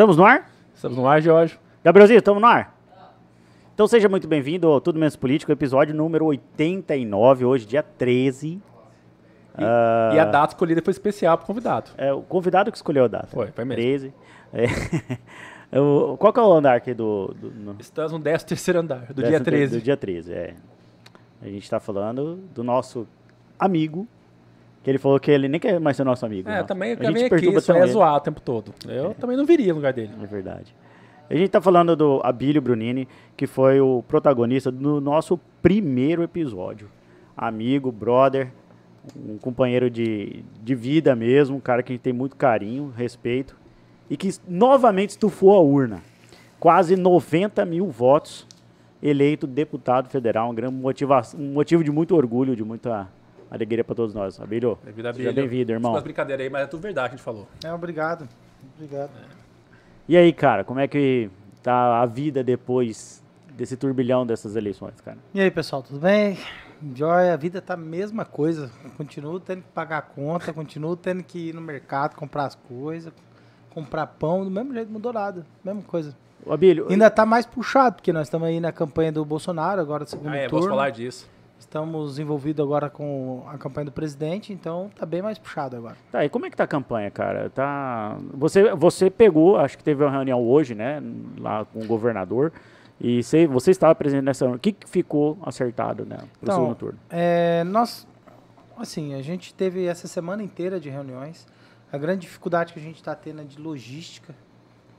Estamos no ar? Estamos no ar, Jorge. Gabrielzinho, estamos no ar? Então seja muito bem-vindo ao Tudo Menos Político, episódio número 89, hoje dia 13. E, uh, e a data escolhida foi especial para o convidado. É o convidado que escolheu a data. Foi, foi mesmo. 13. É. qual que é o andar aqui do... do no... Estamos no 13 terceiro andar, do dia 13. Do dia 13, é. A gente está falando do nosso amigo, que ele falou que ele nem quer mais ser nosso amigo. É, não. também, a gente aqui, só é zoar o tempo todo. Eu é. também não viria no lugar dele. É verdade. A gente está falando do Abílio Brunini, que foi o protagonista do nosso primeiro episódio. Amigo, brother, um companheiro de, de vida mesmo, um cara que a gente tem muito carinho, respeito, e que novamente estufou a urna. Quase 90 mil votos, eleito deputado federal, um, grande motivação, um motivo de muito orgulho, de muita alegria para todos nós. Abílio, seja bem-vindo, irmão. Umas brincadeiras aí, mas é tudo verdade que a gente falou. É, obrigado. Obrigado. É. E aí, cara, como é que tá a vida depois desse turbilhão dessas eleições, cara? E aí, pessoal, tudo bem? Joia, a vida tá a mesma coisa. Continuo tendo que pagar a conta, continuo tendo que ir no mercado comprar as coisas, comprar pão, do mesmo jeito, mudou nada. Mesma coisa. O Abílio, Ainda tá mais puxado, porque nós estamos aí na campanha do Bolsonaro, agora segundo ah, é, turno. Vamos falar disso. Estamos envolvidos agora com a campanha do presidente, então tá bem mais puxado agora. Tá, e como é que tá a campanha, cara? Tá... Você, você pegou, acho que teve uma reunião hoje, né, lá com o governador, e você, você estava presente nessa reunião. O que, que ficou acertado, né, pro então, segundo turno? É, nós, assim, a gente teve essa semana inteira de reuniões. A grande dificuldade que a gente está tendo é de logística,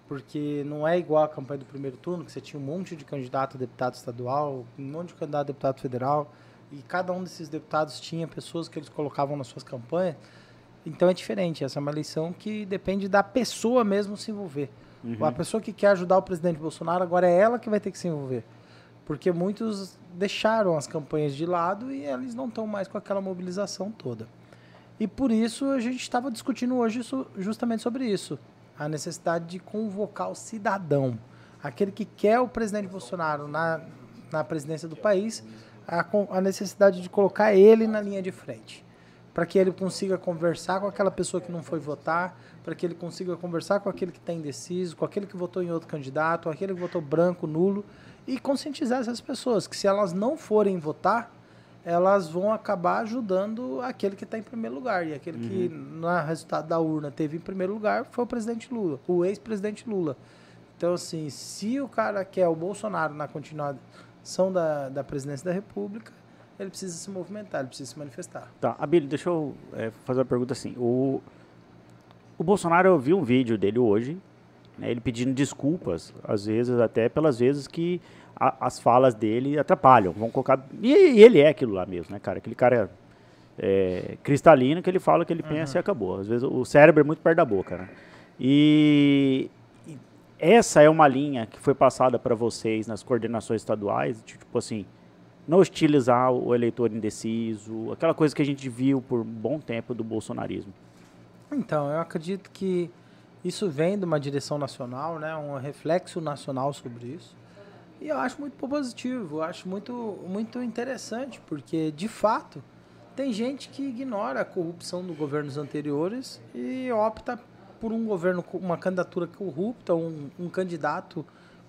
porque não é igual a campanha do primeiro turno, que você tinha um monte de candidato a deputado estadual, um monte de candidato a deputado federal, e cada um desses deputados tinha pessoas que eles colocavam nas suas campanhas. Então é diferente. Essa é uma eleição que depende da pessoa mesmo se envolver. Uhum. A pessoa que quer ajudar o presidente Bolsonaro, agora é ela que vai ter que se envolver. Porque muitos deixaram as campanhas de lado e eles não estão mais com aquela mobilização toda. E por isso a gente estava discutindo hoje justamente sobre isso. A necessidade de convocar o cidadão. Aquele que quer o presidente Bolsonaro na, na presidência do país a, a necessidade de colocar ele na linha de frente, para que ele consiga conversar com aquela pessoa que não foi votar, para que ele consiga conversar com aquele que está indeciso, com aquele que votou em outro candidato, aquele que votou branco, nulo, e conscientizar essas pessoas que se elas não forem votar, elas vão acabar ajudando aquele que está em primeiro lugar. E aquele uhum. que, no resultado da urna, teve em primeiro lugar foi o presidente Lula, o ex-presidente Lula. Então, assim, se o cara quer o Bolsonaro na continuidade são da, da presidência da República, ele precisa se movimentar, ele precisa se manifestar. Tá, Abílio, deixa eu é, fazer uma pergunta assim. O, o Bolsonaro, eu vi um vídeo dele hoje, né, ele pedindo desculpas, às vezes até pelas vezes que a, as falas dele atrapalham. Vão colocar. E, e, ele é aquilo lá mesmo, né, cara? Aquele cara é, cristalino que ele fala que ele uhum. pensa e acabou. Às vezes o cérebro é muito perto da boca, né? E essa é uma linha que foi passada para vocês nas coordenações estaduais, tipo assim, não hostilizar o eleitor indeciso, aquela coisa que a gente viu por um bom tempo do bolsonarismo. Então, eu acredito que isso vem de uma direção nacional, né, um reflexo nacional sobre isso. E eu acho muito positivo, eu acho muito, muito interessante, porque, de fato, tem gente que ignora a corrupção dos governos anteriores e opta por um governo, uma candidatura corrupta, um, um candidato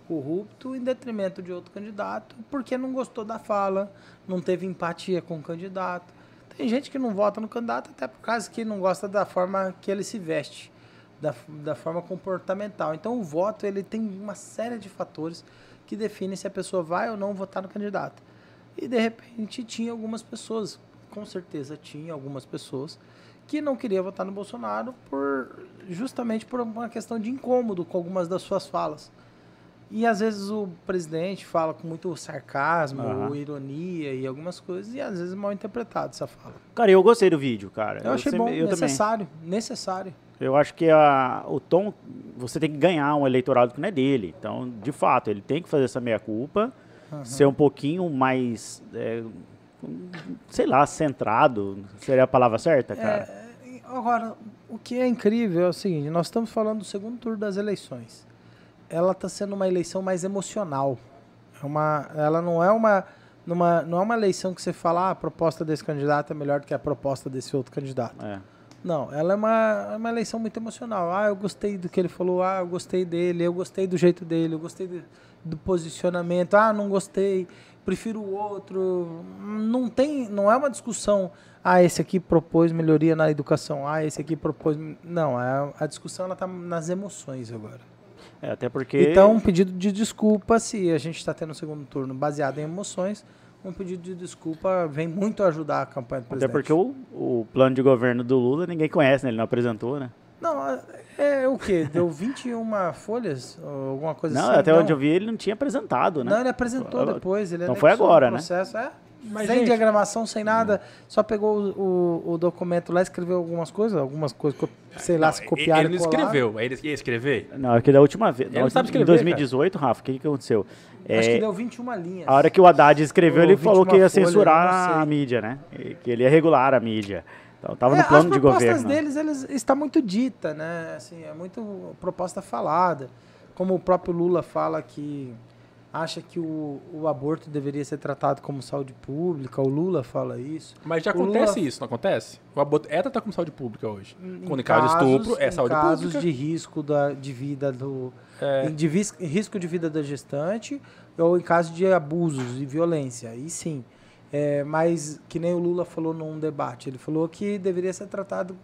corrupto em detrimento de outro candidato, porque não gostou da fala, não teve empatia com o candidato. Tem gente que não vota no candidato até por causa que não gosta da forma que ele se veste, da, da forma comportamental. Então o voto ele tem uma série de fatores que definem se a pessoa vai ou não votar no candidato. E de repente tinha algumas pessoas, com certeza tinha algumas pessoas que não queria votar no Bolsonaro por justamente por uma questão de incômodo com algumas das suas falas. E às vezes o presidente fala com muito sarcasmo, uhum. ironia e algumas coisas, e às vezes mal interpretado essa fala. Cara, eu gostei do vídeo, cara. Eu, eu achei bom, eu necessário, também. necessário. Eu acho que a, o tom, você tem que ganhar um eleitorado que não é dele. Então, de fato, ele tem que fazer essa meia-culpa, uhum. ser um pouquinho mais é, sei lá, centrado, seria a palavra certa, cara? É, agora, o que é incrível é o seguinte, nós estamos falando do segundo turno das eleições. Ela está sendo uma eleição mais emocional. É uma, ela não é uma, numa, não é uma eleição que você fala, ah, a proposta desse candidato é melhor do que a proposta desse outro candidato. É. Não, ela é uma, é uma eleição muito emocional. Ah, eu gostei do que ele falou, ah, eu gostei dele, eu gostei do jeito dele, eu gostei do, do posicionamento, ah, não gostei, prefiro o outro. Não tem, não é uma discussão, ah, esse aqui propôs melhoria na educação, ah, esse aqui propôs. Não, a, a discussão ela tá nas emoções agora. É, até porque. Então, um pedido de desculpa se a gente está tendo o segundo turno baseado em emoções um pedido de desculpa vem muito ajudar a campanha do presidente. Até porque o, o plano de governo do Lula ninguém conhece, né? Ele não apresentou, né? Não, é, é o quê? Deu 21 folhas? Alguma coisa não, assim? Até não, até onde eu vi, ele não tinha apresentado, né? Não, ele apresentou depois. Ele então foi agora, né? Processo, é. Mas, sem gente, diagramação, sem nada, só pegou o, o, o, documento lá, escreveu algumas coisas, algumas coisas, sei lá, não, se copiaram. Ele não escreveu, ele ia escrever? Não, é que da última vez. Ele não sabe escrever. Em 2018, cara. Rafa, o que, que aconteceu? Acho é, que deu 21 linhas. A hora que o Haddad escreveu, ele falou que ia censurar a mídia, né? Que ele ia regular a mídia. Então, tava é, no plano de governo. As propostas deles eles, está muito dita, né? Assim, é muito proposta falada. Como o próprio Lula fala que acha que o, o aborto deveria ser tratado como saúde pública, o Lula fala isso. Mas já acontece Lula... isso, não acontece? O aborto é tratado como saúde pública hoje. Em Quando em caso de estupro, é saúde pública. Em casos de risco da, de vida do... É. De risco de vida da gestante ou em caso de abusos e violência, e sim. É, mas que nem o Lula falou num debate, ele falou que deveria ser tratado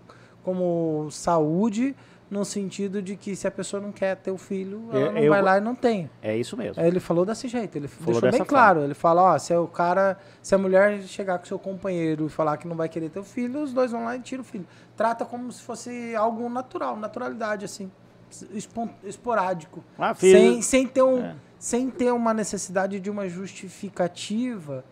como saúde no sentido de que se a pessoa não quer ter o filho, ela não eu, vai lá e não tem. É isso mesmo. Ele falou desse jeito, ele falou deixou bem claro. Forma. Ele fala, ó, se o cara, se a mulher chegar com seu companheiro e falar que não vai querer ter o filho, os dois vão lá e tiram o filho. Trata como se fosse algo natural, naturalidade assim, esporádico, ah, sem, sem ter um, é. sem ter uma necessidade de uma justificativa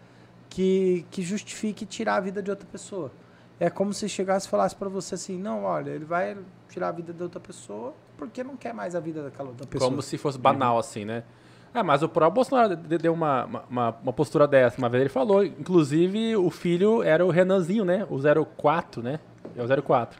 que que justifique tirar a vida de outra pessoa. É como se chegasse e falasse para você assim, não, olha, ele vai tirar a vida da outra pessoa porque não quer mais a vida daquela outra pessoa. Como se fosse banal, uhum. assim, né? É, mas o próprio Bolsonaro deu uma, uma, uma, postura dessa. Uma vez ele falou, inclusive o filho era o Renanzinho, né? O 04, né? É o 04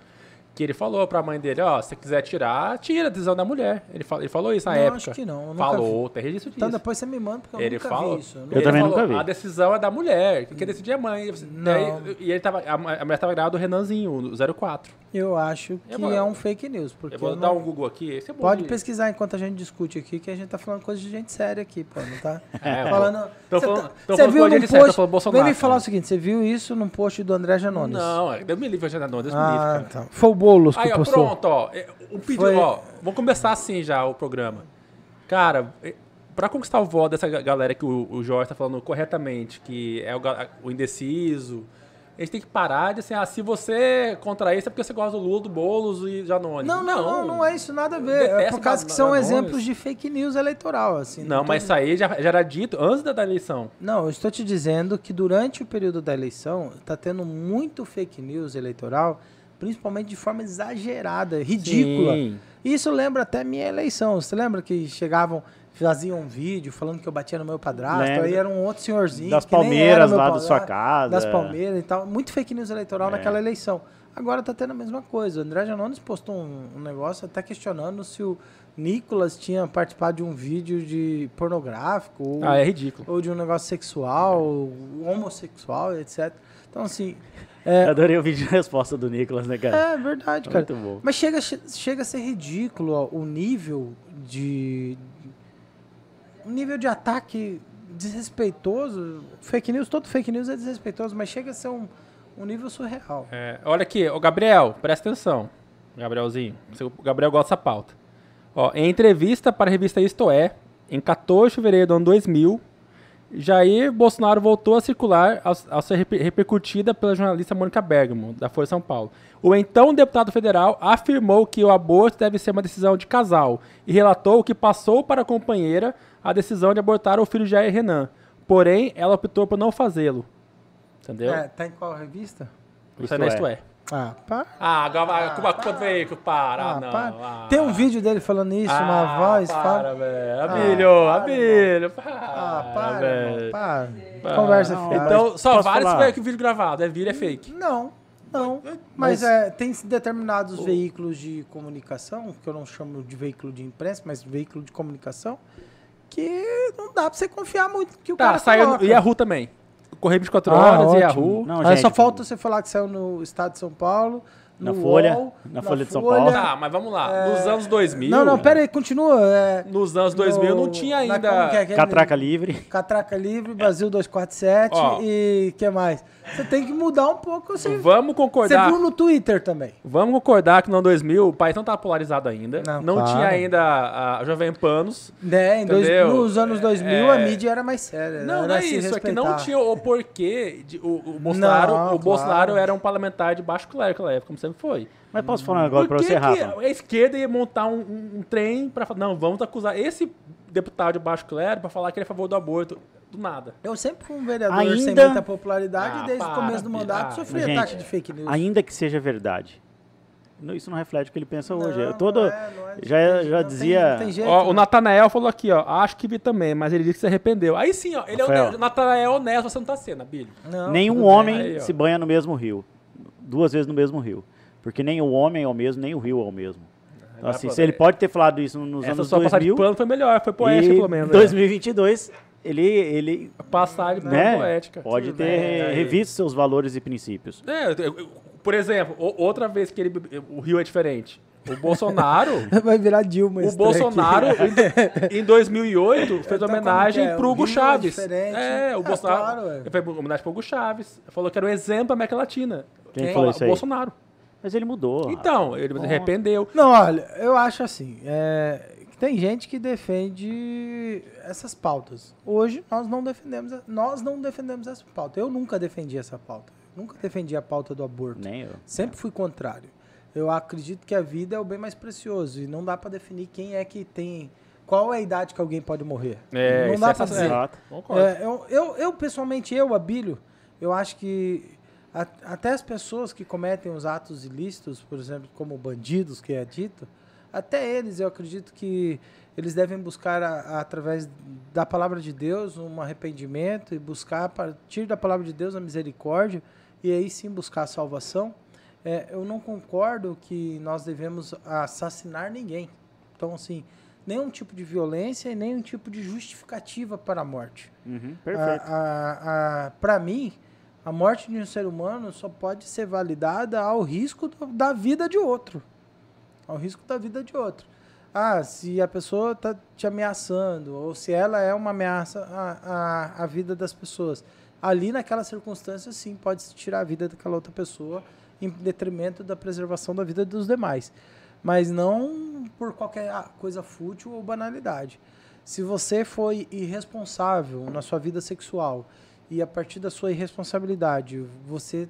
que ele falou pra mãe dele, ó, se você quiser tirar, tira a decisão da mulher. Ele, fal, ele falou isso na não, época. acho que não. Falou, tem registro então, disso. Então depois você me manda, porque eu ele nunca falou, vi isso. Eu, eu também falou, nunca vi. A decisão é da mulher, quem decidir é a mãe. Não. E, ele tava, a, mulher tava grávida do Renanzinho, o 04. Eu acho que vou, é um fake news. Porque eu vou eu dar um Google aqui. Esse é bom Pode de... pesquisar enquanto a gente discute aqui, que a gente tá falando coisa de gente séria aqui, pô, não tá? É, falando. Tô falando, tá, tô falando viu num post, sério, Bolsonaro. Vem me falar o seguinte, você viu isso num post do André Janones? Não, Deus me livre, André Janones, Deus ah, me livre, cara. Tá. Foi o Boulos que Aí, postou. Ó, pronto, ó o pedido, Foi... ó, vamos começar assim já o programa. Cara, para conquistar o voto dessa galera que o, o Jorge tá falando corretamente, que é o, o, indeciso, a gente tem que parar de assim, ah, se você contra isso é porque você gosta do Lula, do Boulos e Janones. Não, não, não, não é isso nada a ver. É por causa que são Janones. exemplos de fake news eleitoral, assim. Não, não mas isso aí já, já, era dito antes da, da, eleição. Não, eu estou te dizendo que durante o período da eleição tá tendo muito fake news eleitoral principalmente de forma exagerada, ridícula. Sim. Isso lembra até minha eleição. Você lembra que chegavam, faziam um vídeo falando que eu batia no meu padrasto, Lembra. aí era um outro senhorzinho. Das Palmeiras lá da sua casa. Das Palmeiras e tal. Muito fake news eleitoral é. naquela eleição. Agora tá tendo a mesma coisa. O André Janones postou um, um, negócio até questionando se o Nicolas tinha participado de um vídeo de pornográfico. Ou, ah, é ridículo. Ou de um negócio sexual, homossexual, etc. Então, assim, é... Adorei o vídeo de resposta do Nicolas, né, cara? É verdade, cara. Muito bom. Mas chega, chega a ser ridículo ó, o nível de. O nível de ataque desrespeitoso. Fake news, todo fake news é desrespeitoso, mas chega a ser um, um nível surreal. É, olha aqui, o Gabriel, presta atenção. Gabrielzinho, o Gabriel gosta dessa pauta. Ó, em entrevista para a revista Isto É, em 14 de fevereiro do ano 2000, Jair Bolsonaro voltou a circular ao, ao ser repercutida pela jornalista Mônica Bergamo, da Folha São Paulo. O então deputado federal afirmou que o aborto deve ser uma decisão de casal e relatou que passou para a companheira a decisão de abortar o filho de Jair Renan. Porém, ela optou por não fazê-lo. Entendeu? É, tá em qual revista? Isso é. Isto é. Ah, para. Ah, agora ah, do veículo, para. Ah, não. Para. Ah, Tem um vídeo dele falando isso, ah, uma voz. Para, velho. Abílio, ah, Abílio, para. Ah, para, velho. Para. Conversa não. Então, só tiver que o vídeo gravado. É vídeo, é fake. Não. Não, mas, mas é, tem determinados veículos de comunicação, que eu não chamo de veículo de imprensa, mas veículo de comunicação, que não dá pra você confiar muito que o tá, cara saiu coloca. E a Ru também. Correio 24 ah, Horas, ótimo. Yahoo. Não, Aí gente, só falta você falar que saiu no estado de São Paulo, Na no Folha, UOL, na Folha de São Paulo. Tá, mas vamos lá. Nos anos 2000... Não, não, pera aí, continua. é, Nos anos 2000 não no- tinha na- ainda... que é aquele- Catraca livre. Catraca Livre, Brasil 247 Ó. e que mais? Você tem que mudar um pouco. Você, Vamos você concordar... viu no Twitter também. Vamos concordar que no ano 2000 o país não estava polarizado ainda. Não, Não, claro. tinha ainda a, a Jovem Panos. Né, em dois- nos anos 2000 É- a mídia era mais séria. Não, era não é isso. É que não tinha o porquê. De, o, o Bolsonaro, Não, o claro. Bolsonaro era um parlamentar de baixo clero naquela época, como sempre foi. Mas posso falar um pra que você, que Rafa? a esquerda ia montar um, um- um trem para falar, não, vamos acusar esse deputado de baixo clero para falar que ele é a favor do aborto? Do nada. Eu sempre fui um vereador Ainda- sem muita popularidade Ah, e desde o para, começo do mandato ah, sofri Gente, ataque de fake news. Ainda que seja verdade. Isso não reflete o que ele pensa hoje. Eu Não, todo, não é, não é, já, tem- já tem- dizia. não tem jeito, Ó, o? Natanael falou aqui, ó, acho que vi também, mas ele disse que se arrependeu. Aí sim, ó, ele é Rafael. honesto. O Natanael é honesto, você não tá sendo, Abílio. Não, nenhum homem Aí, se banha no mesmo rio. Duas vezes no mesmo rio. Porque nem o homem é o mesmo, nem o rio é o mesmo. Então, assim, se ele pode ter falado isso nos Essa anos sua passagem de 2000, pano foi melhor, foi poética, e pelo menos. em né? 2022, ele, ele Passagem de né, poética. pode ter bem. revisto seus valores e princípios. É, eu- eu- por exemplo, o- outra vez que ele, o Rio é diferente. O Bolsonaro, Vai virar Dilma o. Bolsonaro em, em 2008 fez Então, homenagem é? pro O Hugo Rio é Chaves. diferente. É, o Ah, Bolsonaro claro, ele fez homenagem pro Hugo Chaves. Falou que era um exemplo da América Latina. Quem Quem? falou isso O aí? Bolsonaro. Mas ele mudou. Então, ele se arrependeu. Não, olha, eu acho assim, é, tem gente que defende essas pautas. Hoje nós não defendemos, nós não defendemos essa pauta. Eu nunca defendi essa pauta. Nunca defendi a pauta do aborto. Nem eu. Sempre fui contrário. Eu acredito que a vida é o bem mais precioso e não dá pra definir quem é que tem qual é a idade que alguém pode morrer. É, não isso dá é essa- dizer. Exato. Concordo. É, eu, eu, eu, pessoalmente, eu, Abílio, eu acho que a- até as pessoas que cometem os atos ilícitos, por exemplo, como bandidos, que é dito, até eles, eu acredito que eles devem buscar, a- a- através da palavra de Deus, um arrependimento e buscar, a partir da palavra de Deus, a misericórdia e aí sim buscar a salvação. É, eu não concordo que nós devemos assassinar ninguém. Então, assim, nenhum tipo de violência e nenhum tipo de justificativa para a morte. Uhum, perfeito. Para mim, a morte de um ser humano só pode ser validada ao risco do- da vida de outro. Ao risco da vida de outro. Ah, se a pessoa está te ameaçando, ou se ela é uma ameaça à, à, à vida das pessoas. Ali, naquela circunstância, sim, pode se tirar a vida daquela outra pessoa em detrimento da preservação da vida dos demais. Mas não por qualquer ah, coisa fútil ou banalidade. Se você foi irresponsável na sua vida sexual e a partir da sua irresponsabilidade você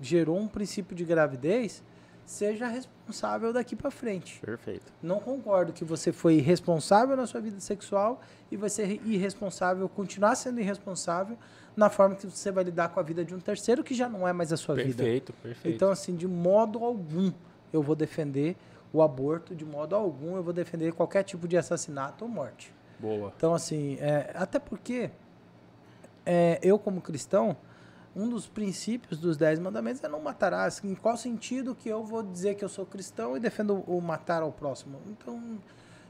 gerou um princípio de gravidez, seja responsável daqui para frente. Perfeito. Não concordo que você foi irresponsável na sua vida sexual e vai ser irresponsável, continuar sendo irresponsável na forma que você vai lidar com a vida de um terceiro que já não é mais a sua vida. Perfeito, perfeito. Então, assim, de modo algum eu vou defender o aborto, de modo algum eu vou defender qualquer tipo de assassinato ou morte. Boa. Então, assim, é, até porque é, eu, como cristão, um dos princípios dos Dez Mandamentos é não matarás. Em qual sentido que eu vou dizer que eu sou cristão e defendo o matar ao próximo? Então,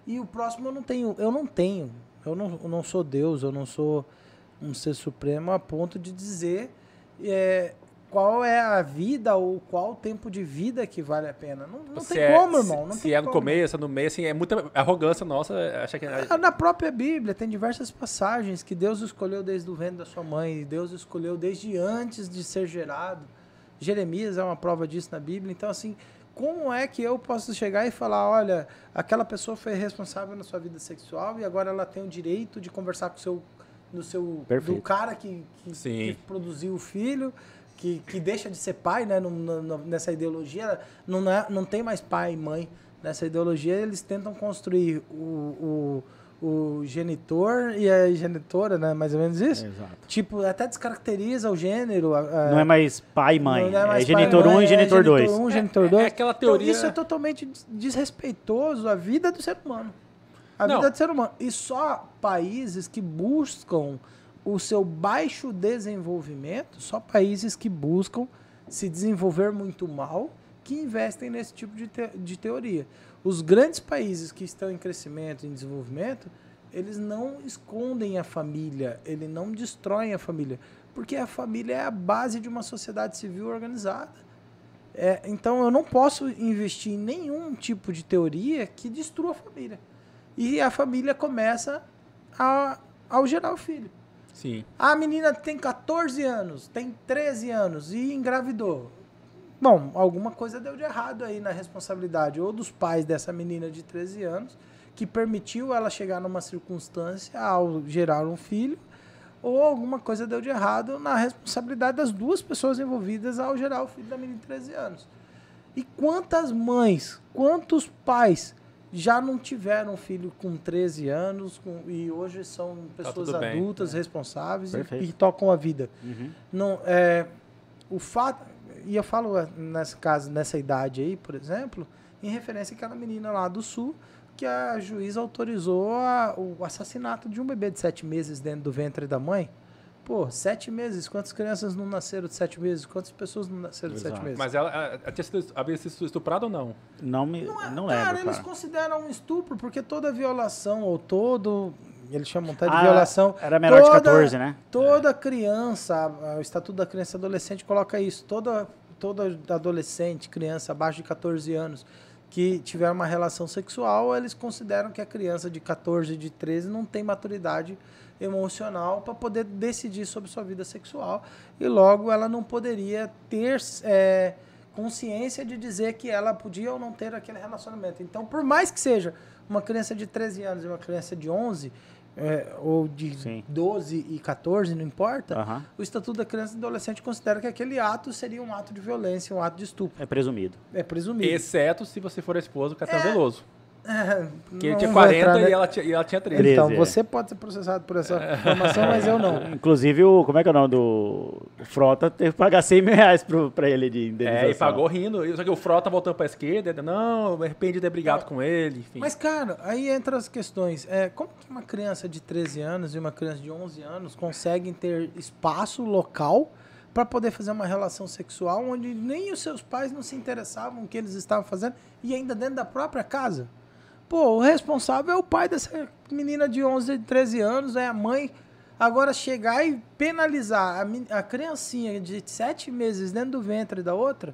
e o próximo eu não tenho, eu não tenho. Eu não, eu não sou Deus, eu não sou um ser supremo a ponto de dizer é, qual é a vida ou qual o tempo de vida que vale a pena. Não, não tem é- como, se- irmão. Não se tem é no como. começo, é no meio, assim, é muita arrogância nossa. Acha que. Ah, Na própria Bíblia tem diversas passagens que Deus escolheu desde o ventre da sua mãe, Deus escolheu desde antes de ser gerado. Jeremias é uma prova disso na Bíblia. Então, assim, como é que eu posso chegar e falar, olha, aquela pessoa foi responsável na sua vida sexual e agora ela tem o direito de conversar com o seu, no seu Perfeito. do cara que, que, que produziu o filho, que, que deixa de ser pai, né? Nessa ideologia, não, é, não tem mais pai e mãe. Nessa ideologia, eles tentam construir o, o, o genitor e a genitora, né? Mais ou menos isso. Exato. Tipo, até descaracteriza o gênero. a- Não é mais pai e mãe. não É, mais genitor pai e 1 mãe, e genitor é 2. Genitor 1, genitor É- 2. é aquela teoria- Então, isso é totalmente des- desrespeitoso à vida do ser humano. A Não. vida do ser humano. E só países que buscam o seu baixo desenvolvimento, só países que buscam se desenvolver muito mal, que investem nesse tipo de, te- de teoria. Os grandes países que estão em crescimento, em desenvolvimento, eles não escondem a família, eles não destroem a família, porque a família é a base de uma sociedade civil organizada. É, então eu não posso investir em nenhum tipo de teoria que destrua a família. E a família começa a algerar o filho. Sim. A menina tem 14 anos, tem 13 anos e engravidou. Bom, alguma coisa deu de errado aí na responsabilidade ou dos pais dessa menina de 13 anos, que permitiu ela chegar numa circunstância ao gerar um filho, ou alguma coisa deu de errado na responsabilidade das duas pessoas envolvidas ao gerar o filho da menina de 13 anos. E quantas mães, quantos pais já não tiveram filho com 13 anos com- e hoje são pessoas tudo bem, adultas, responsáveis e, e tocam a vida. Uhum. Não, é, o fato, e eu falo é, nesse caso, nessa idade aí, por exemplo, em referência àquela menina lá do sul, que a juíza autorizou a- o assassinato de um bebê de sete meses dentro do ventre da mãe. Pô, sete meses, quantas crianças não nasceram de sete meses? Quantas pessoas não nasceram de sete meses? Mas ela, ela- ela tinha sido, havia sido estuprada ou não? Não me. Não, é- Não, cara, lembro, eles cara. consideram um estupro, porque toda violação, ou todo. Eles chamam até de Ah, violação. Era menor de toda- 14, né? Toda criança, a- o Estatuto da Criança e Adolescente coloca isso. Toda, toda adolescente, criança abaixo de 14 anos que tiver uma relação sexual, eles consideram que a criança de 14, de 13 não tem maturidade emocional para poder decidir sobre sua vida sexual e logo ela não poderia ter é, consciência de dizer que ela podia ou não ter aquele relacionamento. Então, por mais que seja uma criança de 13 anos e uma criança de 11, é, ou de Sim. 12 e 14, não importa, Aham. o Estatuto da Criança e do Adolescente considera que aquele ato seria um ato de violência, um ato de estupro. É presumido. É presumido. Exceto se você for a esposa do Caetano É, Veloso. É, Que ele tinha vou 40 entrar, né? e, ela tinha, e ela tinha 13. Então, 13, é. você pode ser processado por essa informação, mas eu não. Inclusive, o, como é que é o nome do. O Frota teve que pagar 100 mil reais pro, pra ele de indenização. É, e pagou rindo. Só que o Frota voltando pra esquerda, não, me arrependi de ter brigado com ele, enfim. Mas, cara, aí entra as questões. É, como que uma criança de 13 anos e uma criança de 11 anos conseguem ter espaço local para poder fazer uma relação sexual onde nem os seus pais não se interessavam no que eles estavam fazendo e ainda dentro da própria casa? Pô, o responsável é o pai dessa menina de 11, 13 anos, é a mãe. Agora, chegar e penalizar a, a criancinha de 7 meses dentro do ventre da outra,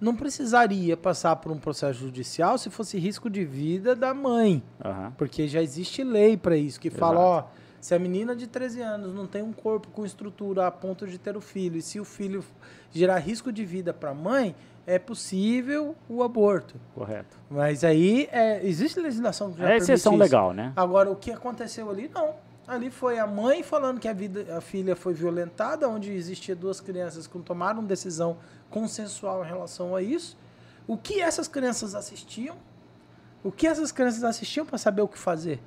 não precisaria passar por um processo judicial se fosse risco de vida da mãe. Aham. Porque já existe lei para isso, que fala, Exato. ó, se a menina de 13 anos não tem um corpo com estrutura a ponto de ter o filho, e se o filho gerar risco de vida para a mãe, é possível o aborto. Correto. Mas aí é, existe legislação que já É exceção legal, né? Agora, o que aconteceu ali, não. Ali foi a mãe falando que a, vida, a filha foi violentada, onde existia duas crianças que tomaram decisão consensual em relação a isso. O que essas crianças assistiam? O que essas crianças assistiam para saber o que fazer?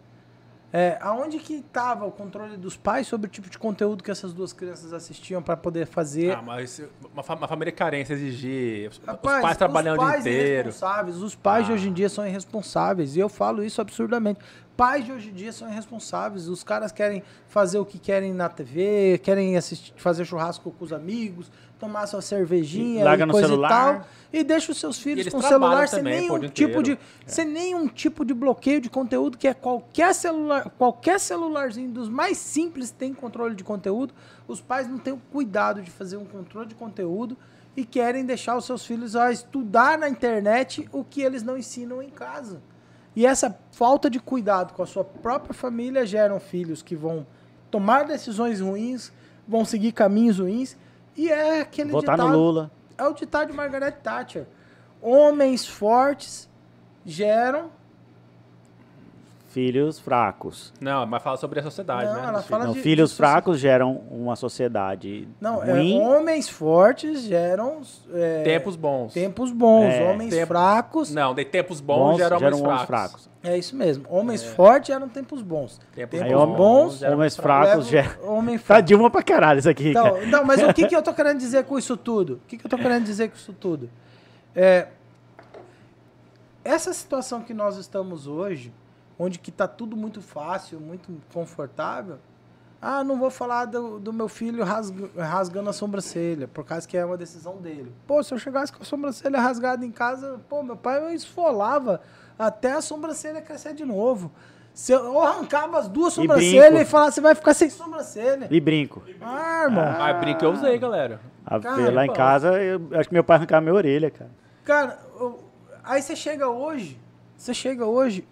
É, aonde que estava o controle dos pais sobre o tipo de conteúdo que essas duas crianças assistiam para poder fazer? Ah, mas uma, uma família carente exigir, os, os Rapaz, pais trabalhando os o dia inteiro. irresponsáveis, os pais de Ah. hoje em dia são irresponsáveis. E eu falo isso absurdamente. Pais de hoje em dia são irresponsáveis. Os caras querem fazer o que querem na TV, querem assistir, fazer churrasco com os amigos, tomar sua cervejinha, Larga e no coisa celular. e tal. E deixa os seus filhos com trabalham celular sem o nenhum tipo de, inteiro. sem nenhum tipo de bloqueio de conteúdo, que é qualquer celular, qualquer celularzinho dos mais simples tem controle de conteúdo. Os pais não têm o cuidado de fazer um controle de conteúdo e querem deixar os seus filhos a estudar na internet o que eles não ensinam em casa. E essa falta de cuidado com a sua própria família geram filhos que vão tomar decisões ruins, vão seguir caminhos ruins. E é aquele Votar ditado, no Lula. é o ditado de Margaret Thatcher. Homens fortes geram. Filhos fracos. Não, mas fala sobre a sociedade, Não, né? ela fala Não, de- filhos de fracos geram uma sociedade Não, é, ruim. homens fortes geram é, Tempos bons. tempos bons. É. homens Tempo- fracos. Não, de tempos bons, bons geram geram homens fracos. fracos. É isso mesmo. Homens fortes geram tempos bons. Tempos Tempos homem- bons. geram homens fracos. geram. Homem Tá fraco. Dilma pra caralho isso aqui. Então, não, mas o que, que eu tô querendo dizer com isso tudo? O que, que eu tô querendo dizer com isso tudo? É, essa situação que nós estamos hoje, onde que tá tudo muito fácil, muito confortável, ah, não vou falar do, do meu filho rasga- rasgando a sobrancelha, por causa que é uma decisão dele. Pô, se eu chegasse com a sobrancelha rasgada em casa, pô, meu pai esfolava até a sobrancelha crescer de novo. Se eu eu arrancava as duas E sobrancelhas brinco. e, falava, você vai ficar sem sobrancelha. E brinco. Ah, irmão. Ah, brinco eu usei, galera. A- Cara, lá em pô. casa, eu acho que meu pai arrancava minha orelha, cara. Cara, eu- aí você chega hoje, você chega hoje,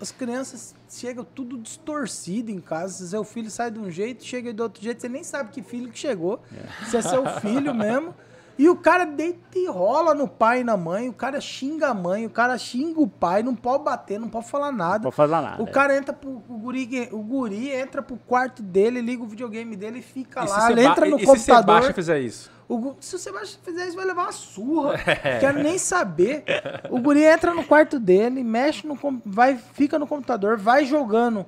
as crianças chegam tudo distorcido em casa. Seu filho sai de um jeito, chega de outro jeito, você nem sabe que filho que chegou. Se é seu filho mesmo. E o cara deita e rola no pai e na mãe, o cara xinga a mãe, o cara xinga o pai, não pode bater, não pode falar Não nada. pode fazer nada. O cara entra pro o guri, o guri entra pro quarto dele, liga o videogame dele e fica E se lá, você ele entra no e se computador. Sebastião fizer isso? O gu- se o Sebastião fizer isso, vai levar uma surra. Quero nem saber. O guri entra no quarto dele, mexe no vai, fica no computador, vai jogando.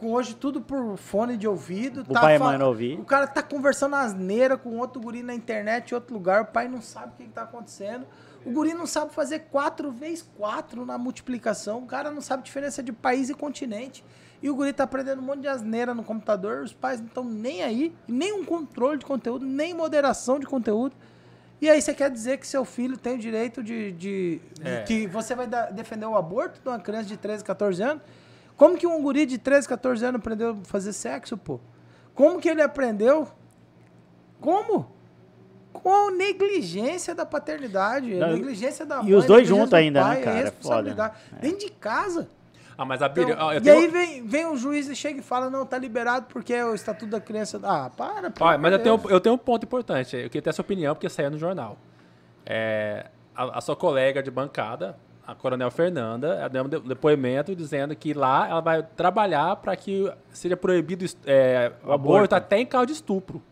Com hoje tudo por fone de ouvido. O pai e a fa- mãe não ouvir. O cara tá conversando asneira com outro guri na internet em outro lugar. O pai não sabe o que, que tá acontecendo. O guri não sabe fazer 4 vezes 4 na multiplicação. O cara não sabe diferença de país e continente. E o guri tá aprendendo um monte de asneira no computador. Os pais não estão nem aí. Nem um controle de conteúdo, nem moderação de conteúdo. E aí você quer dizer que seu filho tem o direito de... de- de É. que você vai dar- defender o aborto de uma criança de 13, 14 anos? Como que um guri de 13, 14 anos aprendeu a fazer sexo, pô? Como que ele aprendeu? Como? Com a negligência da paternidade, a Não, negligência da e mãe, os a dois juntos do ainda, né, pai, a cara? É responsabilidade. foda. Dentro de casa. Ah, mas a Bíblia... Então, e tenho- aí vem, vem o juiz e chega e fala, não, tá liberado porque é o Estatuto da Criança... Ah, para, Olha, mas eu tenho, eu tenho um ponto importante. Eu queria ter essa opinião, porque saiu no jornal. É, a, a sua colega de bancada, a Coronel Fernanda, ela deu um de- depoimento dizendo que lá ela vai trabalhar para que seja proibido é, o aborto, aborto. até em caso de estupro.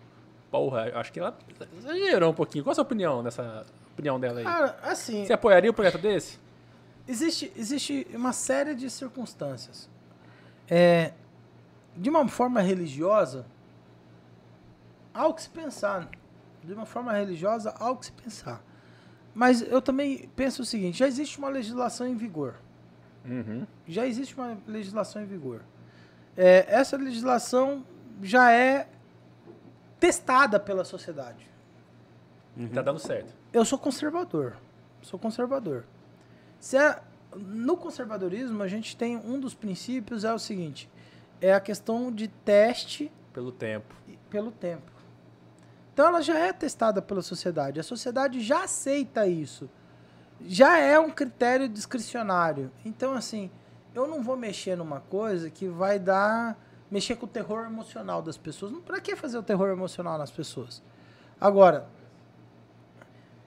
Porra, eu acho que ela exagerou um pouquinho. Qual a sua opinião nessa opinião dela aí? Cara, assim, Você apoiaria um projeto desse? Existe, existe uma série de circunstâncias. É, de uma forma religiosa, há o que se pensar. De uma forma religiosa, há o que se pensar. Mas eu também penso o seguinte: já existe uma legislação em vigor. Uhum. Já existe uma legislação em vigor. É, essa legislação já é testada pela sociedade. Tá dando certo. Eu sou conservador. Sou conservador. É- no conservadorismo, a gente tem um dos princípios é o seguinte: é a questão de teste Pelo tempo. pelo tempo. Então ela já é testada pela sociedade. A sociedade já aceita isso. Já é um critério discricionário. Então, assim, eu não vou mexer numa coisa que vai dar. mexer com o terror emocional das pessoas. Pra que fazer o terror emocional nas pessoas? Agora,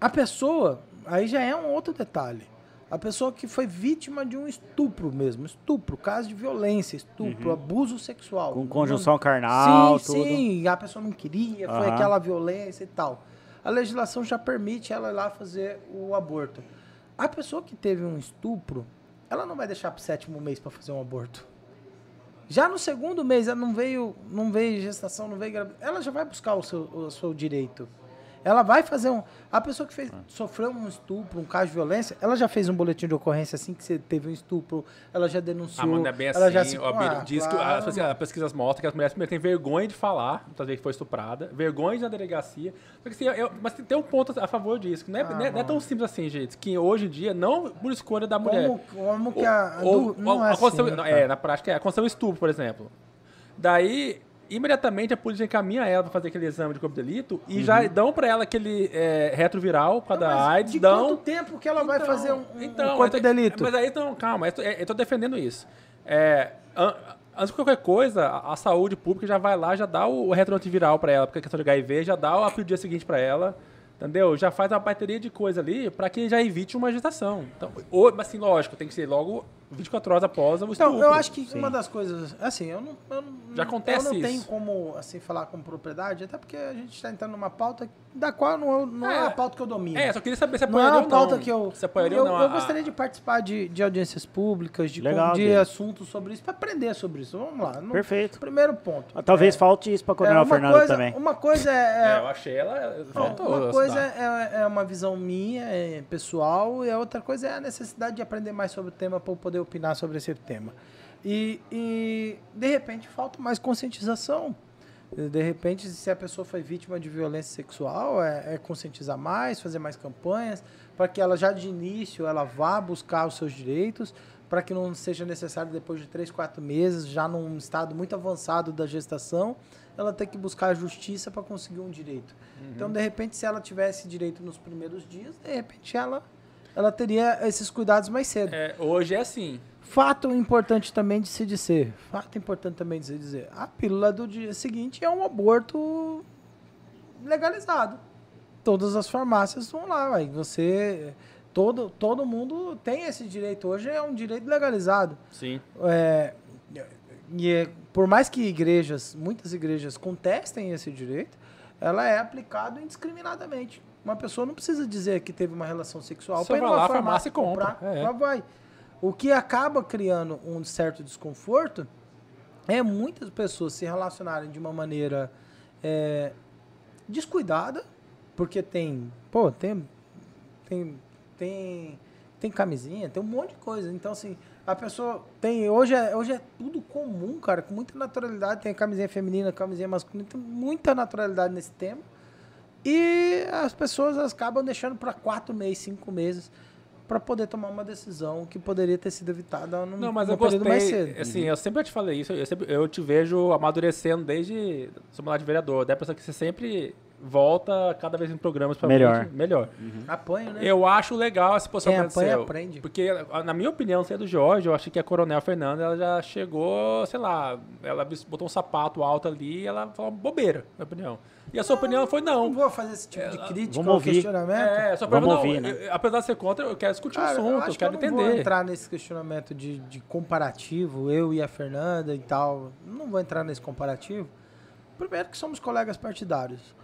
a pessoa, aí já é um outro detalhe. A pessoa que foi vítima de um estupro mesmo, estupro, caso de violência, estupro, abuso sexual. Com conjunção carnal, sim, tudo. sim, a pessoa não queria, foi Aham. aquela violência e tal. A legislação já permite ela ir lá fazer o aborto. A pessoa que teve um estupro, ela não vai deixar pro sétimo mês para fazer um aborto. Já no segundo mês, ela não veio, não veio gestação, não veio gravidez, ela já vai buscar o seu, o seu direito. Ela vai fazer um. A pessoa que fez, sofreu um estupro, um caso de violência, ela já fez um boletim de ocorrência assim que você teve um estupro, ela já denunciou. Ah, é bem ela já assim. se- ó, Bíblia, Ah, diz que claro. as, as pesquisas mostram que as mulheres primeiro têm vergonha de falar, muitas vezes foi estuprada, vergonha na delegacia. Só que, assim, eu- mas tem um ponto a favor disso, não é, Ah, não é- não é tão simples assim, gente. Que hoje em dia, não por escolha da mulher. Como, como que a. a Ou- do- não é aconteceu- assim, cara. é, na prática, é, aconteceu um estupro, por exemplo. Daí, imediatamente, a polícia encaminha ela para fazer aquele exame de corpo de delito e já dão para ela aquele é, retroviral por causa Uhum. Não, da mas AIDS, de dão... quanto tempo que ela vai Então, fazer um, um- então, um corpo de delito? Mas aí, então, calma, eu tô, eu tô defendendo isso. É, an- antes de qualquer coisa, a, a saúde pública já vai lá, já dá o, o retroantiviral para ela, porque a questão de HIV, já dá o dia seguinte para ela, entendeu? Já faz uma bateria de coisa ali para que já evite uma gestação. Então, ou, mas assim, lógico, tem que ser logo 24 horas após o estupro. Então, eu acho que uma das coisas, assim, eu não, eu não, Já acontece eu não isso. tenho como assim falar com propriedade, até porque a gente está entrando numa pauta da qual não, não é, É. a pauta que eu domino. É, só queria saber se não é apoiaria uma ou pauta não. que eu. Se apoiaria eu, ou não. eu a- gostaria de participar de, de audiências públicas, de, Legal, de assuntos sobre isso, para aprender sobre isso. Vamos lá. No- Perfeito. Primeiro ponto. Ah, Talvez É, falte isso pra é, Coronel uma Fernando coisa, também. Uma coisa é- É, é eu achei ela... Faltou uma coisa é, é uma visão minha, é pessoal, e a outra coisa é a necessidade de aprender mais sobre o tema para eu poder opinar sobre esse tema. E, e, de repente falta mais conscientização. De repente, se a pessoa foi vítima de violência sexual, é, é conscientizar mais, fazer mais campanhas, para que ela já de início ela vá buscar os seus direitos, para que não seja necessário depois de três, quatro meses, já num estado muito avançado da gestação, ela ter que buscar a justiça para conseguir um direito. Uhum. Então, de repente, se ela tivesse direito nos primeiros dias, de repente ela, ela teria esses cuidados mais cedo. É, hoje é assim. Fato importante também de se dizer, fato importante também de se dizer, a pílula do dia seguinte é um aborto legalizado. Todas as farmácias vão lá, aí você todo, todo mundo tem esse direito hoje, é um direito legalizado. Sim. É, e é, por mais que igrejas, muitas igrejas contestem esse direito, ela é aplicada indiscriminadamente. Uma pessoa não precisa dizer que teve uma relação sexual para ir numa farmácia, farmácia comprar. É. Ela vai. O que acaba criando um certo desconforto é muitas pessoas se relacionarem de uma maneira é, descuidada, porque tem, pô, tem, tem, tem, tem camisinha, tem um monte de coisa. Então, assim, a pessoa tem. Hoje é, hoje é tudo comum, cara, com muita naturalidade. Tem camisinha feminina, camisinha masculina, tem muita naturalidade nesse tema. E as pessoas acabam deixando para quatro meses, cinco meses para poder tomar uma decisão que poderia ter sido evitada num, Não, mas eu gostei, mais cedo. Assim, uhum. eu sempre te falei isso, eu, sempre, eu te vejo amadurecendo desde seu mandato de vereador. Dá a impressão que você sempre volta cada vez em programas para melhor. melhor. Uhum. Apanha, né? Eu acho legal essa posição Quem apanha, aprende. Porque, na minha opinião, você é do Jorge, eu acho que a Coronel Fernanda, ela já chegou, sei lá, ela botou um sapato alto ali e ela falou bobeira, na minha opinião. E a sua opinião foi não. Não vou fazer esse tipo de crítica Vamos ouvir. questionamento. É, a sua Vamos não, ouvir, né? eu, apesar de ser contra, eu quero discutir Cara, o assunto, eu, eu quero que eu entender. não vou entrar nesse questionamento de, de comparativo, eu e a Fernanda e tal. Não vou entrar nesse comparativo. Primeiro que somos colegas partidários.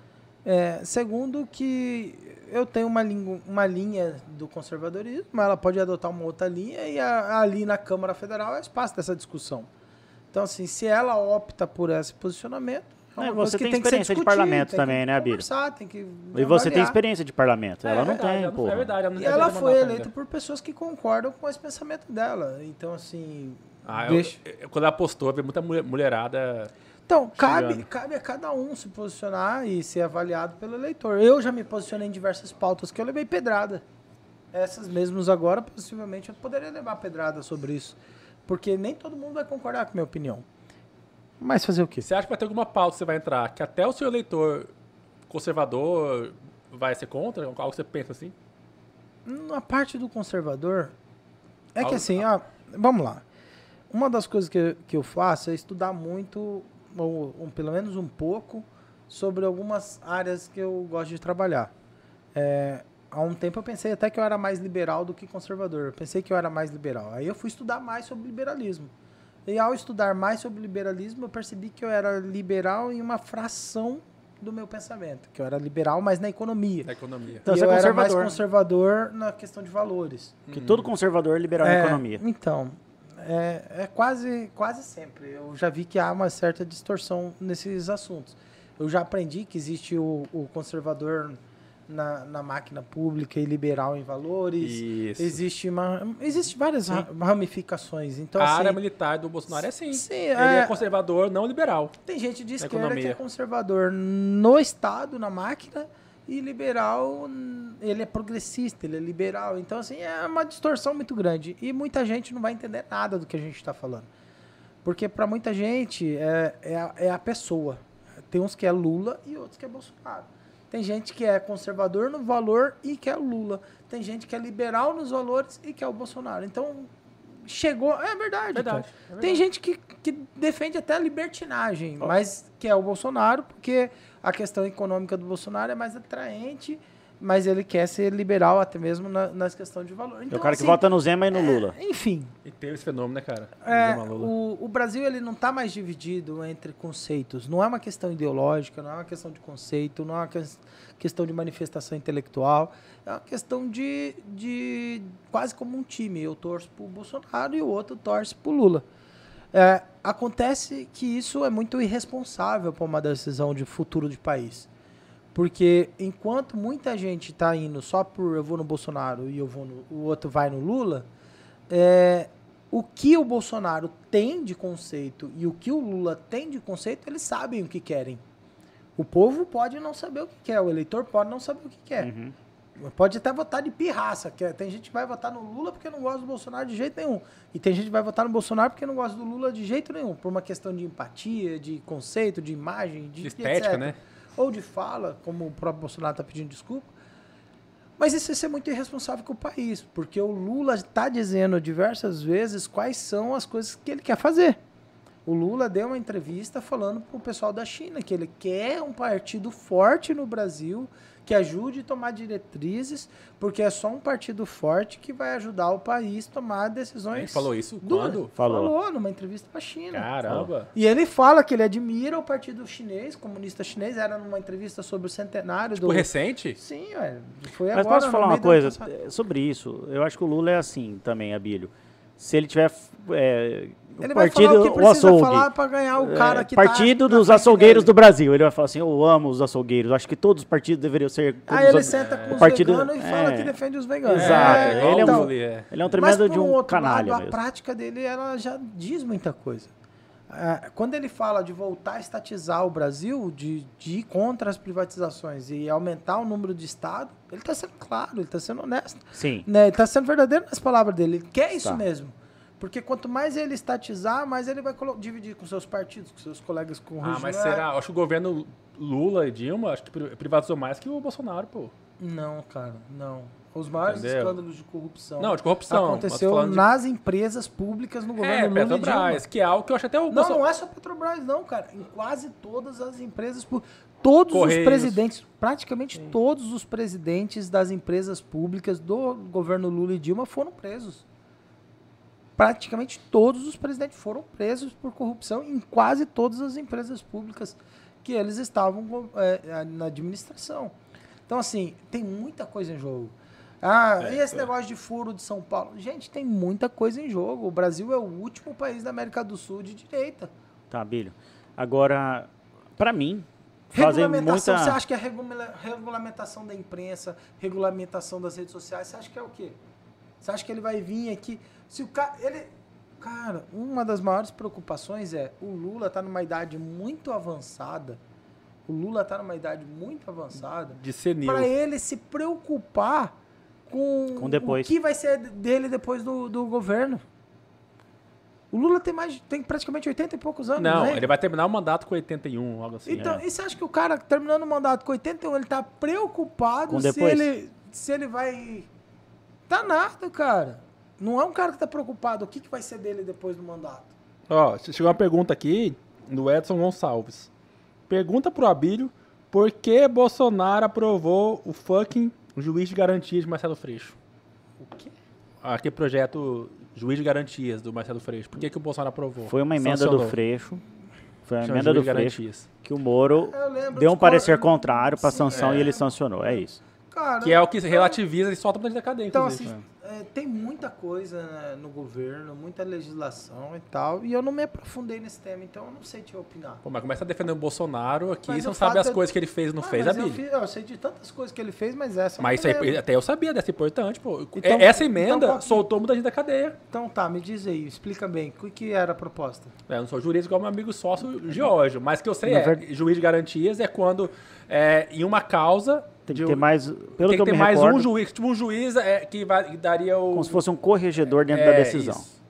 É, segundo que eu tenho uma, uma linha do conservadorismo, mas ela pode adotar uma outra linha e a, ali na Câmara Federal é espaço dessa discussão. Então, assim, se ela opta por esse posicionamento, é, é você tem, tem experiência de parlamento também, né, que e você tem experiência de parlamento. Ela é, não tem, pô. É verdade, ela não E ela foi eleita por pessoas que concordam com esse pensamento dela. Então, assim. Ah, deixa... eu, eu, quando ela postou, havia muita mulherada. Então, cabe, cabe a cada um se posicionar e ser avaliado pelo eleitor. Eu já me posicionei em diversas pautas que eu levei pedrada. Essas mesmas agora, possivelmente, eu poderia levar pedrada sobre isso. Porque nem todo mundo vai concordar com a minha opinião. Mas fazer o quê? Você acha que vai ter alguma pauta que você vai entrar que até o seu eleitor conservador vai ser contra? Algo que você pensa assim? Na parte do conservador, é que assim, ó, vamos lá. Uma das coisas que, que eu faço é estudar muito, ou, ou pelo menos um pouco, sobre algumas áreas que eu gosto de trabalhar. É, há um tempo eu pensei até que eu era mais liberal do que conservador. Eu pensei que eu era mais liberal. Aí eu fui estudar mais sobre liberalismo. E ao estudar mais sobre liberalismo, eu percebi que eu era liberal em uma fração do meu pensamento, que eu era liberal, mas na economia. Na economia. Então, e eu era mais conservador na questão de valores. Que uhum. todo conservador é liberal é, na economia. Então, é, é, quase, quase sempre. Eu já vi que há uma certa distorção nesses assuntos. Eu já aprendi que existe o, o conservador na, na máquina pública e liberal em valores. Isso. Existe uma, existe várias Sim. ramificações. Então, a assim, área militar do Bolsonaro é assim. Sim, Ele é... é... conservador, não liberal. Tem gente de esquerda economia. que é conservador no Estado, na máquina, e liberal, ele é progressista, ele é liberal. Então, assim, é uma distorção muito grande. E muita gente não vai entender nada do que a gente está falando. Porque para muita gente é, é a, é a pessoa. Tem uns que é Lula e outros que é Bolsonaro. Tem gente que é conservador no valor e quer o Lula. Tem gente que é liberal nos valores e quer o Bolsonaro. Então, chegou. É verdade. verdade, é verdade. Tem gente que, que defende até a libertinagem, oh. mas quer o Bolsonaro, porque a questão econômica do Bolsonaro é mais atraente mas ele quer ser liberal até mesmo na, nas questões de valor. Então, é o cara assim, que vota no Zema e no Lula. É, enfim. E tem esse fenômeno, né, cara? É, o, o, Brasil ele não está mais dividido entre conceitos. Não é uma questão ideológica, não é uma questão de conceito, não é uma que, questão de manifestação intelectual. É uma questão de, de quase como um time. Eu torço para o Bolsonaro e o outro torce para o Lula. É, acontece que isso é muito irresponsável para uma decisão de futuro de país. Porque enquanto muita gente está indo só por eu vou no Bolsonaro e eu vou no, o outro vai no Lula, é, o que o Bolsonaro tem de conceito e o que o Lula tem de conceito, eles sabem o que querem. O povo pode não saber o que quer, o eleitor pode não saber o que quer. Uhum. Pode até votar de pirraça, que é- tem gente que vai votar no Lula porque não gosta do Bolsonaro de jeito nenhum. E tem gente que vai votar no Bolsonaro porque não gosta do Lula de jeito nenhum, por uma questão de empatia, de conceito, de imagem, de, De estética, etc. né? Ou de fala, como o próprio Bolsonaro está pedindo desculpa. Mas isso é muito irresponsável com o país, porque o Lula está dizendo diversas vezes quais são as coisas que ele quer fazer. O Lula deu uma entrevista falando para o pessoal da China que ele quer um partido forte no Brasil, que ajude a tomar diretrizes, porque é só um partido forte que vai ajudar o país a tomar decisões. Ele falou isso duras. quando? Falou. Falou numa entrevista para a China. Caramba. E ele fala que ele admira o partido chinês, comunista chinês, era numa entrevista sobre o centenário Tipo, do. recente? Sim, ué. Foi Mas agora. posso no falar uma coisa eh, sobre isso? Eu acho que o Lula é assim também, Abílio. Se ele tiver é, o Ele vai partido, falar o que o precisa açougue, falar para ganhar o cara é, que partido tá dos açougueiros do dele. Brasil. Ele vai falar assim: Eu amo os açougueiros. Acho que todos os partidos deveriam ser. Aí ele os- senta com os partido- veganos e fala é. que defende os veganos. Exato, É, ele é um- então. Ele é um tremendo de um canalha lado, a prática dele ela já diz muita coisa. Ah, Quando ele fala de voltar a estatizar o Brasil, de, de ir contra as privatizações e aumentar o número de Estado, ele está sendo claro, ele está sendo honesto. Sim. Né? Ele está sendo verdadeiro nas palavras dele. Ele quer isso Tá. mesmo. Porque quanto mais ele estatizar, mais ele vai dividir com seus partidos, com seus colegas com Ah, mas será? Acho que o governo Lula e Dilma acho que pri- privatizou mais que o Bolsonaro, pô. Não, cara, não. Os maiores Entendeu? escândalos de corrupção Não, de corrupção. aconteceu de- nas empresas públicas no governo É, Lula e Dilma. Petrobras, que é algo que eu acho até o Não, Bolsonaro. não é só Petrobras, não, cara. Em quase todas as empresas, pu- todos Correios. os presidentes, praticamente todos os presidentes das empresas públicas do governo Lula e Dilma foram presos. Praticamente todos os presidentes foram presos por corrupção em quase todas as empresas públicas que eles estavam go- é, na administração. Então, assim, tem muita coisa em jogo. Ah, É, e esse negócio de furo de São Paulo? Gente, tem muita coisa em jogo. O Brasil é o último país da América do Sul de direita. Tá, Bílio. Agora, pra mim, fazer Regulamentação, muita. você acha que a regula- regulamentação da imprensa, regulamentação das redes sociais, você acha que é o quê? Você acha que ele vai vir aqui? Se o cara. Ele. Cara, uma das maiores preocupações é o Lula tá numa idade muito avançada. O Lula tá numa idade muito avançada. De senil. Para ele se preocupar com, Com depois. o que vai ser dele depois do, do governo. O Lula tem mais tem praticamente 80 e poucos anos, Não, né? ele vai terminar o mandato com 81, algo assim. Então, é. e você acha que o cara terminando o mandato com 81, ele tá preocupado Com se ele, se ele vai. Tá nada, cara. Não é um cara que tá preocupado o que, que vai ser dele depois do mandato. Ó, chegou uma pergunta aqui do Edson Gonçalves. Pergunta pro Abílio por que Bolsonaro aprovou o fucking juiz de garantias de Marcelo Freixo. O quê? Aquele projeto juiz de garantias do Marcelo Freixo. Por que, que o Bolsonaro aprovou? Foi uma emenda Sancionou. do Freixo. Foi uma emenda juiz do de Freixo garantias. que o Moro deu um parecer cor- contrário pra Sim, sanção é. e ele sancionou. É isso. Cara, Que é o que então- relativiza e solta pra da cadeia, Então, inclusive. assim, é, tem muita coisa né, no governo, muita legislação e tal, e eu não me aprofundei nesse tema, então eu não sei te opinar. Pô, mas começa a defender o Bolsonaro aqui, Mas você não sabe as é- coisas que ele fez e não Ah, fez, mas eu, eu sei de tantas coisas que ele fez, mas essa Mas isso aí, até eu sabia dessa importante, pô. Então- É- Essa então emenda que- soltou muita gente da cadeia. Então tá, me diz aí, explica bem, o que, era a proposta? É, Eu não sou jurídico igual meu amigo sócio Geórgio, mas que eu sei Na é, verdade- juiz de garantias é quando é, em uma causa Tem que ter mais. Pelo tem que, que eu ter me mais recordo, um juiz, tipo um juiz é, que, vai, que daria o como se fosse um corregedor dentro é, da decisão. isso.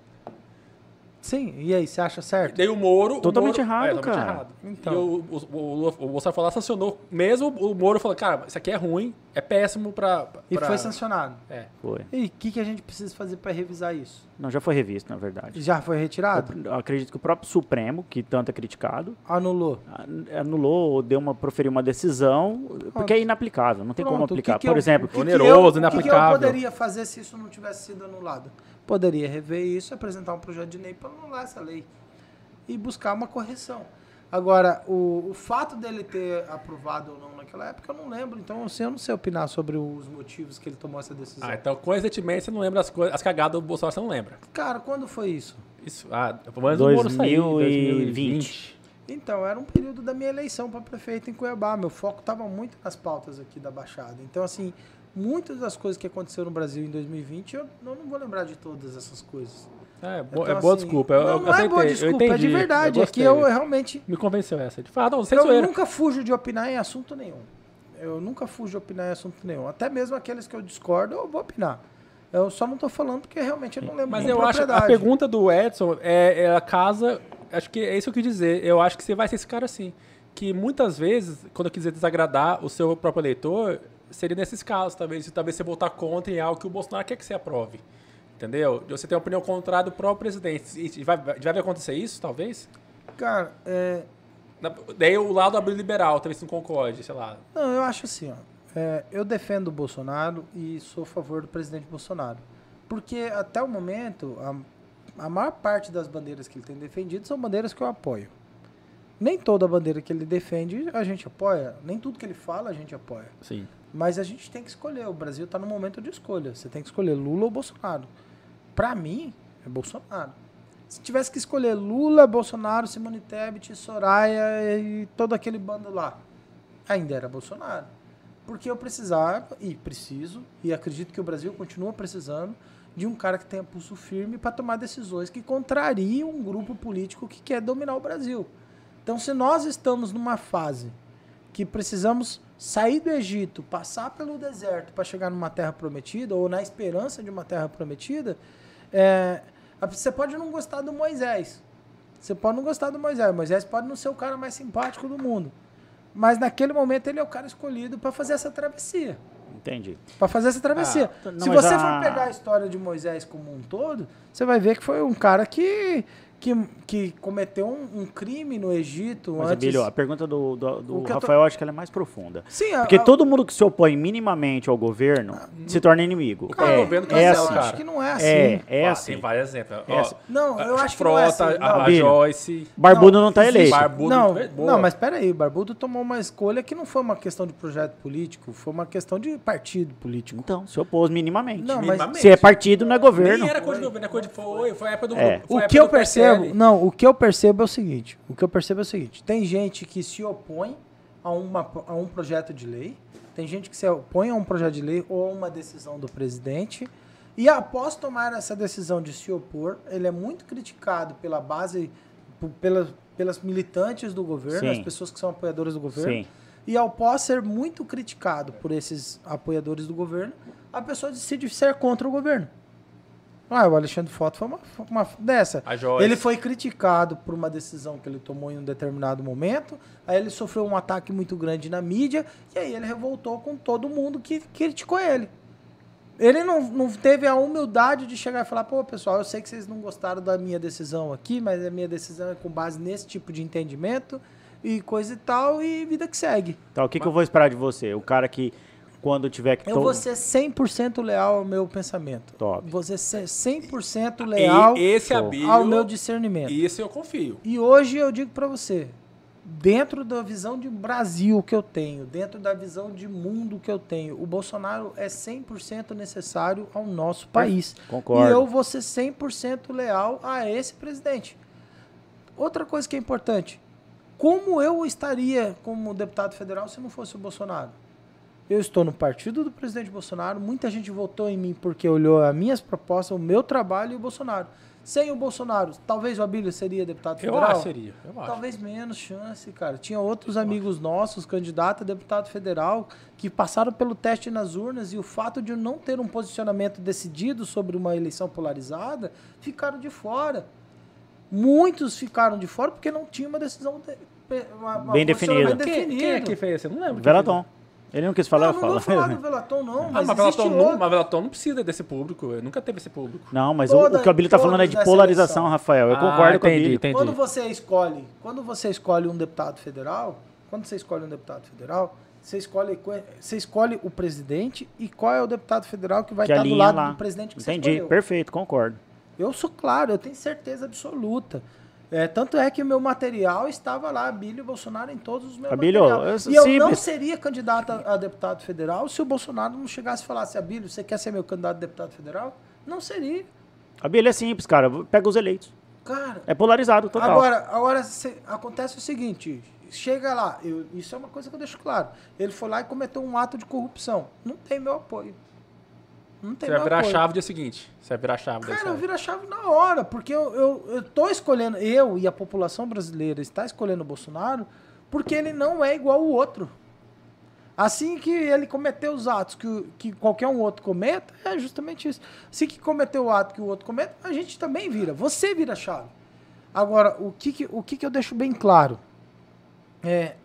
Sim, e aí, você acha certo? Daí o Moro. o Totalmente Moro- errado, é, totalmente cara. errado. Então. E o, o, o, o Bolsonaro falou, sancionou. Mesmo o Moro falou, cara, isso aqui é ruim, é péssimo pra. E pra- foi sancionado. É. Foi. E o que, que a gente precisa fazer para revisar isso? Não, já foi revisto, na verdade. Já foi retirado? Eu acredito que o próprio Supremo, que tanto é criticado, Anulou. an- anulou ou deu uma, proferiu uma decisão, porque é inaplicável, não tem como Pronto, o aplicar. que que Por eu- exemplo, o que que Oneroso, eu- O que, que eu inaplicável. poderia fazer se isso não tivesse sido anulado? Poderia rever isso, apresentar um projeto de lei para anular essa lei e buscar uma correção. Agora, o, o fato dele ter aprovado ou não naquela época, eu não lembro. Então, assim, eu não sei opinar sobre os motivos que ele tomou essa decisão. Ah, então coincidentemente você não lembra as coisas, as cagadas do Bolsonaro, você não lembra. Cara, quando foi isso? Isso, ah, pelo menos o Moro saiu em 2020. Então, era um período da minha eleição para prefeito em Cuiabá. Meu foco estava muito nas pautas aqui da Baixada. Então, assim, muitas das coisas que aconteceram no Brasil em 2020, eu, eu não vou lembrar de todas essas coisas. É, Então, é boa assim, desculpa. Eu, não, não é aceitei, boa eu desculpa, entendi. é de verdade. eu é que eu realmente. Me convenceu essa. De fato, não, sem Eu zoeira. nunca fujo de opinar em assunto nenhum. eu nunca fujo de opinar em assunto nenhum. Até mesmo aqueles que eu discordo, eu vou opinar. Eu só não tô falando porque realmente eu não lembro Mas eu acho a pergunta do Edson é, é a casa. Acho que é isso que eu quis dizer. Eu acho que você vai ser esse cara assim. Que muitas vezes, quando eu quiser desagradar o seu próprio eleitor, seria nesses casos, talvez, talvez você votar contra em algo que o Bolsonaro quer que você aprove. Entendeu? De você ter uma opinião contrária do próprio presidente. E vai, vai acontecer isso, talvez? Cara, é, Daí o lado abriu liberal, talvez você não concorde, sei lá. Não, eu acho assim, ó. é, eu defendo o Bolsonaro e sou a favor do presidente Bolsonaro. Porque até o momento, a, a maior parte das bandeiras que ele tem defendido são bandeiras que eu apoio. Nem toda bandeira que ele defende a gente apoia, nem tudo que ele fala a gente apoia. Sim. Mas a gente tem que escolher. O Brasil está no momento de escolha. Você tem que escolher Lula ou Bolsonaro. Para mim, é Bolsonaro. Se tivesse que escolher Lula, Bolsonaro, Simone Tebet, Soraya e todo aquele bando lá, ainda era Bolsonaro. Porque eu precisava, e preciso, e acredito que o Brasil continua precisando, de um cara que tenha pulso firme para tomar decisões que contrariam um grupo político que quer dominar o Brasil. Então, se nós estamos numa fase que precisamos sair do Egito, passar pelo deserto para chegar numa terra prometida, ou na esperança de uma terra prometida, é, você pode não gostar do Moisés. Você pode não gostar do Moisés. Moisés pode não ser o cara mais simpático do mundo. Mas naquele momento ele é o cara escolhido para fazer essa travessia. Entendi. Para fazer essa travessia. Ah, não, Se você for pegar a história de Moisés como um todo, você vai ver que foi um cara que, que, que cometeu um, um crime no Egito Mas, antes. Abílio, a pergunta do, do, do O que eu tô- Rafael, eu acho que ela é mais profunda. Sim, a- Porque a- todo mundo que se opõe minimamente ao governo se torna inimigo. Cara, é, o governo é cancela, assim. cara. acho que não é assim. É, é Ó, assim. Tem vários exemplos. É assim. Não, eu a acho que não é Frota, assim. Não. a, a Abílio. Joyce. Barbudo não, tá existe. eleito. Barbudo, não, boa. não, mas peraí, o Barbudo tomou uma escolha que não foi uma questão de projeto político, foi uma questão de partido político. Então, se opôs minimamente. Não, mas- Minimamente. Se é partido, não é governo. Nem era coisa de governo, é coisa de foi, foi a época do É. a O que eu do percebo, não, o que eu percebo é o seguinte, o que eu percebo é o seguinte, tem gente que se opõe a, uma, a um projeto de lei, tem gente que se opõe a um projeto de lei ou a uma decisão do presidente, e após tomar essa decisão de se opor, ele é muito criticado pela base, pelas, pelas militantes do governo, Sim. as pessoas que são apoiadoras do governo, Sim. e ao pós ser muito criticado por esses apoiadores do governo, a pessoa decide ser contra o governo. Ah, o Alexandre Foto foi uma, uma dessa. Ele foi criticado por uma decisão que ele tomou em um determinado momento, aí ele sofreu um ataque muito grande na mídia, e aí ele revoltou com todo mundo que criticou ele. Ele não, não teve a humildade de chegar e falar, pô, pessoal, eu sei que vocês não gostaram da minha decisão aqui, mas a minha decisão é com base nesse tipo de entendimento e coisa e tal, e vida que segue. Tá, o que, que eu vou esperar de você? O cara que, quando tiver que... Eu to- vou ser 100% leal ao meu pensamento. Top. Vou ser 100% leal E esse. Abílio, ao meu discernimento. Isso eu confio. E hoje eu digo pra você, dentro da visão de Brasil que eu tenho, dentro da visão de mundo que eu tenho, o Bolsonaro é 100% necessário ao nosso país. Concordo. E eu vou ser 100% leal a esse presidente. Outra coisa que é importante, como eu estaria como deputado federal se não fosse o Bolsonaro? Eu estou no partido do presidente Bolsonaro, muita gente votou em mim porque olhou as minhas propostas, o meu trabalho e o Bolsonaro. Sem o Bolsonaro, talvez o Abílio seria deputado Eu federal? acho que seria. Eu acho. Talvez menos chance, cara. Tinha outros amigos nossos, candidatos a deputado federal, que passaram pelo teste nas urnas e o fato de não ter um posicionamento decidido sobre uma eleição polarizada, ficaram de fora. Muitos ficaram de fora porque não tinha uma decisão de, uma- uma Bem definida. Quem, quem é que fez? Eu não lembro. quem Velaton. Ele não quis falar, não, eu não vou falo. falar do Velaton, não, Ah, mas, mas Velaton, não, mas Velaton não precisa desse público. Nunca teve esse público. Não, mas o, Toda- o que o Abílio tá falando é de polarização, eleição. Rafael. Eu Ah, concordo com o entendi, Abílio. entendi. Quando você escolhe, quando você escolhe um deputado federal, quando você escolhe um deputado federal, você escolhe, você escolhe o presidente e qual é o deputado federal que vai Que estar do alinha lado lá. do presidente que Entendi, você escolheu. perfeito, concordo. Eu sou claro, eu tenho certeza absoluta. É, tanto é que o meu material estava lá, Abílio Bolsonaro, em todos os meus Abílio, materiais. é E eu não seria candidato a, a deputado federal se o Bolsonaro não chegasse e falasse, Abílio, você quer ser meu candidato a deputado federal? Não seria. Abílio é simples, cara. Pega os eleitos. Cara, É polarizado, total. Agora, agora cê- acontece o seguinte: chega lá, eu- isso é uma coisa que eu deixo claro. Ele foi lá e cometeu um ato de corrupção. Não tem meu apoio. Não tem Você vai virar a apoio. chave dia seguinte. Você vai virar a chave Cara, eu viro a chave na hora, porque eu, eu, eu tô escolhendo, eu e a população brasileira está escolhendo o Bolsonaro porque ele não é igual o outro. Assim que ele cometeu os atos que, que qualquer um outro cometa, é justamente isso. Assim que cometeu o ato que o outro cometa, a gente também vira. Você vira a chave. Agora, o que, que, o que, que eu deixo bem claro? É,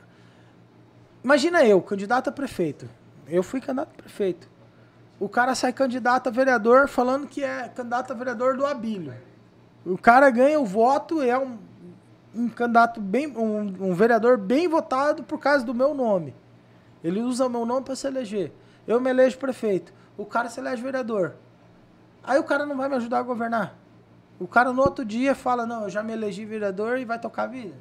imagina eu, candidato a prefeito. Eu fui candidato a prefeito. O cara sai candidato a vereador falando que é candidato a vereador do Abílio. O cara ganha o voto, é um, um candidato bem. Um, um vereador bem votado por causa do meu nome. Ele usa o meu nome para se eleger. Eu me elejo prefeito. O cara se elege vereador. Aí o cara não vai me ajudar a governar. O cara no outro dia fala, não, eu já me elegi vereador e vai tocar a vida.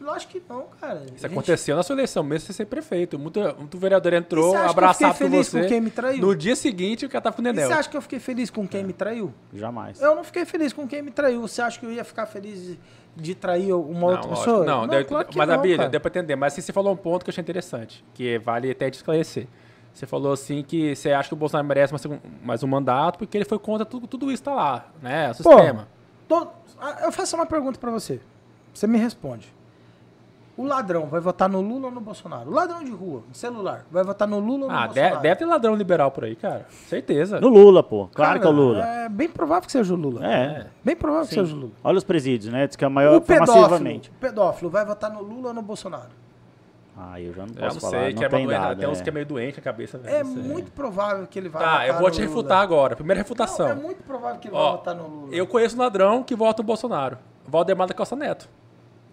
Lógico que não, cara. Isso Gente, aconteceu na sua eleição, mesmo sem ser prefeito. Muito, muito vereador E entrou, você acha que eu abraçado fiquei por feliz você. com quem me traiu? No dia seguinte, o cara tava com o E Nenel. você acha que eu fiquei feliz com quem me traiu? Jamais. Eu não fiquei feliz com quem me traiu. Você acha que eu ia ficar feliz de, trair uma Não, outra lógico, pessoa? Não, deu- claro que mas, não, Abílio, cara. deu pra entender. Mas assim, você falou um ponto que eu achei interessante, que vale até te esclarecer. Você falou assim que você acha que o Bolsonaro merece mais um, mais um mandato porque ele foi contra tudo, tudo isso tá lá, né? O sistema. Tô- ah, eu faço uma pergunta pra você. Você me responde. O ladrão vai votar no Lula ou no Bolsonaro? O ladrão de rua, de celular, vai votar no Lula ou no ah, Bolsonaro? deve ter ladrão liberal por aí, cara. Certeza. No Lula, pô. Claro Cara, que é o Lula. É bem provável que seja o Lula. É. Bem provável que Sim. seja o Lula. Olha os presídios, né? Diz que é a maior O pedófilo, massivamente. o pedófilo vai votar no Lula ou no Bolsonaro? Ah, eu já não Eu posso não falar. sei, não que é tem dado. tem uns é. que é meio doente na cabeça, velho. É muito provável que ele vai Tá, votar eu vou te no refutar Lula. agora. Primeira refutação. Não, é muito provável que ele Ó, vai votar no Lula. Eu conheço um ladrão que vota no Bolsonaro. Valdemar da Costa Neto.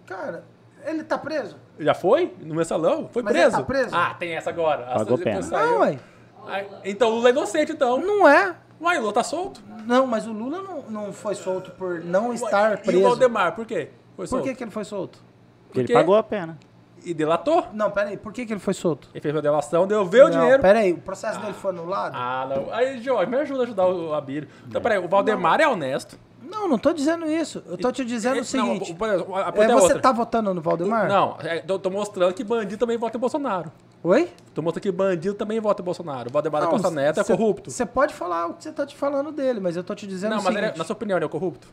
Cara, ele tá preso? Já foi? No mensalão? Foi Mas ele preso? tá preso? Ah, tem essa agora. A Pagou pena. Não, ué. Ai, Então o Lula é inocente, então. Não é. Uai, o Lula tá solto. Não, mas o Lula não, não foi solto por não Uai, estar E o preso. Valdemar, por quê? Foi Por que, que ele foi solto? Porque Ele pagou a pena. E delatou. Não, peraí, por que, que ele foi solto? Ele fez uma delação, devolveu o não, dinheiro. Peraí, o processo dele foi anulado? Ah, não. Aí, Jorge, me ajuda a ajudar o Abílio. Então, peraí, o Valdemar é honesto. Não, não tô dizendo isso. Eu tô te dizendo o Não, seguinte. por exemplo, a é, pergunta é você outra. tá votando no Valdemar? Não, é, tô, tô mostrando que bandido também vota em Bolsonaro. Oi? Tô mostrando que bandido também vota em Bolsonaro. O Valdemar da Não, Costa Neto é corrupto. Você pode falar o que você tá te falando dele, mas eu tô te dizendo Não, o ele é- seguinte. na sua opinião, ele é corrupto?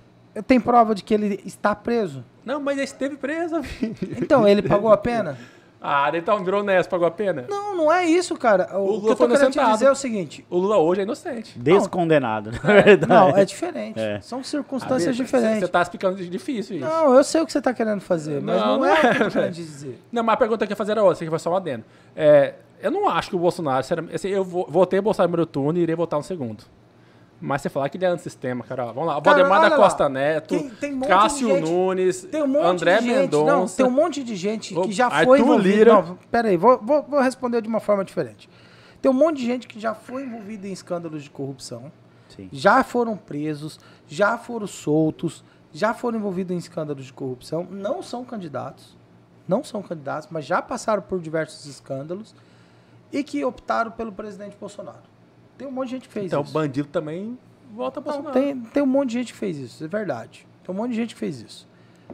Tem prova de que ele está preso? Não, mas ele esteve preso, filho. Então, ele pagou a pena? Ah, então virou honesto, pagou a pena. Não, não é isso, cara. O, Lula que eu tô querendo te dizer é o seguinte. O Lula hoje é inocente. Descondenado, na verdade. Não, é diferente. É. São circunstâncias Você diferentes. tá explicando difícil isso. Não, eu sei o que você tá querendo fazer, mas Não, não, não é o que eu é, tô querendo dizer. Não, mas a pergunta que eu ia fazer era outra, que foi só um adendo. É, eu não acho que o Bolsonaro, assim, eu vo- votei em Bolsonaro no primeiro turno e irei votar no segundo. Mas você falar que ele é antissistema, cara. Vamos lá. O Cara, Valdemar da olha lá. Costa Neto, Tem- tem um Cássio gente- Nunes, um André Mendonça. não, tem um monte de gente que já Arthur foi envolvido. Lira. Não, peraí, vou, vou, vou responder de uma forma diferente. Tem um monte de gente que já foi envolvido em escândalos de corrupção, Sim. já foram presos, já foram soltos, já foram envolvidos em escândalos de corrupção, não são candidatos, não são candidatos, mas já passaram por diversos escândalos e que optaram pelo presidente Bolsonaro. Tem um monte de gente que fez Então, isso. bandido também vota Não, Bolsonaro. tem, tem um monte de gente que fez isso, é verdade. Tem um monte de gente que fez isso.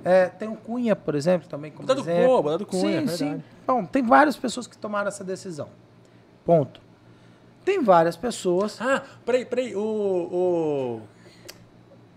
É, tem o Cunha, por exemplo, também como Botando exemplo. Cunha, botando Cunha, é sim, sim. verdade. Bom, tem várias pessoas que tomaram essa decisão. Ponto. Tem várias pessoas. Ah, peraí, peraí. O.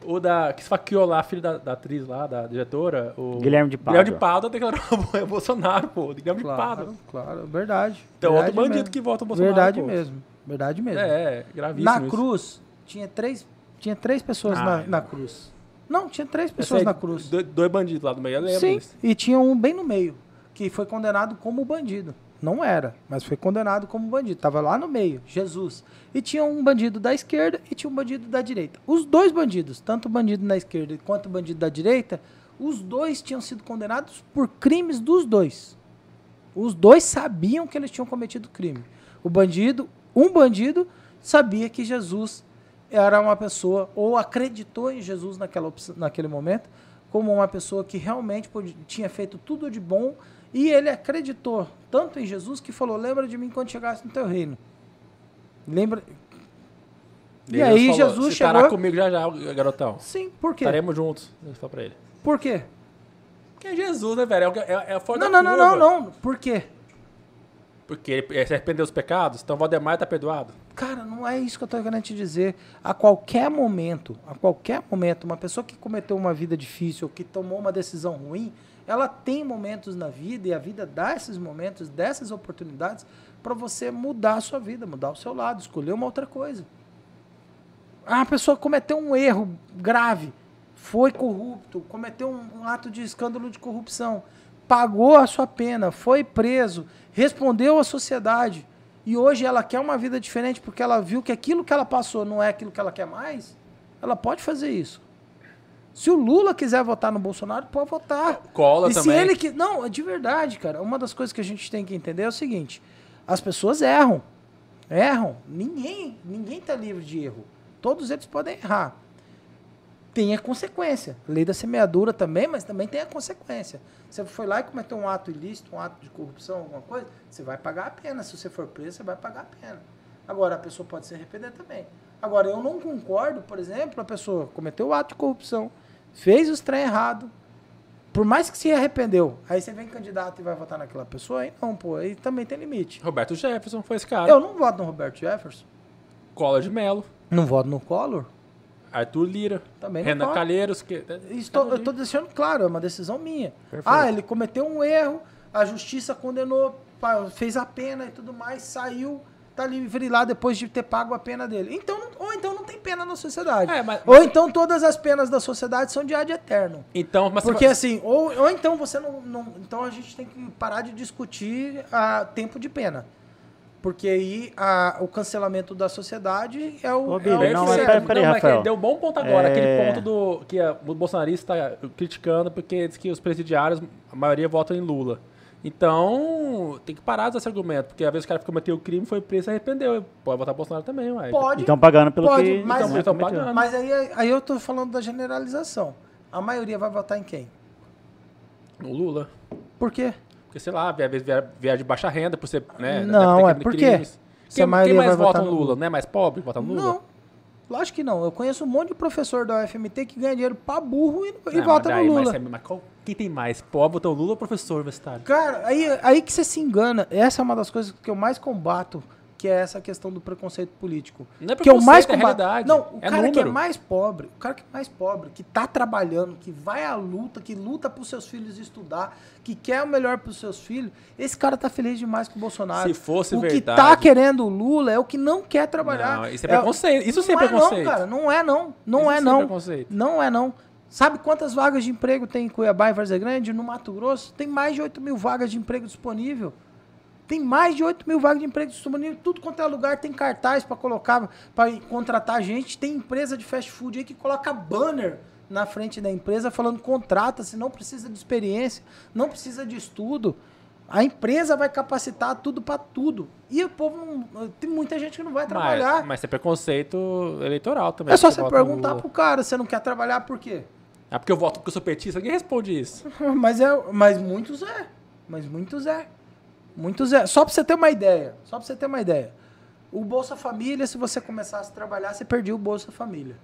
O, o da. Que esfaqueou lá, filho da, da atriz lá, da diretora. O Guilherme de Guilherme Pádua. de Pádua declarou ao Bolsonaro, pô. Guilherme de Pádua. Claro, claro, verdade. Então, verdade outro bandido mesmo. que vota o Bolsonaro. Verdade pô. mesmo. Verdade mesmo. É, é, gravíssimo. na isso. cruz, tinha três, tinha três pessoas Ah, na, é. na cruz. Não, tinha três pessoas sei, na cruz. Dois, dois bandidos lá no meio, eu lembro Sim, disso. e tinha um bem no meio, que foi condenado como bandido. Não era, mas foi condenado como bandido. Tava lá no meio, Jesus. E tinha um bandido da esquerda e tinha um bandido da direita. Os dois bandidos, tanto o bandido na esquerda quanto o bandido da direita, os dois tinham sido condenados por crimes dos dois. Os dois sabiam que eles tinham cometido crime. O bandido, um bandido, sabia que Jesus era uma pessoa, ou acreditou em Jesus naquela, naquele momento, como uma pessoa que realmente podia- tinha feito tudo de bom, e ele acreditou tanto em Jesus que falou: Lembra de mim quando chegasse no teu reino. Lembra. E Deus aí falou, Jesus "Você estará chegou. comigo já já, garotão. Sim, por quê? Estaremos juntos. Falou pra ele. Por quê? Que é Jesus, né, velho? É, é, é a força Não, da não, não, não, não. Por quê? Porque ele, se arrependeu dos pecados, então Valdemar tá perdoado. Cara, não é isso que eu tô querendo te dizer. A qualquer momento, a qualquer momento, uma pessoa que cometeu uma vida difícil, que tomou uma decisão ruim, ela tem momentos na vida e a vida dá esses momentos, dessas oportunidades para você mudar a sua vida, mudar o seu lado, escolher uma outra coisa. Ah, a pessoa cometeu um erro grave, foi corrupto, cometeu um, um ato de escândalo de corrupção, pagou a sua pena, foi preso, respondeu à sociedade e hoje ela quer uma vida diferente porque ela viu que aquilo que ela passou não é aquilo que ela quer mais, ela pode fazer isso. Se o Lula quiser votar no Bolsonaro, pode votar. Cola e também. se ele que não, de verdade, cara, uma das coisas que a gente tem que entender é o seguinte: as pessoas erram, erram. Ninguém, ninguém tá livre de erro. Todos eles podem errar. Tem a consequência. Lei da semeadura também, mas também tem a consequência. Você foi lá e cometeu um ato ilícito, um ato de corrupção, alguma coisa, você vai pagar a pena. Se você for preso, você vai pagar a pena. Agora, a pessoa pode se arrepender também. Agora, eu não concordo, por exemplo, a pessoa cometeu o ato de corrupção, fez os trem errado, por mais que se arrependeu, aí você vem candidato e vai votar naquela pessoa, aí não, pô, aí também tem limite. Roberto Jefferson foi esse cara. Eu não voto no Roberto Jefferson, Collor de Mello. não voto no Collor, Arthur Lira. também Renan. Calheiros. Que... Estou, eu estou deixando claro, é uma decisão minha. Ah, ele cometeu um erro, a justiça condenou, fez a pena e tudo mais, saiu, tá livre lá depois de ter pago a pena dele. Então, ou então não tem pena na sociedade. É, mas- ou então todas as penas da sociedade são de ad eterno. Então, mas Porque assim, ou, ou então você não, não- Então a gente tem que parar de discutir a tempo de pena. Porque aí a- o cancelamento da sociedade é o. Ô, é Billy, o que não, mas peraí, Não, mas que Rafael. Deu um bom ponto agora, É. aquele ponto do que a- o bolsonarista está criticando porque diz que os presidiários, a maioria votam em Lula. Então, tem que parar desse argumento, porque às vezes o cara que cometeu o crime foi preso e arrependeu. Pode votar Bolsonaro também, ué. Pode, Estão pagando pelo Pode, que mas- então, pagando. Mas aí, aí eu tô falando da generalização. A maioria vai votar em quem? O Lula. Por quê? Porque, sei lá, às vezes vier, de baixa renda por ser, né? Não, é crime- por quê? crimes. Se Quem, quem mais vai vota no Lula? Não é mais pobre que vota no Lula? Não. Lógico que não. Eu conheço um monte de professor da UFMT que ganha dinheiro pra burro e, e Não, vota mas daí, no mas Lula. é- mas qual- quem tem mais? Pobre vota no Lula ou professor universitário? Cara, aí, aí que você se engana. Essa é uma das coisas que eu mais combato, que é essa questão do preconceito político. Não é que eu mais preconceito, é realidade. Não, o É cara que é número. mais pobre, o cara que é mais pobre, que tá trabalhando, que vai à luta, que luta pros seus filhos estudar, que quer o melhor pros seus filhos, esse cara tá feliz demais com o Bolsonaro. Se fosse o que verdade- tá querendo o Lula é o que não quer trabalhar. Não, isso é preconceito. Isso sim é não preconceito. não, cara. Não é não. Não Isso é é não. preconceito. Não é não. Sabe quantas vagas de emprego tem em Cuiabá e Várzea Grande? No Mato Grosso? Tem mais de 8 mil vagas de emprego disponível. Tem mais de 8 mil vagas de emprego disponível. Tudo quanto é lugar tem cartaz para colocar, para contratar gente. Tem empresa de fast food aí que coloca banner na frente da empresa falando contrata, se não precisa de experiência, não precisa de estudo. A empresa vai capacitar tudo para tudo. E o povo tem muita gente que não vai trabalhar. Mas, mas é preconceito eleitoral também. é só você perguntar pro cara, você não quer trabalhar por quê? Ah, porque eu voto porque eu sou petista. Ninguém responde isso. Mas, é, mas muitos é. Mas muitos é. Muitos é. Só pra você ter uma ideia. Só pra você ter uma ideia. O Bolsa Família, se você começasse a trabalhar, você perdia o Bolsa Família.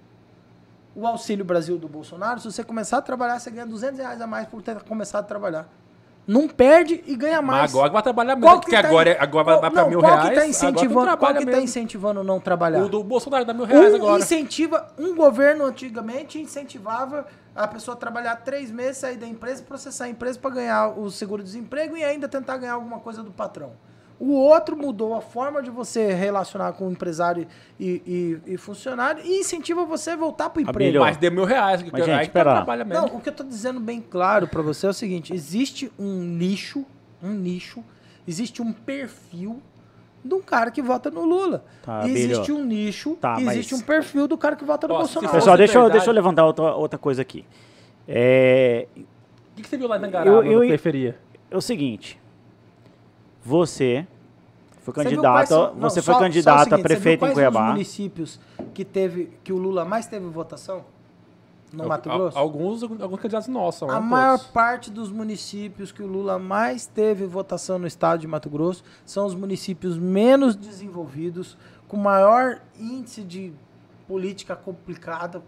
O Auxílio Brasil do Bolsonaro, se você começar a trabalhar, você ganha 200 reais a mais por ter começado a trabalhar. Não perde e ganha mais. Mas agora vai trabalhar mesmo. Qual que porque tá agora, in- é- agora vai- vai não, mil qual reais. Que tá incentivando, qual que tá mesmo. incentivando não trabalhar? O do Bolsonaro dá mil reais Um agora. incentiva, um governo antigamente incentivava a pessoa trabalhar três meses, sair da empresa, processar a empresa para ganhar o seguro-desemprego e ainda tentar ganhar alguma coisa do patrão. O outro mudou a forma de você relacionar com o empresário e, e- e funcionário e incentiva você a voltar para o emprego. Mas deu mil reais. que Mas, aí gente, que tu pera lá. trabalha mesmo. Não, o que eu tô dizendo bem claro para você é o seguinte: existe um nicho, um nicho, existe um perfil de um cara que vota no Lula. Tá, existe um nicho, Tá, existe mas- um perfil do cara que vota no Ó, Bolsonaro. Pessoal, deixa eu, deixa eu levantar outra, outra coisa aqui. É, O que, que você viu lá na Garapa, Eu- eu- periferia? é o seguinte. Você foi candidato, quais são- não, você só- foi só candidato seguinte, a você prefeito em quais Cuiabá. municípios que teve que o Lula mais teve votação no Al- Mato Grosso? Alguns, alguns candidatos nossos. A maior todos. parte dos municípios que o Lula mais teve votação no estado de Mato Grosso são os municípios menos desenvolvidos, com maior índice de política complicada,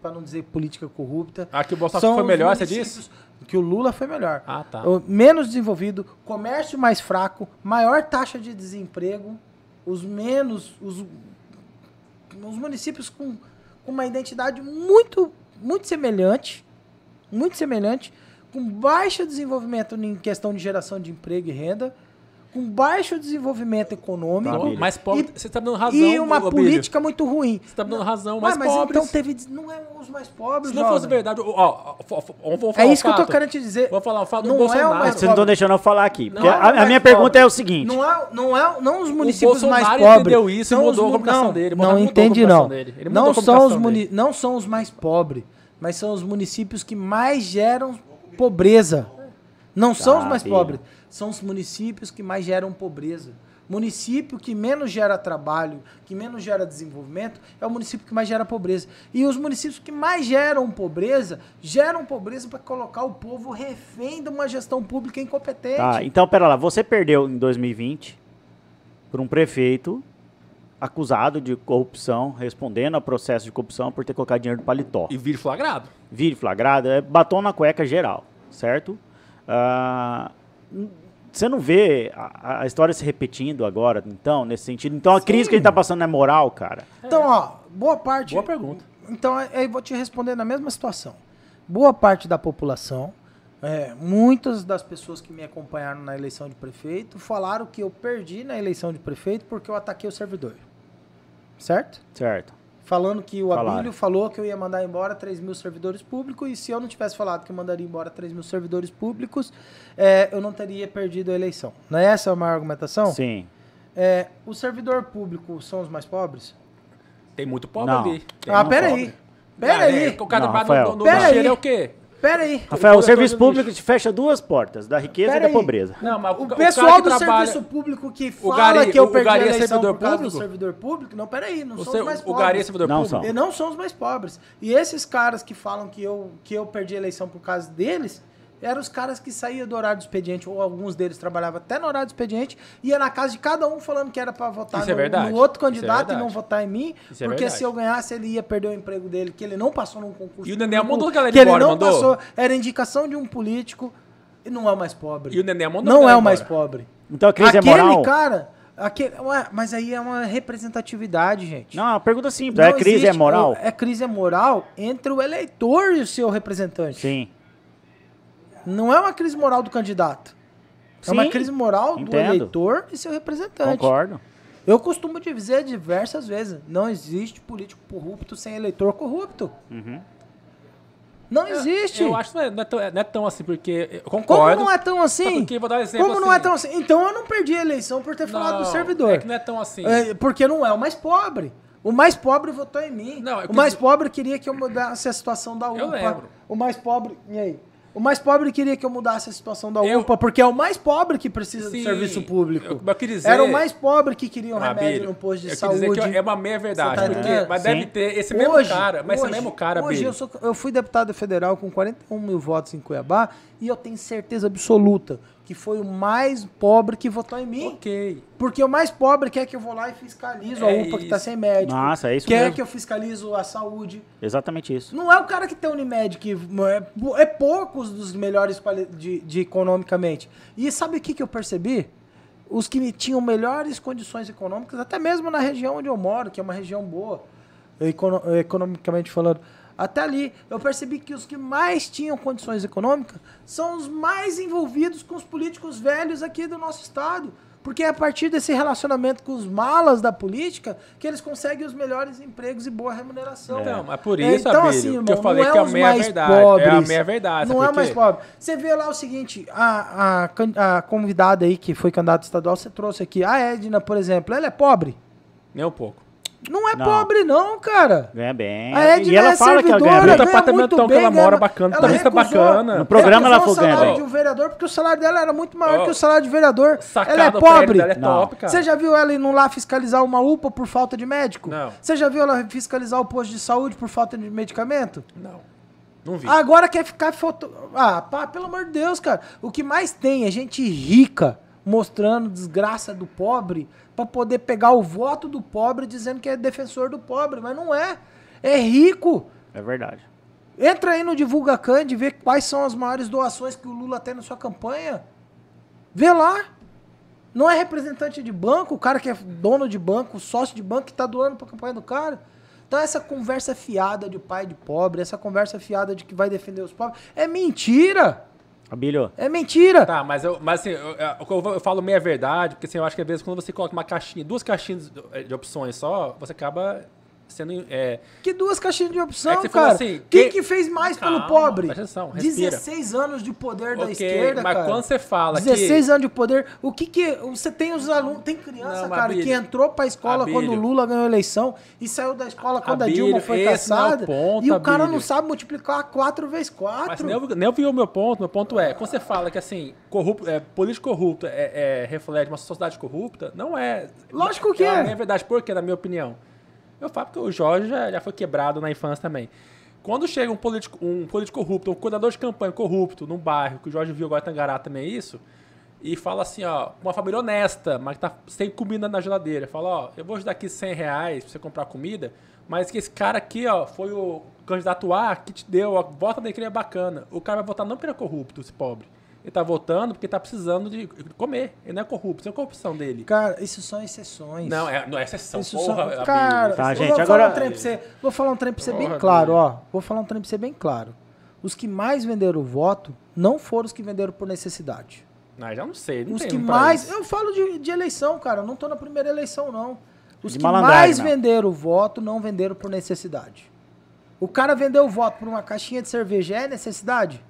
para não dizer política corrupta. Ah, que o Bolsonaro foi melhor, você disse? Que o Lula foi melhor. Ah, tá. Menos desenvolvido, comércio mais fraco, maior taxa de desemprego. os menos, os, os municípios com, com uma identidade muito, muito semelhante, muito semelhante, com baixo desenvolvimento em questão de geração de emprego e renda, com baixo desenvolvimento econômico. Abílio. mais pobre. E- Você tá me dando razão. e uma política muito ruim. Você tá me dando razão. Ué, Mais mas pobres. então teve. Não é os mais pobres, Se não fosse jovem. verdade. Ó, ó, ó, ó, vamos falar É um isso que eu tô fato. querendo te dizer. Vamos falar um fato do Não é o Bolsonaro. mais Vocês não estão deixando eu falar aqui. Não é a, a minha pobre. pergunta é o seguinte. Não é, não é, não os municípios mais pobres. entendeu isso e mudou os a mu- comunicação não, dele. Não Bolsonaro mudou a entende não. Não são os muni- não são os mais pobres, mas são os municípios que mais geram pobreza. Não são os mais filho. pobres, são os municípios que mais geram pobreza. Município que menos gera trabalho, que menos gera desenvolvimento, é o município que mais gera pobreza. E os municípios que mais geram pobreza, geram pobreza para colocar o povo refém de uma gestão pública incompetente. Tá, então, pera lá. Você perdeu em 2020 por um prefeito acusado de corrupção, respondendo a processo de corrupção por ter colocado dinheiro no paletó. E vir flagrado. Vire flagrado, é batom na cueca geral, certo? Ah, você não vê a, a história se repetindo agora, então, nesse sentido? Então, a crise que a gente tá passando é moral, cara? Então, ó, boa parte. Boa pergunta. Então, aí eu vou te responder na mesma situação. Boa parte da população, é, muitas das pessoas que me acompanharam na eleição de prefeito falaram que eu perdi na eleição de prefeito porque eu ataquei o servidor. Certo? Certo. Falando que o Falaram. Abílio falou que eu ia mandar embora 3 mil servidores públicos e se eu não tivesse falado que eu mandaria embora 3 mil servidores públicos, é, eu não teria perdido a eleição. Não é essa a maior argumentação? Sim. É, o servidor público são os mais pobres? Tem muito pobre Não. ali. Tem ah, peraí. pobre. Peraí. Ah, é, O cara Não, no, no, no Pera aí. é o quê? Peraí. Rafael, o coletor serviço público te fecha duas portas, da riqueza Pera e da aí. pobreza. Não, mas O ca- pessoal que do trabalha- serviço público que fala Gari- que eu o perdi Gari a é eleição servidor por causa público? do servidor público, não, peraí, não O, são os mais o pobres. Gari é servidor Não público? são. E não são os mais pobres. E esses caras que falam que eu, que eu perdi a eleição por causa deles, eram os caras que saíam do horário do expediente, ou alguns deles trabalhavam até no horário do expediente, ia na casa de cada um falando que era pra votar é no, verdade. no outro Isso é candidato e não votar em mim, Isso é porque verdade. se eu ganhasse ele ia perder o emprego dele, que ele não passou num concurso. E o Nenê público, mandou a galera que ele embora, não mandou? passou, era indicação de um político e não é o mais pobre. E o Nenê mandou Não é o mais embora. pobre. Então a crise Aquele é moral? cara. Aquele, ué, mas aí é uma representatividade, gente. Não, a pergunta simples. Não é crise é existe- moral? É crise é moral entre o eleitor e o seu representante. Sim. Não é uma crise moral do candidato. É uma Sim, crise moral do entendo. eleitor e seu representante. Concordo. Eu costumo dizer diversas vezes: não existe político corrupto sem eleitor corrupto. Uhum. Não existe. Eu acho que não é, não é tão, não é tão assim, porque eu Como concordo. não é tão assim? porque, vou dar um exemplo Como não é assim. tão assim? Então eu não perdi a eleição por ter falado do Não, servidor. É que não é tão assim. É, porque não é o mais pobre. O mais pobre votou em mim. Não, é o que- mais pobre queria que eu mudasse a situação da UPA. Eu lembro. O mais pobre. E aí? O mais pobre queria que eu mudasse a situação da Eu- UPA, porque é o mais pobre que precisa Sim, do serviço público. eu- eu dizer- Era o mais pobre que queria um Ah, remédio no posto de eu queria saúde. dizer que é uma meia verdade. Tá porque, mas Sim. deve ter esse mesmo Hoje- cara. Mas hoje- esse mesmo cara, Hoje eu, sou, eu fui deputado federal com 41 mil votos em Cuiabá e eu tenho certeza absoluta que foi o mais pobre que votou em mim. Ok. Porque o mais pobre quer que eu vou lá e fiscalizo É a UPA que tá isso. sem médico. Nossa, é isso Quer mesmo. que eu fiscalizo a saúde. Exatamente isso. Não é o cara que tem Unimed, que é, é poucos dos melhores de, de economicamente. E sabe o que, que eu percebi? Os que tinham melhores condições econômicas, até mesmo na região onde eu moro, que é uma região boa, econo- economicamente falando. Até ali, eu percebi que os que mais tinham condições econômicas são os mais envolvidos com os políticos velhos aqui do nosso estado. Porque é a partir desse relacionamento com os malas da política que eles conseguem os melhores empregos e boa remuneração. Então, mas por É, isso, então, Abílio, assim, que irmão, eu falei não que é a os meia mais verdade. É a pobres. meia verdade. Não é mais pobre. Você vê lá o seguinte, a, a, a convidada aí que foi candidata estadual, você trouxe aqui, a Edna, por exemplo, ela é pobre? Nem um pouco. Não é Não. pobre não, cara. Ganha bem. A Edna e ela é fala que ela ganha bem. Ganha apartamentão muito que ela mora ganha- bacana, ela vista recusou- bacana. No programa ela falou o salário ganha de bem. um vereador porque o salário dela era muito maior Ó, que o salário de vereador. Sacada, ela é o pobre. dela é Não. top, cara. Você já viu ela indo lá fiscalizar uma UPA por falta de médico? Não. Você já viu ela fiscalizar o posto de saúde por falta de medicamento? Não. Não vi. Agora quer ficar foto. Ah, pá, pelo amor de Deus, cara. O que mais tem é gente rica mostrando desgraça do pobre pra poder pegar o voto do pobre dizendo que é defensor do pobre, mas não é. É rico. É verdade. Entra aí no Divulga Cand e vê quais são as maiores doações que o Lula tem na sua campanha. Vê lá. Não é representante de banco, o cara que é dono de banco, sócio de banco que tá doando pra campanha do cara. Então essa conversa fiada de pai de pobre, essa conversa fiada de que vai defender os pobres, é mentira! Abílio, É mentira! Tá, mas eu, mas assim, eu, eu, eu falo meia verdade, porque assim, eu acho que às vezes quando você coloca uma caixinha, duas caixinhas de de opções só, você acaba sendo. É, Que duas caixinhas de opção, É que cara. assim, Quem que- que fez mais Calma, pelo pobre? atenção, respira. 16 anos de poder da ok, esquerda, mas cara. quando você fala 16 que. anos de poder. O que que. Você tem os alunos. Tem criança, Não, mas, cara, que Abílio, entrou pra escola Abílio. quando o Lula ganhou a eleição e saiu da escola quando a Abílio, Dilma foi é caçada. ponto, e o cara não sabe multiplicar 4 vezes 4. Mas nem, nem ouviu o meu ponto. Meu ponto é, quando você fala que assim, corrupto, é, político corrupto é, é, reflete uma sociedade corrupta, não é. Lógico que é. é. É verdade, por quê, na minha opinião? Eu falo porque o Jorge já, já foi quebrado na infância também. Quando chega um político, um político corrupto, um cuidador de campanha corrupto num bairro, que o Jorge viu agora em Tangará também é isso, e fala assim, ó, uma família honesta, mas que tá sem comida na geladeira, fala, ó, eu vou te dar aqui 100 reais pra você comprar comida, mas que esse cara aqui, ó, foi o candidato A que te deu, ó, vota nele que bacana. O cara vai votar não porque ele é corrupto, esse pobre. Ele tá votando porque tá precisando de comer. Ele não é corrupto, isso é a corrupção dele. Cara, isso são exceções. Não, é, não é exceção, Isso porra. só- Abílio. cara, Tá, eu gente, vou agora- falar um trem pra você, vou falar um trem pra você bem Porra, claro, Abílio. ó. Vou falar um trem pra você bem claro. Os que mais venderam o voto não foram os que venderam por necessidade. Ah, já não sei, não Os tem que mais. isso. Eu falo de, de eleição, cara. Eu não tô na primeira eleição, não. Os De que mais não. venderam o voto não venderam por necessidade. O cara vendeu o voto por uma caixinha de cerveja é necessidade?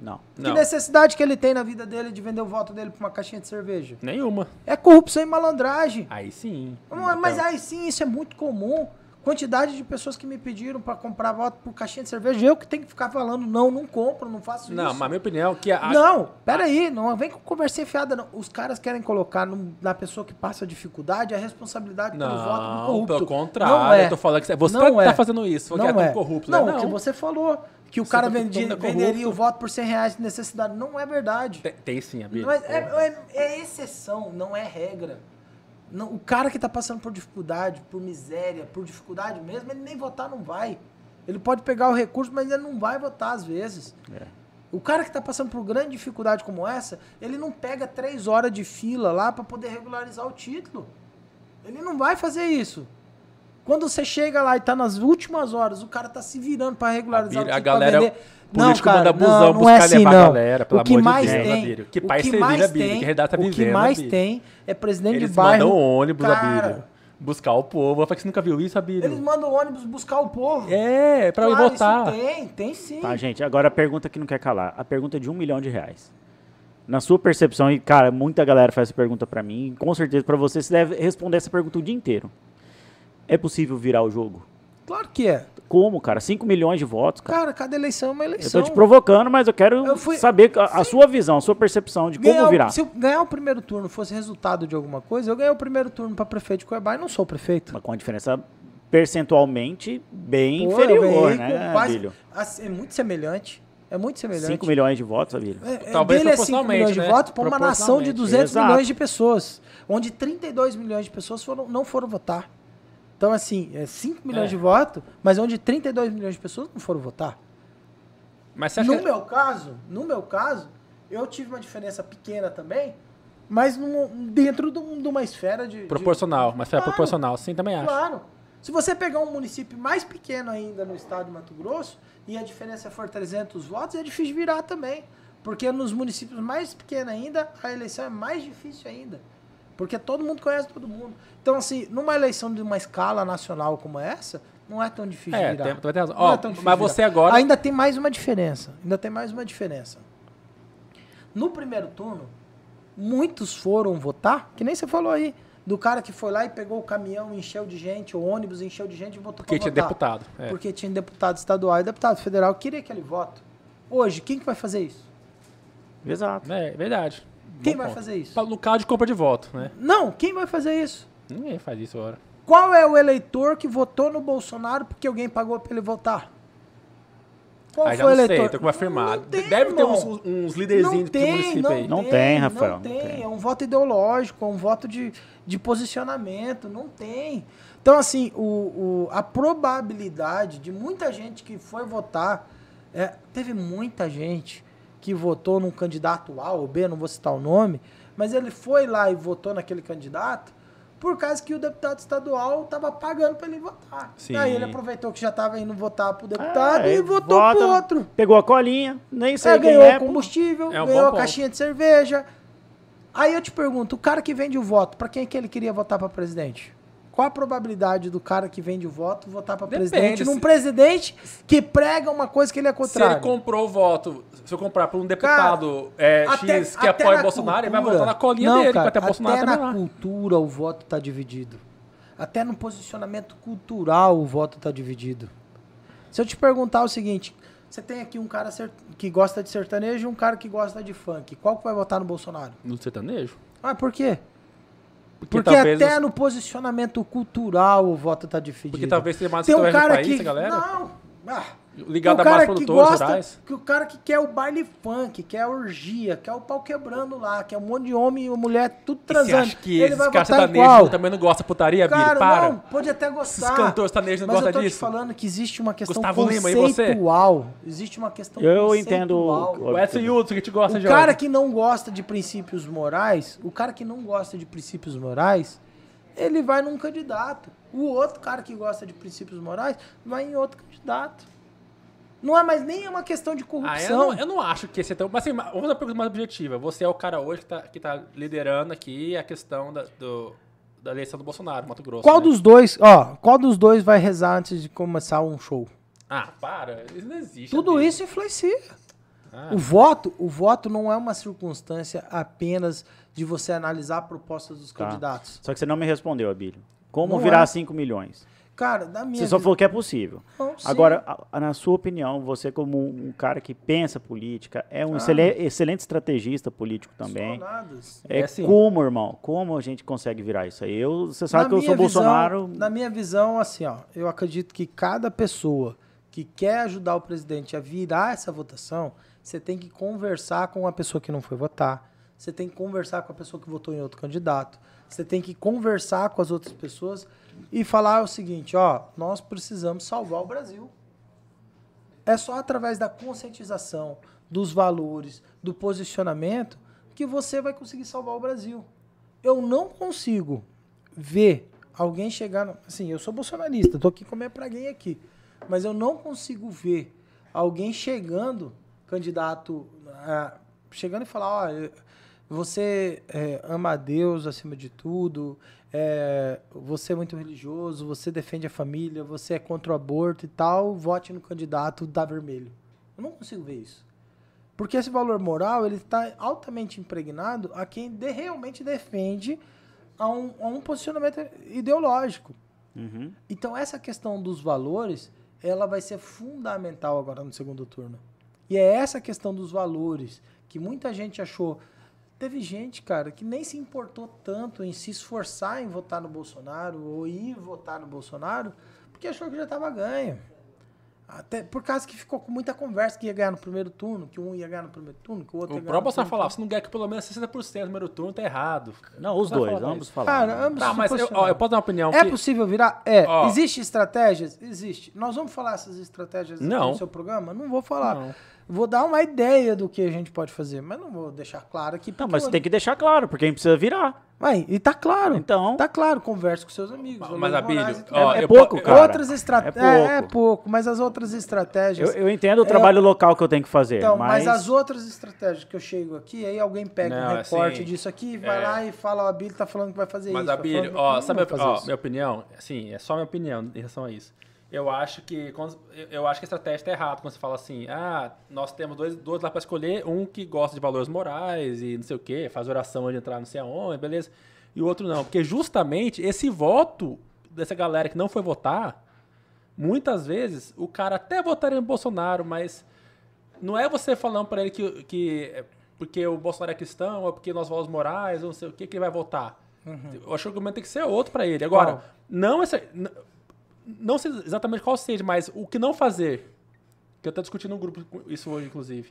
Não. Não, Que necessidade que ele tem na vida dele de vender o voto dele por uma caixinha de cerveja? nenhuma. É corrupção e malandragem. Aí sim. Mas mas Então, aí sim, isso é muito comum. Quantidade de pessoas que me pediram pra comprar voto por caixinha de cerveja, eu que tenho que ficar falando, não, não compro, não faço Não, isso. mas a minha opinião é que a, Não, peraí, não vem com conversinha fiada, não. Os caras querem colocar no- na pessoa que passa dificuldade a responsabilidade pelo voto do Não, corrupto. pelo contrário, Não é. eu tô falando que você Não tá, tá é. fazendo isso, porque Não é tão é. corrupto. Não, né? o que você falou, que o Você cara tá- todo vendi- mundo é corrupto. venderia o voto por 100 reais de necessidade. Não é verdade. Tem, tem sim, Abílio. Mas é, é- é exceção, não é regra. Não, o cara que tá passando por dificuldade, por miséria, por dificuldade mesmo, ele nem votar não vai. Ele pode pegar o recurso, mas ele não vai votar às vezes. É. O cara que tá passando por grande dificuldade como essa, ele não pega três horas de fila lá para poder regularizar o título. Ele não vai fazer isso. Quando você chega lá e tá nas últimas horas, o cara tá se virando para regularizar Abílio, o a pra galera- vender. político Não, manda cara, busão não, não buscar é assim, levar a não. galera, pelo o que amor de mais Deus, tem. Que o país que você vive, mais tem, Que realidade tá o que mais tem é presidente Eles de bairro. mandam ônibus, Cara, Abílio. Buscar o povo. Eu falei que você nunca viu isso, Abílio. Eles mandam ônibus buscar o povo. É, pra ir Claro, votar. Isso tem, tem sim. Tá, gente, agora a pergunta que não quer calar. A pergunta é de um milhão de reais. Na sua percepção, e cara, muita galera faz essa pergunta pra mim, com certeza pra você, você deve responder essa pergunta o dia inteiro. É possível virar o jogo? Claro que é. Como, cara? 5 milhões de votos, cara. Cara, cada eleição é uma Eu eleição. tô te provocando, mas eu quero Eu fui- saber a, a sua visão, a sua percepção de como Ganhar virar. Se eu ganhar o primeiro turno fosse resultado de alguma coisa, eu ganhei o primeiro turno pra prefeito de Cuiabá e não sou prefeito. Mas com uma diferença percentualmente bem Pô, eu inferior, né, quase- Abílio? assim, É muito semelhante. É muito semelhante. 5 milhões de votos, Abílio. É, Talvez dele é 5 proporcionalmente, milhões de né? votos para uma nação de Proporcionalmente. 200 Exato. milhões de pessoas, onde 32 milhões de pessoas foram, não foram votar. Então, assim, é 5 milhões É. de votos, mas onde 32 milhões de pessoas não foram votar. Mas No que... meu caso, no meu caso, eu tive uma diferença pequena também, mas num- dentro de, um- uma esfera de... de- Proporcional, mas é Claro. proporcional, sim, também acho. Claro. Se você pegar um município mais pequeno ainda no estado de Mato Grosso e a diferença for 300 votos, é difícil virar também. Porque nos municípios mais pequenos ainda, a eleição é mais difícil ainda. Porque todo mundo conhece todo mundo. Então, assim, numa eleição de uma escala nacional como essa, não é tão difícil É, de virar. tem, vai ter razão. Não Ó, é tão difícil mas virar. você agora... Ainda tem mais uma diferença. Ainda tem mais uma diferença. No primeiro turno, muitos foram votar, que nem você falou aí, do cara que foi lá e pegou o caminhão, encheu de gente, o ônibus encheu de gente e votou Porque pra tinha votar. deputado. é. Porque tinha deputado estadual e deputado federal que queria aquele voto. Hoje, quem que vai fazer isso? Exato. É, verdade. Quem Bom vai ponto. fazer isso? No caso de compra de voto, né? Não, quem vai fazer isso? Ninguém faz isso agora. Qual é o eleitor que votou no Bolsonaro porque alguém pagou pra ele votar? Qual Aí já foi o não eleitor? sei, tô confirmado. Não tem, Deve ter irmão. uns, uns líderzinhos do município aí. Não tem, Rafael, Não não tem. tem. É um voto ideológico, é um voto de, de posicionamento. Não tem. Então, assim, o, o- a probabilidade de muita gente que foi votar. é, teve muita gente que votou num candidato A ou B, não vou citar o nome, mas ele foi lá e votou naquele candidato por causa que o deputado estadual estava pagando para ele votar. Sim. Aí ele aproveitou que já estava indo votar pro deputado É, e votou vota, pro outro. Pegou a colinha, nem sei Aí quem ganhou é. combustível, É um ganhou a caixinha de cerveja. Aí eu te pergunto, o cara que vende o voto, para quem é que ele queria votar para presidente? Qual a probabilidade do cara que vende o voto votar para presidente num se- presidente que prega uma coisa que ele é Se contrário? ele comprou o voto, se eu comprar por um deputado é, Até- X que até apoia Bolsonaro, ele vai cultura- votar na colinha Não, dele, cara, ter Bolsonaro até também na cultura o voto tá dividido. Até no posicionamento cultural o voto tá dividido. Se eu te perguntar o seguinte, você tem aqui um cara que gosta de sertanejo e um cara que gosta de funk. Qual que vai votar no Bolsonaro? No sertanejo? Ah, por quê? Porque, Porque até os- no posicionamento cultural o voto tá dividido. Porque talvez seja mais tem um cara país, que galera. não, ah, Ligado o a mais cara que produtores gosta, rurais. que o cara que quer o baile funk, quer a orgia, quer o pau quebrando lá, quer um monte de homem e mulher tudo E Você transando. acha que ele esses vai caras sertanejos também não gostam de putaria? Cara, Para. não, pode até gostar. Esses cantores sertanejos não mas eu gostam tô te disso? falando que existe uma questão Gustavo Lima, e você? conceitual. Existe uma questão Eu entendo conceitual. o- O Edson Hudson que te gosta, O Jorge. cara que não gosta de princípios morais, o cara que não gosta de princípios morais, ele vai num candidato. O outro cara que gosta de princípios morais vai em outro candidato. Não é mais nem uma questão de Ah, eu corrupção. não, eu não acho que esse é tão. Mas assim, vamos fazer uma pergunta mais objetiva. Você é o cara hoje que tá, que tá liderando aqui a questão da, do- da eleição do Bolsonaro, Mato Grosso. Qual né? dos dois, ó, qual dos dois vai rezar antes de começar um show? Ah, para. Isso não existe. Tudo amigo. isso influencia. Ah. O voto, o voto não é uma circunstância apenas de você analisar a proposta dos Tá. candidatos. Só que você não me respondeu, Abílio. Como Não virar é. 5 milhões? Cara, da minha Você só visão- falou que é possível. Sim. Agora, a- a- na sua opinião, você como um cara que pensa política, é um Ah. excele- excelente estrategista político também. É, É assim. como, irmão? Como a gente consegue virar isso aí? Eu, você sabe que eu sou visão- Bolsonaro. Na minha visão, assim, ó, eu acredito que cada pessoa que quer ajudar o presidente a virar essa votação, você tem que conversar com a pessoa que não foi votar, você tem que conversar com a pessoa que votou em outro candidato, você tem que conversar com as outras pessoas e falar o seguinte, ó, nós precisamos salvar o Brasil. É só através da conscientização, dos valores, do posicionamento que você vai conseguir salvar o Brasil. Eu não consigo ver alguém chegar. no- Assim, eu sou bolsonarista, tô aqui com a minha praguinha aqui. Mas eu não consigo ver alguém chegando, candidato, ah, chegando e falar: olha, você é, ama a Deus acima de tudo, é, você é muito religioso, você defende a família, você é contra o aborto e tal, vote no candidato da vermelho. Eu não consigo ver isso. Porque esse valor moral ele está altamente impregnado a quem de- realmente defende a um, a um posicionamento ideológico. Uhum. Então essa questão dos valores, ela vai ser fundamental agora no segundo turno. E é essa questão dos valores que muita gente achou. Teve gente, cara, que nem se importou tanto em se esforçar em votar no Bolsonaro ou ir votar no Bolsonaro, porque achou que já estava ganho. Até por causa que ficou com muita conversa que ia ganhar no primeiro turno, que um ia ganhar no primeiro turno, que o outro O ia ganhar próprio no Bolsonaro falava, se não ganhar aqui pelo menos 60% no primeiro turno, tá errado. Não, os dois, falar ambos falaram. Cara, ambos Tá, mas eu, ó, eu posso dar uma opinião É que- possível virar? É. Ó. Existe estratégias? Existe. Nós vamos falar essas estratégias aqui Não. no seu programa? Não vou falar. Não. Vou dar uma ideia do que a gente pode fazer, mas não vou deixar claro aqui. Não, mas eu- tem que deixar claro, porque a gente precisa virar. Vai, e tá claro. Então- Tá claro, converse com seus amigos. Mas, Abílio, ó, É- é pouco, po- cara. outras estratégias. é É, pouco. é pouco, mas as outras estratégias. Eu, eu entendo o É, trabalho local que eu tenho que fazer, Então, mas... mas... as outras estratégias que eu chego aqui, aí alguém pega Não, um recorte assim, disso aqui, vai é. lá e fala, o Abílio tá falando que vai fazer Mas, isso. vai Abílio, falando- ó, sabe a, fazer ó, isso. minha opinião? Assim, é só minha opinião em relação a isso. Eu acho que eu- acho que a estratégia tá errada quando você fala assim, ah, nós temos dois, dois lá para escolher, um que gosta de valores morais e não sei o quê, faz oração de entrar não sei aonde, beleza, e o outro não, porque justamente esse voto dessa galera que não foi votar, muitas vezes o cara até votaria no Bolsonaro, mas não é você falando para ele que, que é porque o Bolsonaro é cristão, ou porque nós valores morais, ou não sei o que, que ele vai votar. Eu acho que o argumento tem que ser outro para ele. Agora, Qual? não, essa, não sei exatamente qual seja, mas o que não fazer, que eu estou discutindo no grupo isso hoje, inclusive.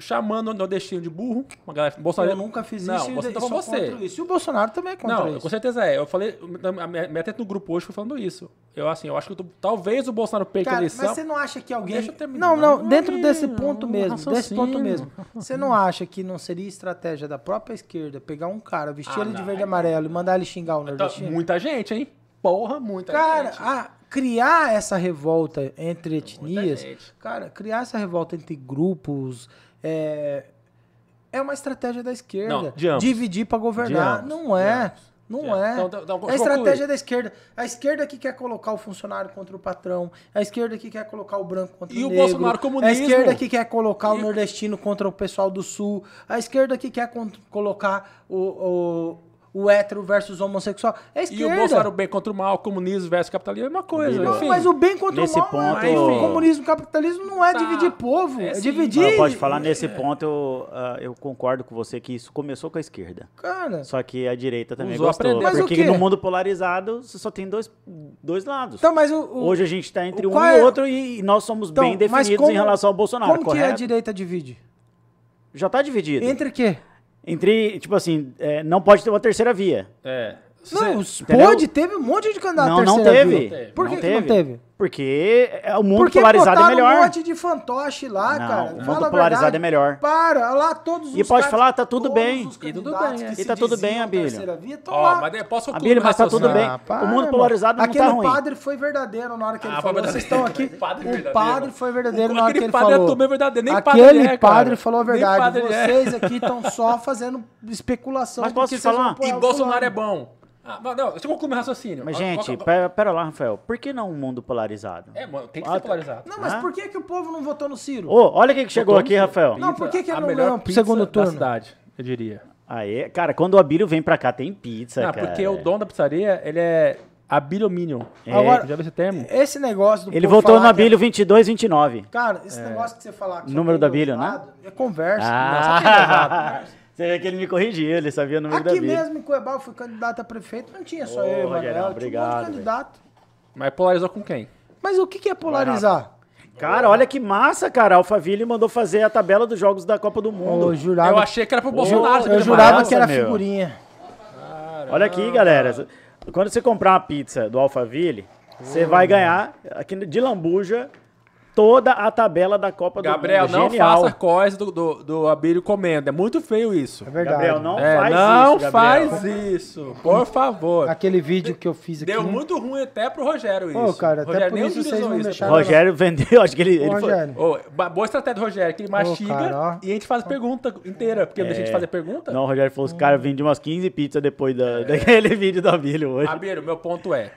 chamando o nordestino de burro. Uma galera, Bolsonaro, Eu nunca fiz não, isso e Você tá você. isso. E o Bolsonaro também é contra Não, isso. com certeza é. Eu falei, a minha, minha treta no grupo hoje foi falando isso. Eu, assim, eu acho que eu tô- talvez o Bolsonaro perca a Cara, eleição. mas você não acha que alguém. Deixa eu terminar. Não, não, Não, dentro desse ponto um mesmo, desse raciocínio. ponto mesmo. Você não acha que não seria estratégia da própria esquerda pegar um cara, vestir Ah, ele de não. verde e amarelo e mandar ele xingar o Tá, nordestino? muita gente, hein? Porra, muita Cara, gente. a- criar essa revolta entre etnias, cara, criar essa revolta entre grupos é, é uma estratégia da esquerda. Não. Dividir pra governar. Ambos, não é. Não é. Então, então, é a estratégia da esquerda. A esquerda que quer colocar o funcionário contra o patrão. A esquerda que quer colocar o branco contra E o o negro. Bolsonaro comunismo? A esquerda que quer colocar o E- nordestino contra o pessoal do sul. A esquerda que quer colocar o, o, o hétero versus homossexual. É a E esquerda. o Bolsonaro bem contra o mal, comunismo versus capitalismo, é a mesma coisa. Não, mas o bem contra Nesse o mal, ponto- é- o Enfim. comunismo e o capitalismo não é Tá. dividir povo, É é, dividir... Mas pode falar nesse ponto, eu, ah, eu concordo com você que isso começou com a esquerda. Cara, Só que a direita também Usou, gostou. Mas o Porque no mundo polarizado você só tem dois, dois lados. então, mas o... o- Hoje a gente está entre o um e é- outro e, e nós somos então, bem definidos como- em relação ao Bolsonaro, Como que correto? a direita divide? Já está dividido. Entre quê? Entre, tipo assim, é, não pode ter uma terceira via. É. Não, você- entendeu? pode, teve um monte de candidato Não, não terceira teve. via. Por Não que, que não teve? Porque é, o mundo Porque polarizado é melhor. um monte de fantoche lá, Não, cara. o Fala mundo a polarizado verdade. é melhor. Para, lá todos os E pode falar, tá tudo bem. E tudo bem, é. E tá tudo bem, Abílio. Ó, lá. mas eu posso Abílio, mas tá tudo bem. para, O mundo polarizado não tá Aquele ruim. padre foi verdadeiro na hora que ele Ah, falou. Vocês estão aqui. verdadeiro. Padre o padre foi verdadeiro na hora que Aquele ele padre falou. é também verdadeiro, nem padre Aquele ele é, padre falou a verdade. padre é. Vocês aqui estão só fazendo especulação. Mas posso porque te falar? E Bolsonaro é bom. Ah, mas não, deixa eu concluir meu raciocínio. Mas, gente, qual- qual- pera, pera lá, Rafael. Por que não um mundo polarizado? É, mano, tem que Ah, ser polarizado. Não, mas Ah. por que, que o povo não votou no Ciro? Ô, olha quem que chegou aqui, Rafael. Não, por que que a ele não melhor ganhou pro segundo da turno? cidade, eu diria. Aê, cara, quando o Abílio vem pra cá, tem pizza, Não, cara. porque o dono da pizzaria, ele é Abilominion. É. Agora- Já viu esse termo? Esse negócio do Ele povo falar no que é- Abílio 22, 29. Cara, esse negócio que você falar que só Número tem da dois Bíblia, né? É conversa. Ah, você vê que ele me corrigiu, ele sabia o número da Aqui Bíblia. mesmo em Cuiabá eu fui candidato a prefeito, não tinha só Ô, eu, e o Rogerão, Manuel, tinha um monte obrigado, de candidato. Mas polarizou com quem? Mas o que, que é polarizar? Cara, olha que massa, cara. A Alphaville mandou fazer a tabela dos jogos da Copa do Mundo. Eu jurava, Eu achei que era pro Bolsonaro. eu você jurava Nossa, que era meu. figurinha. Olha aqui, galera. Quando você comprar uma pizza do Alphaville, você vai ganhar, aqui de lambuja, toda a tabela da Copa Gabriel, do Mundo. não Genial. faça coisa do, do, do Abílio comendo. É muito feio isso. É verdade. Gabriel, não É, faz não isso, Gabriel. faz isso. Por favor. Aquele vídeo que eu fiz aqui. Deu muito ruim até pro Rogério isso. Ô, cara, até Rogério por nem isso vocês utilizou não isso. deixaram- Rogério vendeu, acho que ele, Ô, ele foi- ba- boa estratégia do Rogério, que ele mastiga cara, e a gente faz pergunta inteira, porque não deixa a gente fazer pergunta. É. Não, o Rogério falou, os caras vendem umas 15 pizzas depois da, daquele vídeo do Abílio hoje. Abílio, meu ponto é,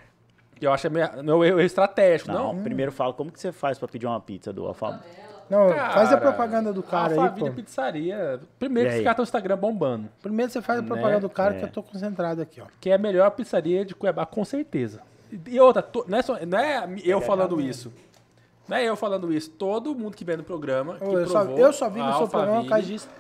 eu acho que é meu erro estratégico. Não, Não, primeiro fala como que você faz pra pedir uma pizza do Alphaville. Não, Cara, faz a propaganda do cara aí, Alphaville pô. Pizzaria. Primeiro que cara tá no Instagram bombando. Primeiro você faz a propaganda do cara que É. eu tô concentrado aqui, ó. Que é a melhor pizzaria de Cuiabá, com certeza. E outra, to- não, é só- não é eu falando isso. Não é eu falando isso. Todo mundo que vem no programa. Que eu, só, eu só vi a no seu programa cagista.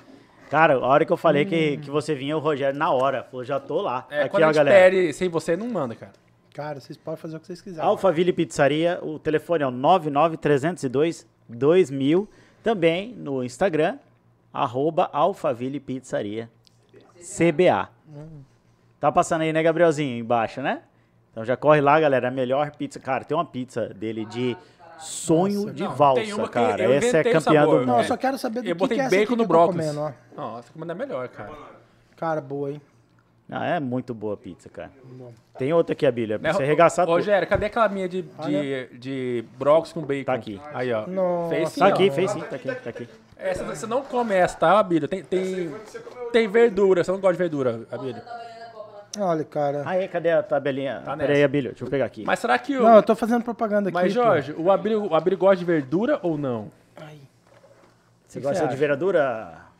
Cara, a hora que eu falei que, que você vinha, o Rogério na hora falou, já tô lá. É, Aqui, quando ó, a gente galera. pede sem você, não manda, cara. Cara, vocês podem fazer o que vocês quiserem. Alphaville Pizzaria, o telefone é o 99302 2000. Também no Instagram, arroba Alphaville Pizzaria, CBA. Tá passando aí, né, Gabrielzinho, embaixo, né? Então já corre lá, galera, a melhor pizza. Cara, tem uma pizza dele de sonho de Não, valsa, tem uma que cara. eu Essa é campeã sabor. do Não, mundo. eu só quero saber do Eu que, botei que é essa aqui no que eu tô brócolis. comendo, ó. Não, essa comida é melhor, cara. Cara, boa, hein? Ah, é muito boa a pizza, cara. Tem outra aqui, Abília, pra Né, você arregaçar tudo. Rogério, cadê aquela minha de, de, de brócolis com bacon? Tá aqui. Aí, ó. Nossa. Fez sim, Tá ó. aqui, fez sim, tá aqui, tá aqui. Essa você não come essa, tá, Abílio? Tem, tem, tem verdura. Você não gosta de verdura, Abílio? Olha, cara. Aí, cadê a tabelinha? Tá Pera aí, nessa. Abílio, deixa eu pegar aqui. Mas será que o... Não, eu tô fazendo propaganda aqui. Mas. Jorge, o Abílio, o Abílio gosta de verdura ou não? Você que gosta você de acha?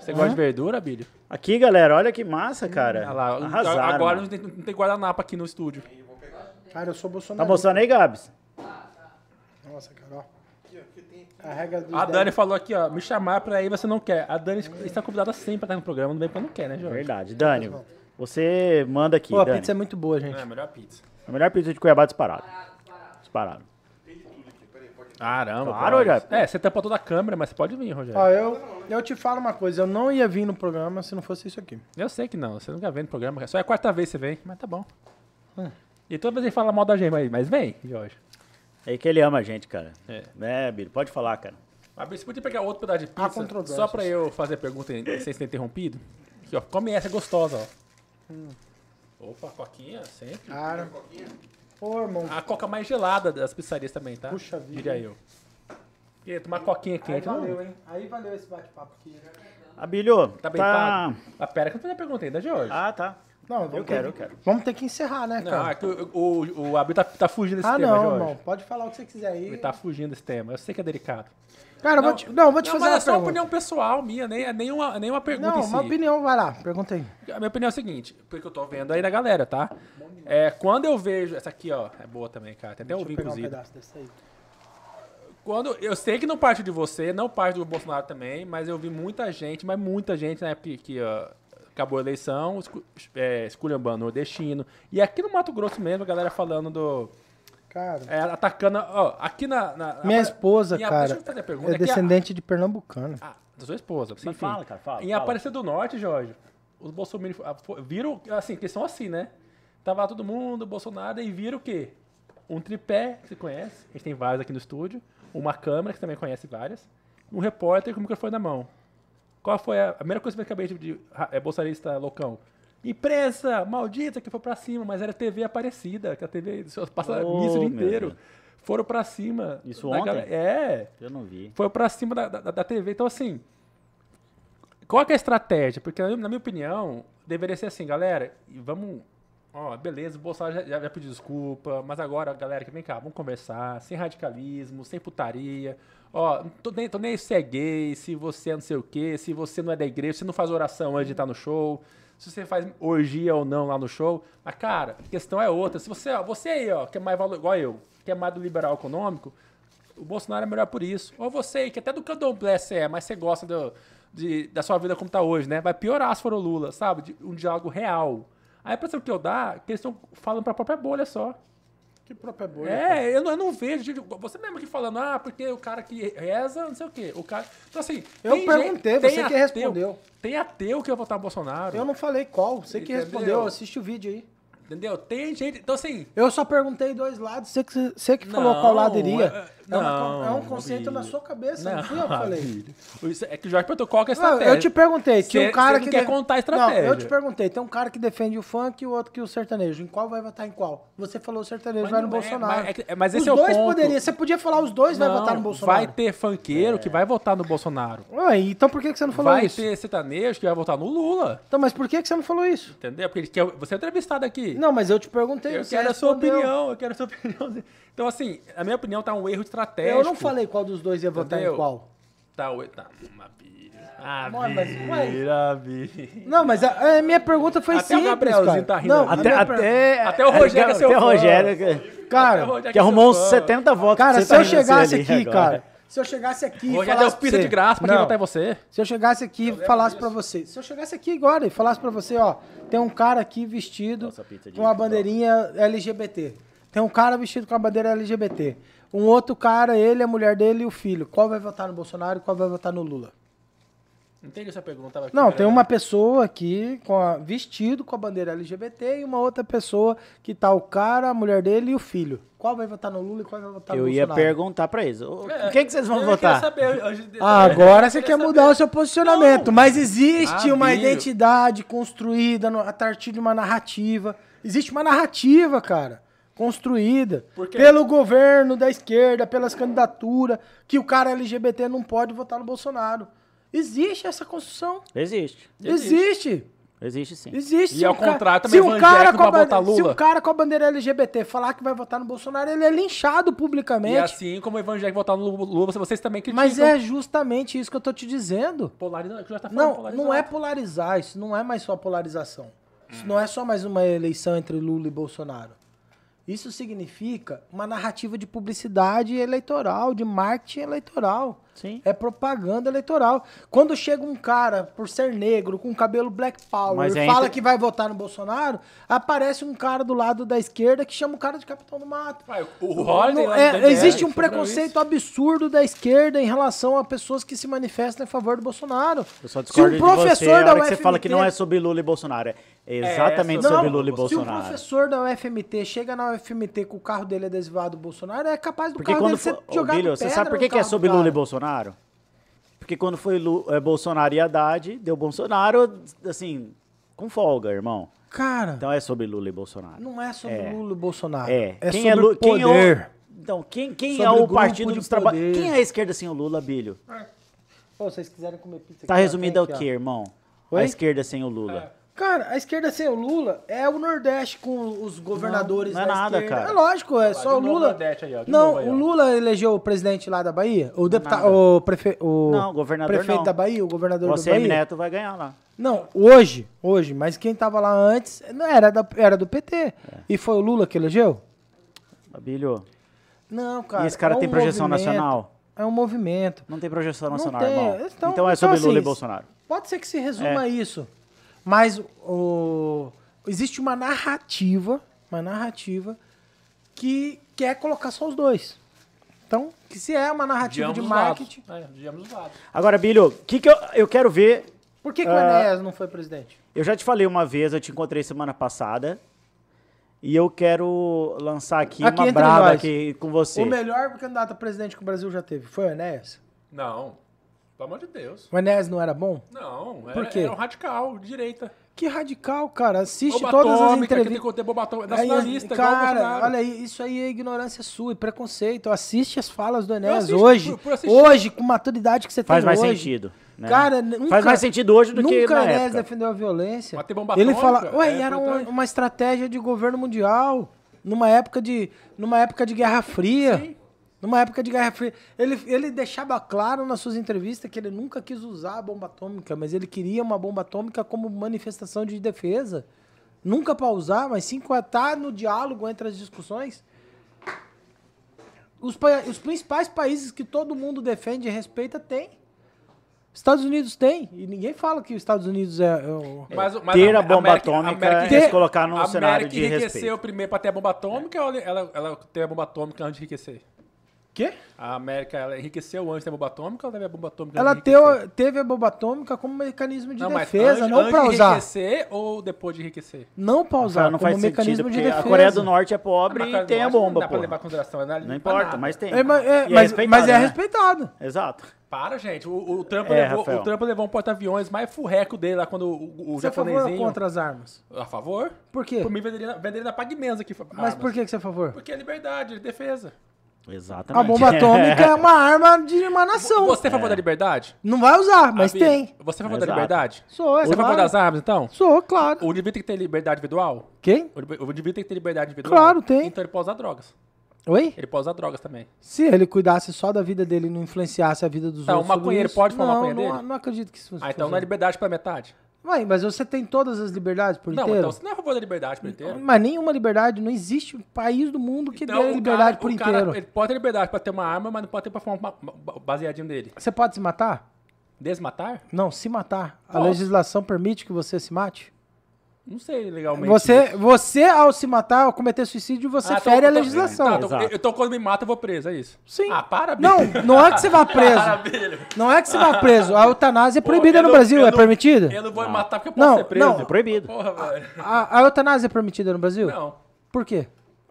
Você gosta de verdura, Abílio? Aqui, galera, olha que massa, cara. Olha lá, Arrasaram. agora mano. não tem, não tem guardanapo aqui no estúdio. Cara, eu sou Tá Bolsonaro. mostrando aí, Gabs? Nossa, cara, ó. A regra dos A dez- Dani falou aqui, ó, me chamar pra ir, você não quer. A Dani está convidada sempre pra estar no programa, não vem porque não quer, né, Jorge? Verdade. Dani, você manda aqui, Pô, a Dani. pizza é muito boa, gente. É, a melhor pizza. A melhor pizza de Cuiabá disparado. Disparado. Caramba, Claro, pode. Rogério. É, você tampa toda a câmera, mas você pode vir, Rogério. Ó, eu, eu te falo uma coisa, eu não ia vir no programa se não fosse isso aqui. Eu sei que não, você nunca vem no programa. Só é a quarta vez que você vem, mas tá bom. Hum. E toda vez ele fala mal da gente, mas, mas vem, Jorge. É que ele ama a gente, cara. É. É, Biro, pode falar, cara. Mas você podia pegar outro pedaço de pizza controvérsias. só pra eu fazer a pergunta sem ser interrompido? Aqui, ó, come essa, é gostosa, ó. Hum. Opa, coquinha, sempre. Cara. Ô, irmão. A coca mais gelada das pizzarias também, tá? Puxa vida. Diria eu. Queria tomar coquinha Aí quente, não? valeu, hein? Aí valeu esse bate-papo aqui. Abílio, Tá bem tá... pago? Ah, pera que eu não fiz a pergunta ainda, Jorge. Ah, tá. Não, Eu quero, ter- eu quero. Vamos ter que encerrar, né, não, cara? é que o, o, o Abel tá, tá fugindo desse ah, tema, não, Jorge. irmão. Pode falar o que você quiser aí. Ele tá fugindo desse tema. Eu sei que é delicado. Cara, eu vou te, não, vou te não, fazer uma é só uma pergunta. opinião pessoal minha, nem, é nenhuma, nenhuma pergunta Não, em si. uma opinião, vai lá, pergunta aí. A minha opinião é a seguinte, porque eu tô vendo aí da galera, tá? É, quando eu vejo. Essa aqui, ó, é boa também, cara. Tem até vinho pegar um pedaço desse aí. Quando, eu sei que não parte de você, não parte do Bolsonaro também, mas eu vi muita gente, mas muita gente na época que, que, ó, acabou a eleição, escu, é, esculhambando o nordestino. E aqui no Mato Grosso mesmo, a galera falando do. Cara, é, atacando. Ó, aqui na. na- minha esposa, em- cara, Deixa eu fazer a pergunta. é a- descendente de pernambucano. Ah, da sua esposa. Mas enfim. fala, cara, fala. Em fala. Aparecida do Norte, Jorge, os bolsominions ah, viram, assim, que são assim, né? Tava lá todo mundo, Bolsonaro, e viram o quê? Um tripé, que você conhece, a gente tem vários aqui no estúdio, uma câmera, que você também conhece várias, um repórter com o microfone na mão. Qual foi a, a primeira coisa que eu acabei de, de é, bolsonarista loucão? Imprensa, maldita, que foi pra cima, mas era TV Aparecida, que a TV só passa Oh, o dia inteiro. Deus. Foram pra cima. Isso ontem? galera- É Eu não vi. foi pra cima da, da, da TV. Então, assim, qual é a estratégia? Porque, na minha opinião, deveria ser assim, galera, vamos. Ó, beleza, o Bolsonaro já, já pediu desculpa, mas agora, galera, que vem cá, vamos conversar, sem radicalismo, sem putaria. Ó, tô nem, tô nem se você é gay, se você é não sei o quê, se você não é da igreja, se você não faz oração antes de estar no show, se você faz orgia ou não lá no show. Mas, cara, a questão é outra. Se você, ó, você aí, ó, que é mais valor, igual eu, que é mais do liberal econômico, o Bolsonaro é melhor por isso. Ou você aí, que até do candomblé você é, mas você gosta do- de, da sua vida como tá hoje, né? Vai piorar se for o Lula, sabe? De, um diálogo real. A impressão que eu dá é que eles estão falando pra própria bolha só. Que própria bolha. É, eu não, eu não vejo. gente, Você mesmo aqui falando, ah, porque o cara que reza, não sei o quê. O cara. Então, assim. Eu perguntei, gente- você tem que ateu- respondeu. Tem ateu que vai votar no Bolsonaro. Eu não falei qual, você que Entendeu? respondeu, assiste o vídeo aí. Entendeu? Tem gente. Então, assim. Eu só perguntei dois lados, você que, você que falou Não, qual lado iria. É- É, não, é um conceito na sua cabeça, não, fui eu que falei. filho. É que o Jorge perguntou qual que é a Não, estratégia. eu te perguntei, Cê- um cara não que quer de- contar a estratégia. Não, eu te perguntei, tem um cara que defende o funk e o outro que o sertanejo. Em qual vai votar em qual? Você falou o sertanejo Mas vai no não é, Bolsonaro. mas é que- mas os esse é o dois ponto. poderiam, você podia falar os dois vai Não, votar no Bolsonaro. Vai ter funkeiro que vai votar no Bolsonaro. Ué, então por que que você não falou Vai isso? ter sertanejo que vai votar no Lula. Então, mas por que que você não falou isso? Entendeu? Porque quer, você é entrevistado aqui. Não, mas eu te perguntei, eu quero a sua opinião. Eu quero a sua opinião. Então, assim, a minha opinião tá um erro estratégico. Eu não falei qual dos dois ia votar Entendeu? em qual. Tá, o... tá uma bilha. Ah, bilha, bilha. Não, mas a, a minha pergunta foi Até o simples, Gabrielzinho cara. tá rindo Não, ali. Até, até, Até o Rogério é seu até o. Rogério que, Cara, o Rogério que arrumou uns seu fã. 70 votos. Cara, se eu tá rindo chegasse aqui, agora. cara, se eu chegasse aqui O e falasse pizza pra de você- graça pra quem Não. votar em você. Se eu chegasse aqui e falasse pra você, se eu chegasse aqui agora e falasse pra você, ó, tem um cara aqui vestido Nossa, com a bandeirinha LGBT. Tem um cara vestido com a bandeira LGBT. Um outro cara, ele, a mulher dele e o filho. Qual vai votar no Bolsonaro e qual vai votar no Lula? Entendi essa pergunta. Não, tem uma pessoa aqui com a- vestido com a bandeira LGBT e uma outra pessoa que tá o cara, a mulher dele e o filho. Qual vai votar no Lula e qual vai votar no Eu ia Bolsonaro? perguntar pra eles. É, Quem que vocês vão eu votar? saber, hoje- Ah, eu agora você quer saber. mudar o seu posicionamento, Não. mas existe Ah, uma identidade construída no- a partir de uma narrativa. Existe uma narrativa, cara, construída pelo governo da esquerda, pelas candidaturas, que o cara LGBT não pode votar no Bolsonaro. Existe essa construção. Existe. Existe. Existe sim. Existe. E ao um contrário, também se um cara com a vai ban- votar Se Lula. um cara com a bandeira LGBT falar que vai votar no Bolsonaro, ele é linchado publicamente. E assim como o evangélico votar no Lula, vocês também criticam. Mas é justamente isso que eu tô te dizendo. Polarizando, que já tá falando Não, não é polarizar, isso não é mais só polarização. Isso não é só mais uma eleição entre Lula e Bolsonaro. Isso significa uma narrativa de publicidade eleitoral, de marketing eleitoral. Sim. É propaganda eleitoral. Quando chega um cara, por ser negro, com cabelo black power, Mas e é fala entre- que vai votar no Bolsonaro, aparece um cara do lado da esquerda que chama o cara de capitão do mato. Ué, o Não, é, existe um preconceito absurdo da esquerda em relação a pessoas que se manifestam em favor do Bolsonaro. Eu só Se um de você professor a da que você fala que UFMT não é sobre Lula e Bolsonaro. É exatamente É, sobre Não, Lula e se um Bolsonaro. professor da UFMT chega na UFMT com o carro dele adesivado do Bolsonaro, é capaz do Porque carro quando dele ser for, Ô, jogado Bílio, você sabe por que, que é sobre cara. Lula e Bolsonaro? Porque quando foi Lu, é, Bolsonaro e Haddad, deu Bolsonaro, assim, com folga, irmão. Cara, Então é sobre Lula e Bolsonaro. não é sobre É. Lula e Bolsonaro. É. É quem sobre é Lula? Quem é poder. o, então, quem, quem é o partido de dos trabalhadores? poder. Quem é a esquerda sem o Lula, Bílio? Pô, vocês quiserem comer pizza Tá aqui, ó. quê, irmão? Oi? A esquerda sem o Lula. Cara, a esquerda sem o Lula é o Nordeste com os governadores não é da nada, esquerda. cara. É lógico, é só o Lula. Nordeste aí, ó, não, aí, o. Lula elegeu o presidente lá da Bahia? O deputado, o prefe... o Não, governador prefeito não. da Bahia, o governador O da Bahia? Neto vai ganhar lá. Não, hoje, hoje, mas quem tava lá antes não era, da, era do PT. É. E foi o Lula que elegeu? Bílio, Não, cara. e esse cara é um tem projeção movimento, nacional? É um movimento. Não tem projeção Não nacional, tem. irmão. Então- Então, é então, sobre Lula assim, e Bolsonaro. Pode ser que se resuma É. a isso. Mas o, existe uma narrativa, uma narrativa que quer colocar só os dois. Então, que se é uma narrativa de os marketing. lados. É, de ambos os lados. Agora, Bílio, o que, que eu, eu quero ver Por que, que o Ah. Enéas não foi presidente? Eu já te falei uma vez, eu te encontrei semana passada. E eu quero lançar aqui, Aqui uma braba nós. aqui com você. O melhor candidato a presidente que o Brasil já teve foi o Enéas. Não. Pelo amor de Deus. O Enéas não era bom? Não. Por é, quê? É um radical, de direita. Que radical, cara. Assiste Bomba todas as atômica, que tem entrevistas. que. Aí, Nacionalista, igual o cara, olha aí, isso aí é ignorância sua e preconceito. Assiste as falas do Enéas assisto hoje. por- por hoje, com maturidade que você Faz tem mais hoje. sentido. né? Cara, nunca, Faz mais sentido hoje do que nunca na Enéas época. defendeu a violência. Mas ter bomba Ele fala, ué, é era uma, uma estratégia de governo mundial, numa época de, numa época de Guerra Fria. Sim. Numa época de Guerra Fria. Ele, ele deixava claro nas suas entrevistas que ele nunca quis usar a bomba atômica, mas ele queria uma bomba atômica como manifestação de defesa. Nunca para usar, mas sim para estar no diálogo entre as discussões. Os, os principais países que todo mundo defende e respeita tem. Estados Unidos tem. E ninguém fala que os Estados Unidos é. é o- Mas, mas Ter a bomba América- atômica América- é se colocar num a cenário América de enriqueceu respeito. primeiro pra ter a bomba atômica ou ela, ela teve a bomba atômica antes de enriquecer? Quê? A América ela enriqueceu antes da bomba atômica ou teve a bomba atômica Ela de teu, teve a bomba atômica como mecanismo de Não, defesa, antes, não antes para de usar. enriquecer ou depois de enriquecer? Não para usar, não como faz sentido, mecanismo de porque defesa. a Coreia do Norte é pobre Mas, e tem a bomba, Não dá pô. levar em consideração. Não, Não importa, mas tem. É, mas, é, E mas, respeitado, mas é né? respeitado. Exato. Para, gente. O, o, Trump É, levou, Rafael. o Trump levou um porta-aviões mais furreco dele lá quando o, o Você é a favor ou japonesinho... contra as armas? A favor? Por quê? Por mim, venderia, venderia na PagMenos aqui. Mas por que, que você é a favor? Porque é liberdade, é defesa. Exatamente. A bomba atômica é uma arma de uma nação. Você é a favor da liberdade? Não vai usar, mas tem. Você é a favor da Exato. liberdade? Sou, é Você é a favor claro. das armas, então? Sou, claro. O indivíduo tem que ter liberdade individual? Quem? O indiví- o indivíduo tem que ter liberdade individual? Claro, tem. Então ele pode usar drogas. Oi? Ele pode usar drogas também. Se ele cuidasse só da vida dele e não influenciasse a vida dos Tá, outros. o sobre maconheiro pode fumar não, maconha não, dele? Não acredito que isso Ah, então não é liberdade pela metade. Ué, mas você tem todas as liberdades por Não, inteiro? então você não é a favor da liberdade por inteiro. Mas nenhuma liberdade, não existe um país do mundo que Então, dê liberdade cara- por o cara, inteiro. ele pode ter liberdade pra ter uma arma, mas não pode ter pra fumar uma- uma- baseadinho dele. Você pode se matar? Desmatar? Não, se matar. A legislação permite que você se mate? Não sei legalmente. Você, você, ao se matar, ao cometer suicídio, você Ah, então- fere a então- legislação. Tá, então, Exato. então quando me mata, eu vou preso, é isso? Sim. Ah, para, Não, Billy. não é que você vá preso. Não é que você vá preso. A eutanásia é Pô, proibida eu no não- Brasil, eu é não- permitida? Eu não vou me matar porque eu posso Não, ser preso. não. É proibido. Porra, velho. A, a eutanásia é permitida no Brasil? Não. Por quê?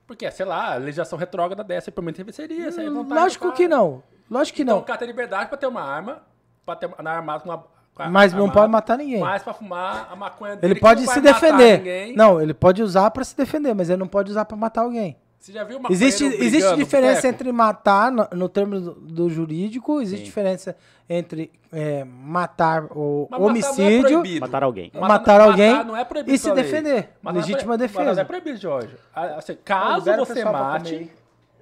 Porque, sei lá, a legislação retrógrada dessa por mim seria. Hum, Lógico que não. Lógico que Então não. o cara tem liberdade pra ter uma arma, pra ter na armada com uma. A- Mas não pode matar ninguém. Mas pra fumar a maconha dele. Ele pode não se vai matar defender. Não, ele pode usar pra se defender, mas ele não pode usar pra matar alguém. Você já viu uma Existe, existe diferença entre matar, no, no termo do, do jurídico, existe diferença entre é, matar ou Mas matar não é homicídio, proibido. Matar alguém. Matar- matar alguém matar não é proibido e se defender. Matar é Legítima defesa. Matar não é proibido, Jorge. Assim, caso o você mate, você,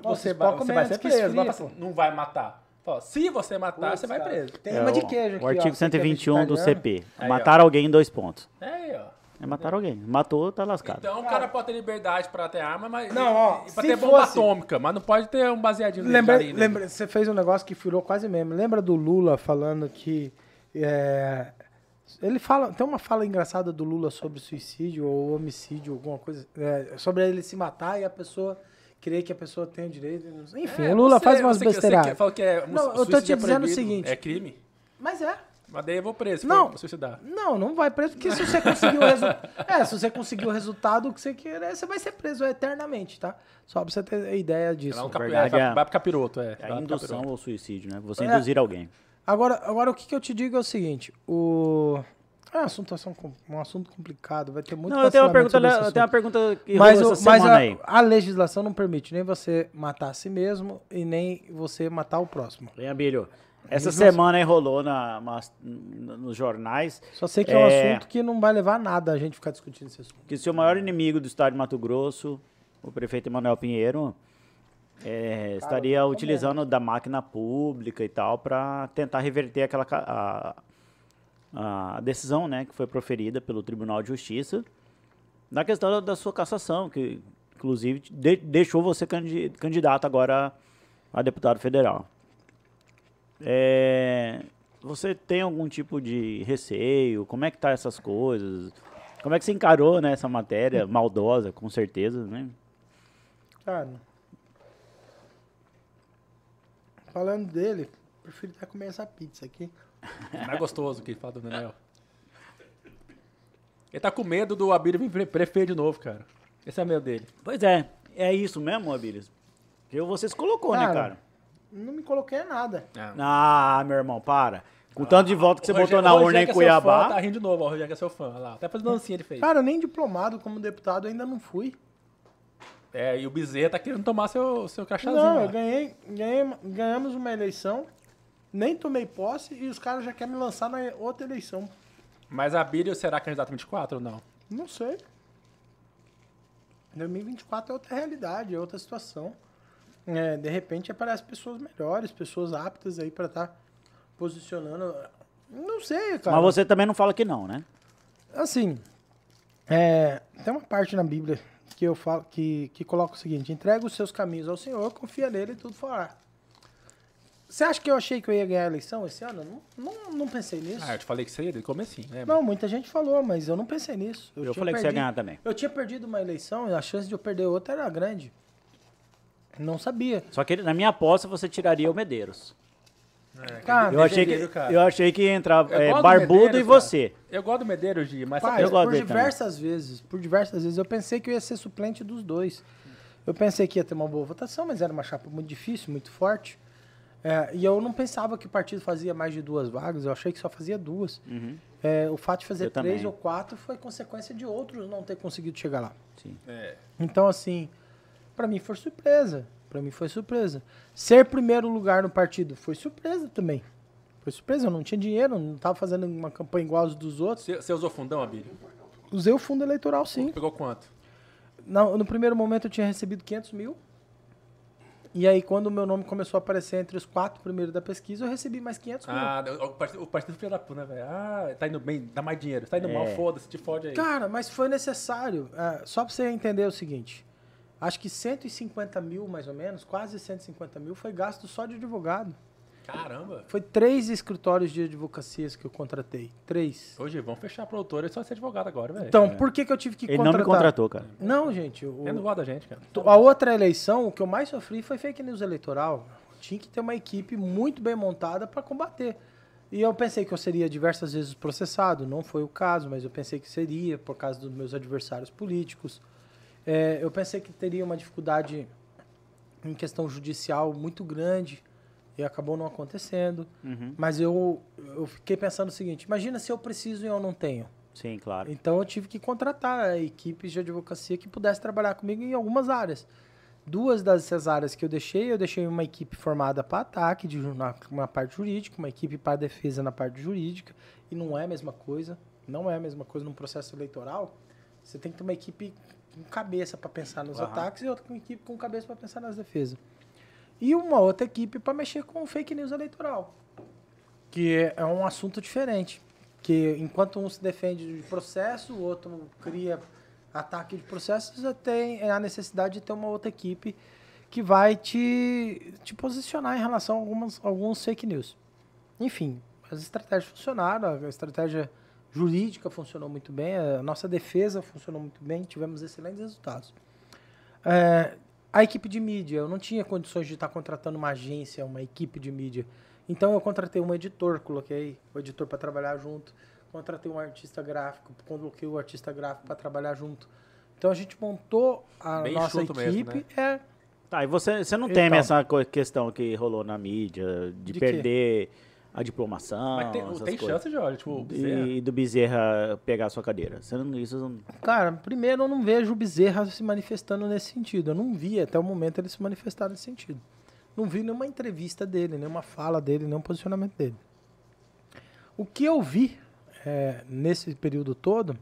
Nossa, vai, pode você vai ser preso. Vai não vai matar. Fala, se você matar, você vai preso. Tem É uma de queijo aqui, O artigo ó, você que é 121 do. CP. Aí, ó. Matar alguém em dois pontos. É aí, ó. É matar alguém. Matou, tá lascado. Então o cara pode ter liberdade pra ter arma, mas. Não, ó, e pra se ter bomba fosse- atômica, mas não pode ter um baseadinho Lembra, ali, né? lembra, você fez um negócio que virou quase meme. Lembra do Lula falando que. é, ele fala. Tem uma fala engraçada do Lula sobre suicídio ou homicídio, alguma coisa. é, sobre ele se matar e a pessoa querer que a pessoa tenha o direito. Enfim, É, o Lula você- faz umas você que- Você besteiradas. que fala que é, Não, eu tô te é dizendo o seguinte. É crime. Mas é. Mas daí eu vou preso se Não. for suicidar. Não, não vai preso, porque se você conseguir o resultado. É, se você conseguir o resultado que você querer, você vai ser preso eternamente, tá? Só pra você ter ideia disso. Não capi- verdade é, é- vai, vai pro capiroto, é. É Vai a indução ao suicídio, né? Você É. induzir alguém. Agora, agora o que, que eu te digo é o seguinte: o. É um assunto, um assunto complicado, vai ter muito Não, eu tenho uma pergunta, eu tenho uma pergunta que Mas, o- mas a, a legislação não permite nem você matar a si mesmo e nem você matar o próximo. Hein, Abílio? Essa semana aí rolou na, mas- n- nos jornais Só sei que é, um É. assunto que não vai levar a nada a gente ficar discutindo esse assunto. que se o maior inimigo do estado de Mato Grosso, o prefeito Emanuel Pinheiro, é, estaria como utilizando da máquina pública e tal para tentar reverter aquela a, a decisão, né, que foi proferida pelo Tribunal de Justiça na questão da, da sua cassação, que inclusive de- deixou você candi- candidato agora a deputado federal. É, você tem algum tipo de receio? Como é que tá essas coisas? Como é que você encarou né, essa matéria maldosa, com certeza, né? Cara. Falando dele, prefiro até comer essa pizza aqui. Mais gostoso que fala do Daniel. Ele tá com medo do Abílio vir pre- prefeito de novo, cara. Esse é o medo dele. Pois é, é isso mesmo, Abilis? Que você se colocou, né, Cara, cara? Não me coloquei em nada. Ah, meu irmão, para. Com o tanto de voto que você botou na urna Rogério em que é seu fã, Cuiabá. Tá rindo de novo, ó, o Rogério que é seu fã. Olha lá. Até fazendo dancinha ele fez. Cara, nem diplomado como deputado ainda não fui. É, e o Bezerra tá querendo tomar seu, seu crachazinho. Não, lá. eu ganhei, ganhei, ganhamos uma eleição, nem tomei posse e os caras já querem me lançar na outra eleição. Mas a Abílio será candidato 24 ou não? Não sei. 2024 é outra realidade, é outra situação. É, de repente aparecem pessoas melhores, pessoas aptas aí pra estar posicionando. Não sei, cara. Mas você também não fala que não, né? Assim, é, tem uma parte na Bíblia que eu falo que, que coloca o seguinte: entrega os seus caminhos ao Senhor, confia nele e tudo fará. Você acha que eu achei que eu ia ganhar a eleição esse ano? Não, não, não pensei nisso. Ah, eu te falei que você ia desde o comecinho, né? Não, muita gente falou, mas eu não pensei nisso. Eu, tinha falei que você ia perdido- ganhar também. Eu tinha perdido uma eleição e a chance de eu perder outra era grande. Não sabia. Só que na minha aposta você tiraria o Medeiros. Cara, Eu achei que, Medeiros, cara. eu achei que ia entrar Eu é, Barbudo Medeiros, e cara. você. Eu gosto do Medeiros, Gi, mas Pai, eu gosto por dele também. diversas vezes, por diversas vezes, eu pensei que eu ia ser suplente dos dois. Eu pensei que ia ter uma boa votação, mas era uma chapa muito difícil, muito forte. É, e eu não pensava que o partido fazia mais de duas vagas, eu achei que só fazia duas. É, o fato de fazer Eu três também. ou quatro foi consequência de outros não ter conseguido chegar lá. Sim. É. Então, assim, pra mim foi surpresa. Pra mim foi surpresa. Ser primeiro lugar no partido foi surpresa também. Foi surpresa, eu não tinha dinheiro, não tava fazendo uma campanha igual aos dos outros. Você, você usou fundão, Abílio? Usei o fundo eleitoral, sim. Pegou quanto? No, no primeiro momento eu tinha recebido 500 mil. E aí, quando o meu nome começou a aparecer entre os quatro primeiros da pesquisa, eu recebi mais 500 mil. Ah, o partido, o partido filho da puta, né, velho? Ah, tá indo bem, dá mais dinheiro. Tá indo É. mal, foda-se, te fode aí. Cara, mas foi necessário. É, só pra você entender o seguinte. Acho que 150 mil, mais ou menos, quase 150 mil, foi gasto só de advogado. Caramba. Foi três escritórios de advocacias que eu contratei. Três. Hoje vão fechar a produtora e só ser advogado agora, velho. Então, por que, que eu tive que Ele contratar? não me contratou, cara. Não, gente. o- Ele não gosta da gente, cara. A outra eleição, o que eu mais sofri foi fake news eleitoral. Tinha que ter uma equipe muito bem montada para combater. E eu pensei que eu seria diversas vezes processado, não foi o caso, mas eu pensei que seria por causa dos meus adversários políticos. É, eu pensei que teria uma dificuldade em questão judicial muito grande e acabou não acontecendo. Uhum. Mas eu, eu fiquei pensando o seguinte: imagina se eu preciso e eu não tenho. Sim, claro. Então eu tive que contratar equipes de advocacia que pudesse trabalhar comigo em algumas áreas. Duas dessas áreas que eu deixei, eu deixei uma equipe formada para ataque, de, na, na parte jurídica, uma equipe para defesa na parte jurídica, e não é a mesma coisa. Não é a mesma coisa num processo eleitoral. Você tem que ter uma equipe com cabeça para pensar nos Aham. ataques e outra com equipe com cabeça para pensar nas defesas. E uma outra equipe para mexer com fake news eleitoral, que é, é um assunto diferente. Que enquanto um se defende de processo, o outro cria ataque de processo, você tem a necessidade de ter uma outra equipe que vai te, te posicionar em relação a algumas, alguns fake news. Enfim, as estratégias funcionaram, a estratégia jurídica funcionou muito bem, a nossa defesa funcionou muito bem, tivemos excelentes resultados. É, a equipe de mídia, eu não tinha condições de estar contratando uma agência, uma equipe de mídia. Então eu contratei um editor, coloquei o editor para trabalhar junto, contratei um artista gráfico, coloquei o artista gráfico para trabalhar junto. Então a gente montou a Bem nossa equipe. mesmo, né? é, Tá, e você, você não Então. teme essa questão que rolou na mídia de, De quê? A diplomação, Mas tem, essas tem coisas. chance, Jorge? Tipo, Bezerra? E do Bezerra pegar a sua cadeira. Não, isso não... Cara, primeiro eu não vejo o Bezerra se manifestando nesse sentido. Eu não vi até o momento ele se manifestar nesse sentido. Não vi nenhuma entrevista dele, nenhuma fala dele, nenhum posicionamento dele. O que eu vi é, nesse período todo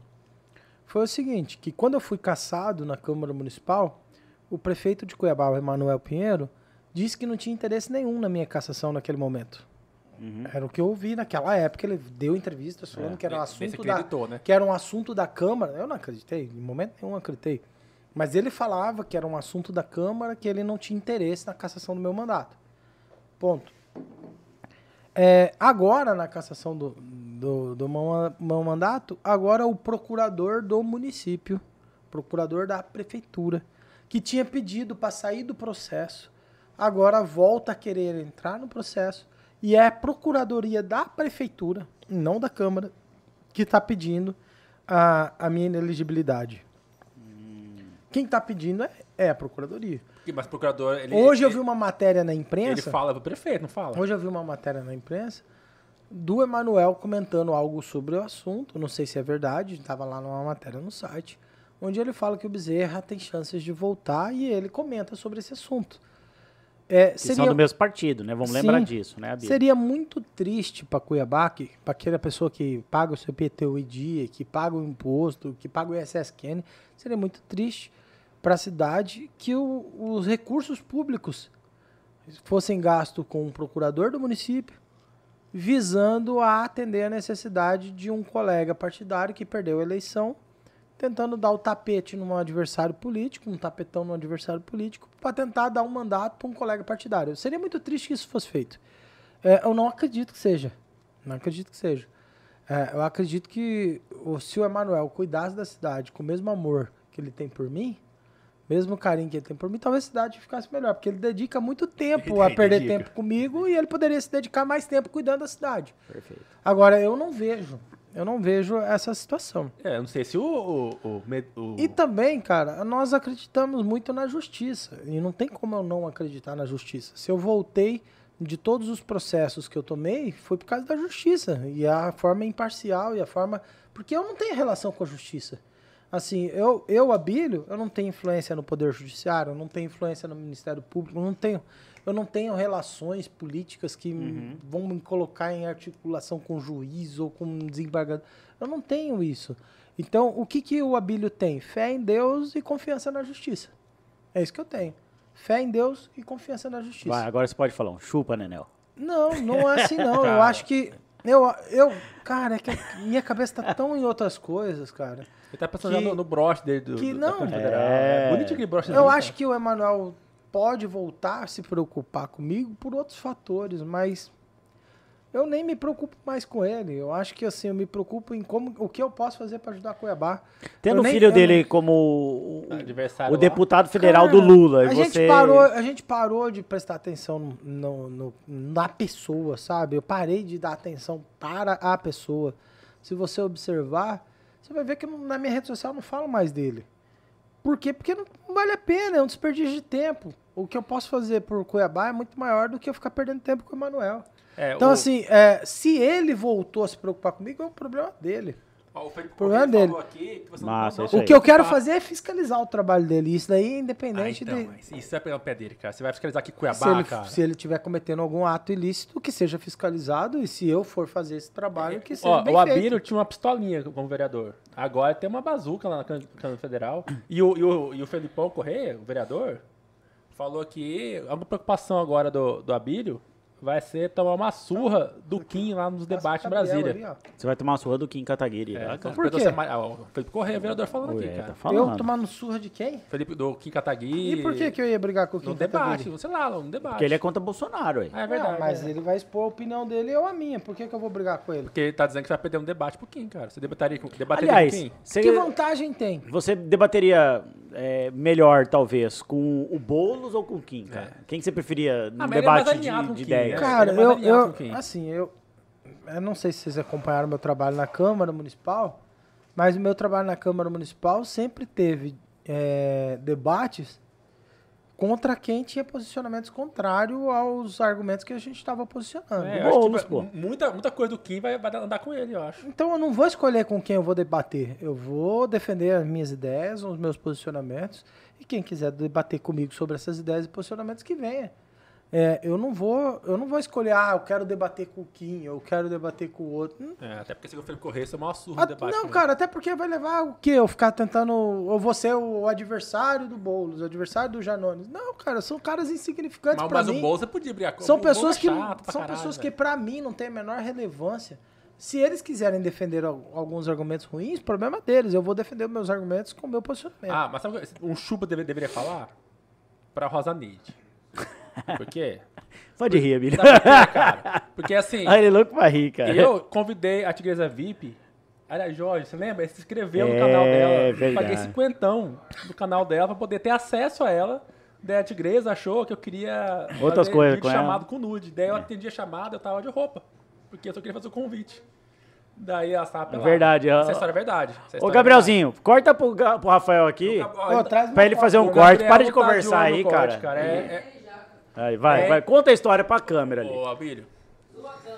foi o seguinte, que quando eu fui caçado na Câmara Municipal, o prefeito de Cuiabá, o Emanuel Pinheiro, disse que não tinha interesse nenhum na minha cassação naquele momento. Uhum. Era o que eu ouvi naquela época, ele deu entrevistas falando que era um assunto da, né? que era um assunto da Câmara. Eu não acreditei, em momento nenhum acreditei. Mas ele falava que era um assunto da Câmara, que ele não tinha interesse na cassação do meu mandato. Ponto. É, agora, na cassação do, do, do meu, meu mandato, agora o procurador do município, procurador da prefeitura, que tinha pedido para sair do processo, agora volta a querer entrar no processo e é a procuradoria da prefeitura, não da Câmara, que está pedindo a, a minha ineligibilidade. Quem está pedindo é, é a procuradoria. Mas o procurador, ele... Hoje eu ele- vi uma matéria na Ele imprensa. fala pro prefeito, não fala? Hoje eu vi uma matéria na imprensa do Emanuel comentando algo sobre o assunto. Não sei se é verdade, estava lá numa matéria no site, onde ele fala que o Bezerra tem chances de voltar e ele comenta sobre esse assunto. É, Que são seria, do mesmo partido, né? Vamos Sim. lembrar disso, né, Abílio? seria muito triste para Cuiabá, para aquela pessoa que paga o seu IPTU e dia, que paga o imposto, que paga o ISSQN, seria muito triste para a cidade que o- os recursos públicos fossem gastos com um procurador do município, visando a atender a necessidade de um colega partidário que perdeu a eleição, tentando dar o tapete num adversário político, um tapetão num adversário político, para tentar dar um mandato para um colega partidário. Seria muito triste que isso fosse feito. É, eu não acredito que seja. Não acredito que seja. É, eu acredito que o, se o Emanuel cuidasse da cidade com o mesmo amor que ele tem por mim, mesmo carinho que ele tem por mim, talvez a cidade ficasse melhor, porque ele dedica muito tempo a perder dedica. tempo comigo e ele poderia se dedicar mais tempo cuidando da cidade. Perfeito. Agora, eu não vejo. Eu não vejo essa situação. É, eu não sei se o... o, o, o- E também, cara, nós acreditamos muito na justiça. E não tem como eu não acreditar na justiça. Se eu voltei de todos os processos que eu tomei, foi por causa da justiça. E a forma imparcial e a forma. Porque eu não tenho relação com a justiça. Assim, eu, eu Abílio, eu não tenho influência no Poder Judiciário, eu não tenho influência no Ministério Público, eu não tenho, eu não tenho relações políticas que m- vão me colocar em articulação com juiz ou com desembargador. Eu não tenho isso. Então, o que, que o Abílio tem? Fé em Deus e confiança na justiça. É isso que eu tenho. Fé em Deus e confiança na justiça. Vai, agora você pode falar um chupa, Nenel. Não, não é assim não. eu Cara. acho que. Eu, eu, cara, é que minha cabeça tá tão em outras coisas, cara. Ele tá pensando que- no, no broche dele do, que do, não. da Câmara Federal. É. É bonito aquele broche Eu acho que o Emanuel pode voltar a se preocupar comigo por outros fatores, mas eu nem me preocupo mais com ele. Eu acho que assim, eu me preocupo em como o que eu posso fazer para ajudar Cuiabá. Tendo Eu o nem- filho dele como o, o deputado federal do Cara, Lula. A e gente, você... parou, a gente parou de prestar atenção no, no- na pessoa, sabe? Eu parei de dar atenção para a pessoa. Se você observar, você vai ver que não- na minha rede social eu não falo mais dele. Por quê? Porque não, vale a pena, é um desperdício de tempo. O que eu posso fazer por Cuiabá é muito maior do que eu ficar perdendo tempo com o Emanuel. É, Então, o- assim, é, se ele voltou a se preocupar comigo, é um problema dele. Ó, o Felipe problema Corrêa dele. falou aqui que você Massa, não, isso O que eu quero fazer é fiscalizar o trabalho dele. Isso daí é Ah, independente então, de. isso vai pegar o pé dele, cara. Você vai fiscalizar aqui se Cuiabá, ele, cara. se ele estiver cometendo algum ato ilícito, que seja fiscalizado, e se eu for fazer esse trabalho, que seja Ó, bem o feito. Abílio tinha uma pistolinha como vereador. Agora tem uma bazuca lá na Câmara Federal. E o, e, o, e o Felipão Correia, o vereador, falou que a preocupação agora do, do Abílio vai ser tomar uma surra do Kim lá nos debates em Brasília. ali. Você vai tomar uma surra do Kim Kataguiri. É, lá, então, cara. Por quê? é ah, ó, Felipe Correia, vereador, falando aqui, Ué, cara. tá Eu falando. tomando surra de quem? Felipe do Kim Kataguiri. E por que, que eu ia brigar com o Kim No debate, sei lá, no debate. Porque ele é contra Bolsonaro, ué. Ah, é verdade. Não, mas é. ele vai expor a opinião dele e eu a minha. Por que, que eu vou brigar com ele? Porque ele tá dizendo que vai perder um debate pro Kim, cara. Você debateria com, debateria Aliás, com Kim? você, Que vantagem tem? você debateria é, melhor, talvez, com o Boulos ou com o Kim, cara? Quem que você preferia no Ah, mas ele é debate de, de Kim, né? Cara, é eu, eu assim, eu, eu não sei se vocês acompanharam meu trabalho na Câmara Municipal, mas o meu trabalho na Câmara Municipal sempre teve é, debates contra quem tinha posicionamentos contrários aos argumentos que a gente estava posicionando. É, eu acho que Boulos, pô. muita, muita coisa do Kim vai, vai andar com ele, eu acho. Então eu não vou escolher com quem eu vou debater. Eu vou defender as minhas ideias, os meus posicionamentos. E quem quiser debater comigo sobre essas ideias e posicionamentos, que venha. É, eu não vou, eu não vou escolher, ah, eu quero debater com o Kim, eu quero debater com o outro. Hum, É, até porque se o Felipe Correia, você é o maior surro ah, no debate. não, cara, até porque vai levar o quê? Eu ficar tentando. Eu vou ser o adversário do Boulos, o adversário do Janones. Não, cara, são caras insignificantes Mas, pra mas o Bolsa podia brigar com São pessoas é que, chato são caralho, pessoas que velho. pra mim não tem a menor relevância. Se eles quiserem defender al- alguns argumentos ruins, problema deles. Eu vou defender os meus argumentos com o meu posicionamento. Ah, mas sabe o que um chupa deve- deveria falar? Pra Rosa Neide. Por quê? Pode rir, Emílio. Sabe por quê, cara? Porque assim, Ah, ele é louco pra rir, cara. eu convidei a Tigresa VIP. Aliás, Jorge, você lembra? Ele se inscreveu no É, canal dela. verdade. Paguei cinquentão no canal dela pra poder ter acesso a ela. Daí a Tigresa achou que eu queria Outras fazer coisas vídeo com ela. chamado com nude. Daí eu atendi a chamada, eu tava de roupa. Porque eu só queria fazer o convite. Daí ela estava pelada. verdade, Essa ó. história é verdade. Essa Ô, história é Gabrielzinho, corta pro, Ga- pro Rafael aqui. verdade. Ô, Pra ele fazer um corte. Para de tá conversar aí, no corte, cara. É, é... Aí, vai, É. vai. Conta a história pra câmera ali. Ô, Abílio,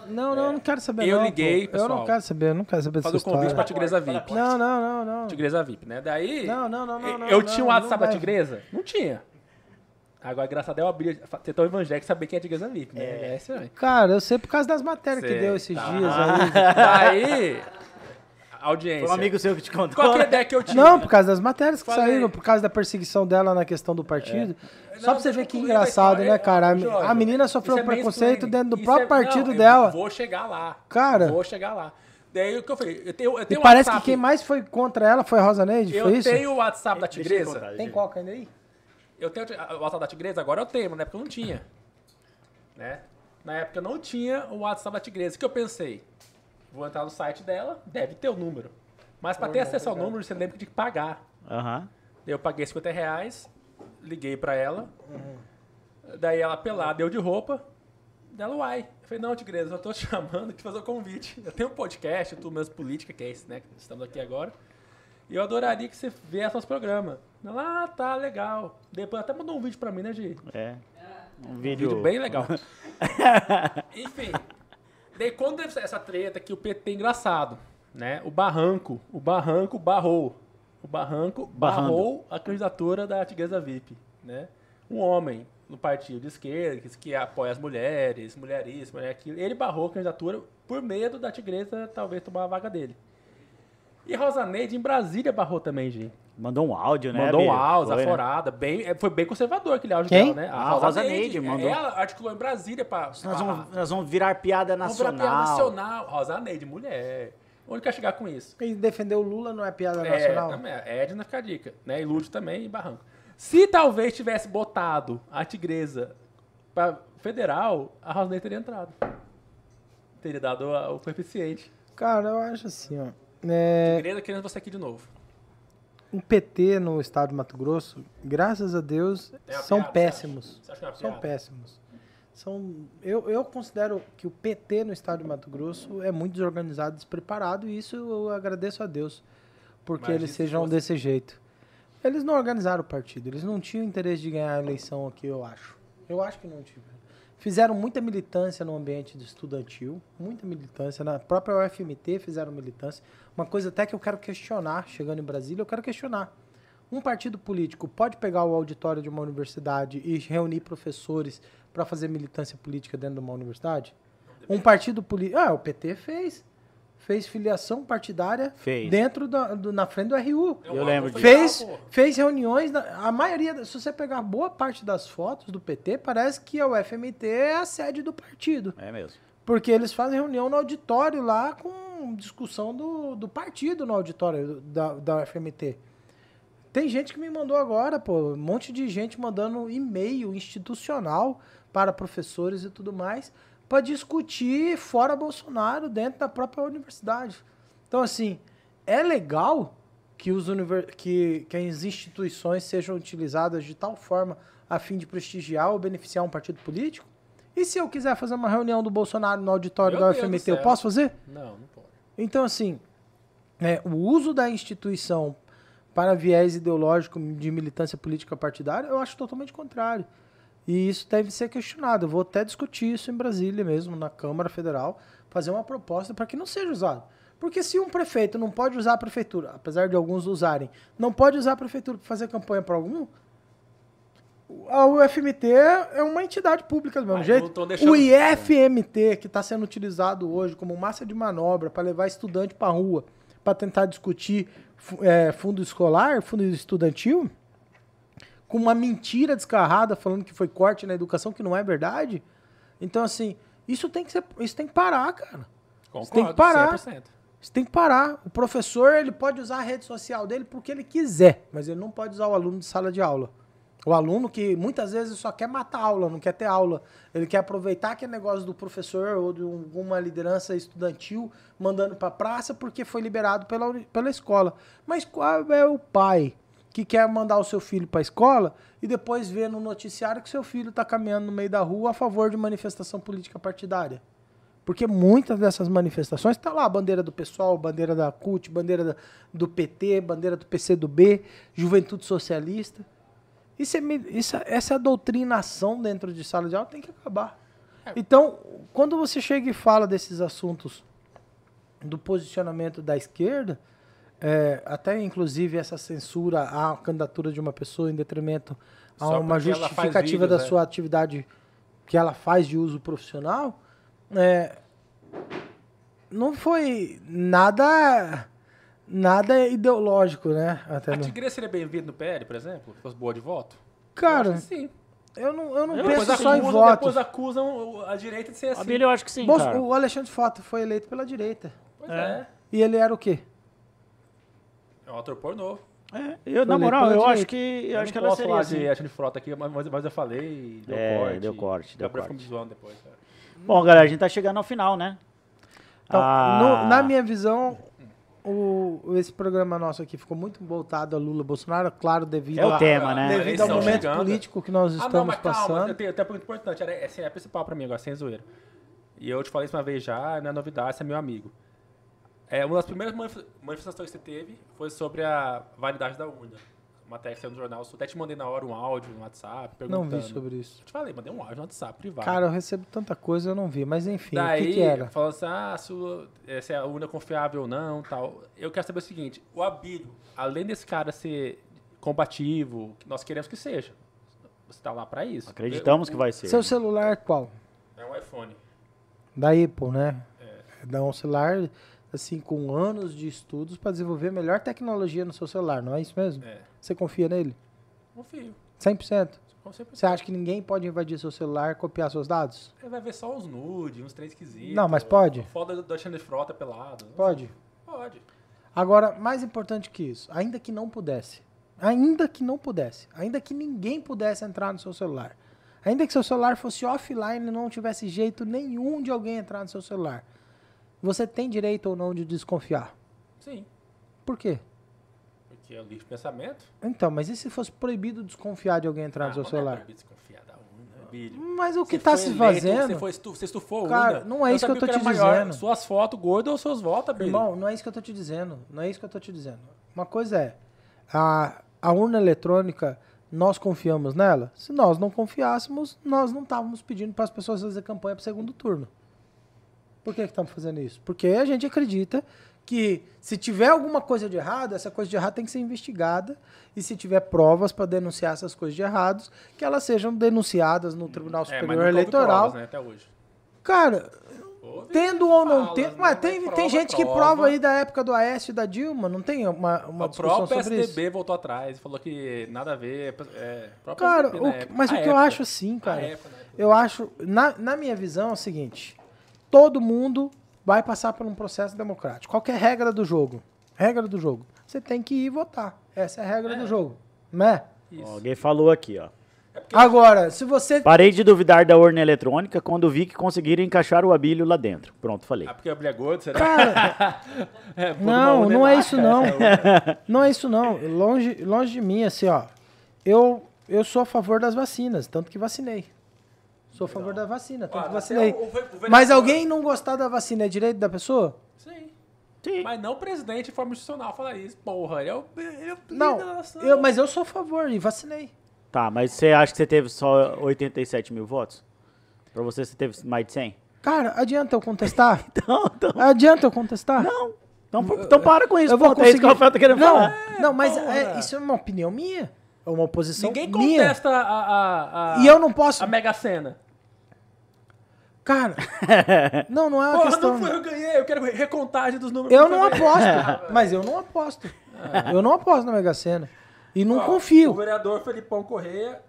Não, não, eu não quero saber. Eu não, liguei, pô. Eu não pessoal. quero saber, eu não quero saber fazer o convite pra. Tigresa VIP. Não, não, não, não. Tigresa VIP, né? Daí. Não, não, não, não, eu- não, tinha o não WhatsApp da. Tigresa? Não tinha. Agora, graças a Deus, eu abri. Você tão evangélico saber quem é Tigresa VIP, né? É, isso aí. Cara, eu sei por causa das matérias que Cê deu esses tá- dias aí. Daí. Audiência. Foi um amigo seu que te contou. Qual que é a ideia que eu tive? Não, por causa das matérias que Falei. saíram, por causa da perseguição dela na questão do partido. Só Não, pra você ver eu que engraçado, né, cara? Jorge, a menina sofreu é preconceito dentro do Isso próprio é- partido não, eu dela. Vou chegar lá. Cara. Vou chegar lá. Daí o que eu falei? Eu tenho, eu E tenho parece WhatsApp, que quem mais foi contra ela foi a Rosa Neide, Eu foi isso? tenho o WhatsApp da eu Tigresa. contar. Tem coca ainda aí? Eu tenho o WhatsApp da Tigresa, agora eu tenho, mas na época eu não tinha. Né? Na época eu não tinha o WhatsApp da Tigresa. O que eu pensei? Vou entrar no site dela, deve ter o número. Mas pra ter acesso ao número, você lembra que tinha que pagar. Aham. Daí eu paguei 50 reais, liguei pra ela. Daí ela pelada, deu de roupa. Dela, uai. Eu falei, não, Tigresa, eu tô te chamando aqui fazer o convite. Eu tenho um podcast, tudo menos política, que é esse, né? Que estamos aqui agora. E eu adoraria que você viesse nosso programa. Ela, ah, tá, legal. Depois até mandou um vídeo pra mim, né, Gi? É. Um Um vídeo. vídeo bem legal. Enfim. Daí quando teve essa treta que o PT é engraçado, né? O Barranco, o Barranco barrou. O Barranco Barrando. barrou a candidatura da Tigresa VIP, né? Um homem no partido de esquerda, que, que apoia as mulheres, mulherismo, mulher aquilo, ele barrou a candidatura por medo da Tigresa talvez tomar a vaga dele. E Rosa Neide em Brasília barrou também, gente. Mandou um áudio, né? Mandou um áudio, Foi, né? aforada, bem, é, foi bem conservador aquele áudio Quem? dela, né? Ah, a Rosa Neide mandou. Ela articulou em Brasília pra... Nós pra- vamos, nós vamos virar piada Vamos virar nacional. piada nacional. Rosa Neide, mulher. Onde quer chegar com isso? Quem defendeu o Lula não é piada É, nacional? também, é Edna fica a dica, né? E Lúcio também e Barranco. Se talvez tivesse botado a Tigresa pra federal, a Rosa Neide teria entrado. Teria dado o coeficiente. Cara, eu acho assim, ó. É, querendo você aqui de novo. o PT no estado de Mato Grosso, graças a Deus, É são piada, péssimos. Você acha que é uma São péssimos. São, eu, eu considero que o PT no estado de Mato Grosso é muito desorganizado, despreparado, e isso eu agradeço a Deus, porque Imagina eles se sejam fosse- desse jeito. Eles não organizaram o partido, eles não tinham interesse de ganhar a eleição aqui, eu acho. Eu acho que não tiveram. Fizeram muita militância no ambiente estudantil, muita militância. Na própria UFMT fizeram militância. Uma coisa até que eu quero questionar, chegando em Brasília, eu quero questionar. Um partido político pode pegar o auditório de uma universidade e reunir professores para fazer militância política dentro de uma universidade? Um partido político. Ah, o PT fez. Fez filiação partidária Fez. dentro da, do, na frente do RU. Eu lembro disso. Fez, fez reuniões, na- a maioria, se você pegar boa parte das fotos do PT, parece que o FMT é a sede do partido. É mesmo. Porque eles fazem reunião no auditório lá com discussão do, do partido no auditório da, da FMT. Tem gente que me mandou agora, pô, um monte de gente mandando e-mail institucional para professores e tudo mais para discutir fora Bolsonaro dentro da própria universidade. Então, assim, é legal que, os univer- que, que as instituições sejam utilizadas de tal forma a fim de prestigiar ou beneficiar um partido político? E se eu quiser fazer uma reunião do Bolsonaro no auditório Meu da UFMT, eu posso fazer? Não, não pode. Então, assim, é, o uso da instituição para viés ideológico de militância política partidária, eu acho totalmente contrário. E isso deve ser questionado. Eu vou até discutir isso em Brasília mesmo, na Câmara Federal, fazer uma proposta para que não seja usado. Porque se um prefeito não pode usar a prefeitura, apesar de alguns usarem, não pode usar a prefeitura para fazer campanha para algum, a UFMT é uma entidade pública do mesmo jeito. deixando- O IFMT, que está sendo utilizado hoje como massa de manobra para levar estudante para rua, para tentar discutir é, fundo escolar, fundo estudantil, com uma mentira descarrada falando que foi corte na educação, que não é verdade. Então, assim, isso tem que, ser, isso tem que parar, cara. Concordo, tem que parar. 100%. Isso tem que parar. O professor, ele pode usar a rede social dele porque ele quiser, mas ele não pode usar o aluno de sala de aula. O aluno que muitas vezes só quer matar aula, não quer ter aula. Ele quer aproveitar aquele negócio do professor ou de alguma liderança estudantil mandando para praça porque foi liberado pela, pela escola. Mas qual é o pai que quer mandar o seu filho para a escola e depois vê no noticiário que seu filho está caminhando no meio da rua a favor de manifestação política partidária? Porque muitas dessas manifestações tá lá a bandeira do PSOL, bandeira da CUT, bandeira da- do PT, bandeira do PCdoB, Juventude Socialista. Isso é, isso é- essa doutrinação dentro de sala de aula tem que acabar. Então, quando você chega e fala desses assuntos do posicionamento da esquerda, é, até inclusive essa censura à candidatura de uma pessoa em detrimento a Só uma justificativa vídeos, da né? sua atividade que ela faz de uso profissional, é, não foi nada nada ideológico, né? Até A no- Tigre seria bem-vindo no PL, por exemplo? Se fosse boa de voto? Eu Cara, que sim. eu não, eu não Depois penso só em acusam- votos. Depois acusam a direita de ser assim. Eu acho que sim, o Alexandre Frota foi eleito pela direita. Pois É. é. E ele era o quê? É um ator pornô. É, eu, na moral, eu acho que, eu Eu acho que não ela posso seria falar assim. de Frota aqui, mas, mas eu falei, deu É, corte. deu corte, deu corte. ficou me zoando depois. cara. Bom, galera, a gente tá chegando ao final, né? Então, Ah, no- na minha visão, o, esse programa nosso aqui ficou muito voltado a Lula Bolsonaro, claro, devido, É o a- tema, né? devido ao momento chegando. político que nós Ah, estamos não, mas calma, passando. eu tenho, eu tenho uma pergunta importante. Era, assim, é a principal pra mim agora, sem zoeira. E eu te falei isso uma vez já, não é novidade, você é meu amigo. É, uma das primeiras manif- manifestações que você teve foi sobre a validade da urna. Uma matéria que saiu no jornal, eu até te mandei na hora um áudio no WhatsApp, Não perguntando. vi sobre isso. Eu te falei, mandei um áudio no WhatsApp privado. Cara, eu recebo tanta coisa, eu não vi. Mas enfim, Daí, o que, que era? falando assim, ah, se, eh, se a urna é confiável ou não, tal. Eu quero saber o seguinte, o Abílio, além desse cara ser combativo, que nós queremos que seja, você tá lá pra isso. Acreditamos Eu- que vai ser. Seu celular é qual? É um iPhone. Da Apple, né? Dá um celular, assim, com anos de estudos para desenvolver a melhor tecnologia no seu celular, não é isso mesmo? É, Você confia nele? confio. 100%? Com certeza. Você acha que ninguém pode invadir seu celular e copiar seus dados? Ele vai ver só os nudes, uns três esquisitos. Não, mas pode? Foda do Alexandre Frota pelado. Pode. Pode. Agora, mais importante que isso, ainda que não pudesse, ainda que não pudesse, ainda que ninguém pudesse entrar no seu celular, ainda que seu celular fosse offline e não tivesse jeito nenhum de alguém entrar no seu celular, você tem direito ou não de desconfiar? Sim. Por quê? Porque é o livre pensamento. Então, mas e se fosse proibido desconfiar de alguém entrar Ah, no seu é celular? proibido desconfiar da urna, Abílio. Mas o que está se fazendo, Você, foi estu, você estufou Cara, urna. não é isso que eu era te maior, dizendo. Suas fotos gordas ou seus votos, Abílio? irmão, não é isso que eu tô te dizendo. Não é isso que eu tô te dizendo. Uma coisa é, a, a urna eletrônica, nós confiamos nela? Se nós não confiássemos, nós não estávamos pedindo para as pessoas fazer campanha para o segundo turno. Por que estamos fazendo isso? Porque a gente acredita que se tiver alguma coisa de errado, essa coisa de errado tem que ser investigada e se tiver provas para denunciar essas coisas de errados, que elas sejam denunciadas no Tribunal é, Superior houve Eleitoral. provas, né, até hoje. Cara, Houve Tendo ou não tendo. né? Mas tem, prova, tem gente que prova. prova aí da época do Aécio e da Dilma, não tem uma, uma O discussão próprio sobre isso? PSDB voltou atrás e falou que nada a ver. É, o próprio Cara, o que- época. mas o A que eu acho assim, cara, época, época. eu acho, na, na minha visão é o seguinte, todo mundo vai passar por um processo democrático. Qual que é a regra do jogo? Regra do jogo. Você tem que ir votar. Essa é a regra do jogo, né? Ó, Alguém falou aqui, ó. Agora, se você... Parei de duvidar da urna eletrônica quando vi que conseguiram encaixar o abílio lá dentro. Pronto, falei. Ah, porque a mulher gorda, será? Cara, É, Não, não é isso, não. essa urna. Não é isso não. Longe, longe de mim, assim, ó. Eu, eu sou a favor das vacinas, tanto que vacinei. Sou a favor da vacina, tanto vacinei. o- o vereador- Mas alguém não gostar da vacina é direito da pessoa? Sim. Sim. Mas não o presidente de forma institucional falar isso. Porra, ele é o, ele é o Não, eu, mas eu sou a favor e vacinei. Tá, mas você acha que você teve só 87 mil votos? Pra você, você teve mais de 100? Cara, adianta eu contestar? Então, então, adianta eu contestar? não. Então, então para com isso, Eu vou ponto. É isso que o conseguir- Rafael tá querendo não, falar. não, mas é, isso é uma opinião minha. É uma oposição Ninguém minha. contesta a, a, a, E eu não posso... a Mega Sena. Cara, não, não é uma Porra, questão... não foi eu ganhei, eu quero recontagem dos números. Eu não aposto, mas eu não aposto. Eu não aposto na Mega Sena. E não Ó, O confio. vereador Felipão Correia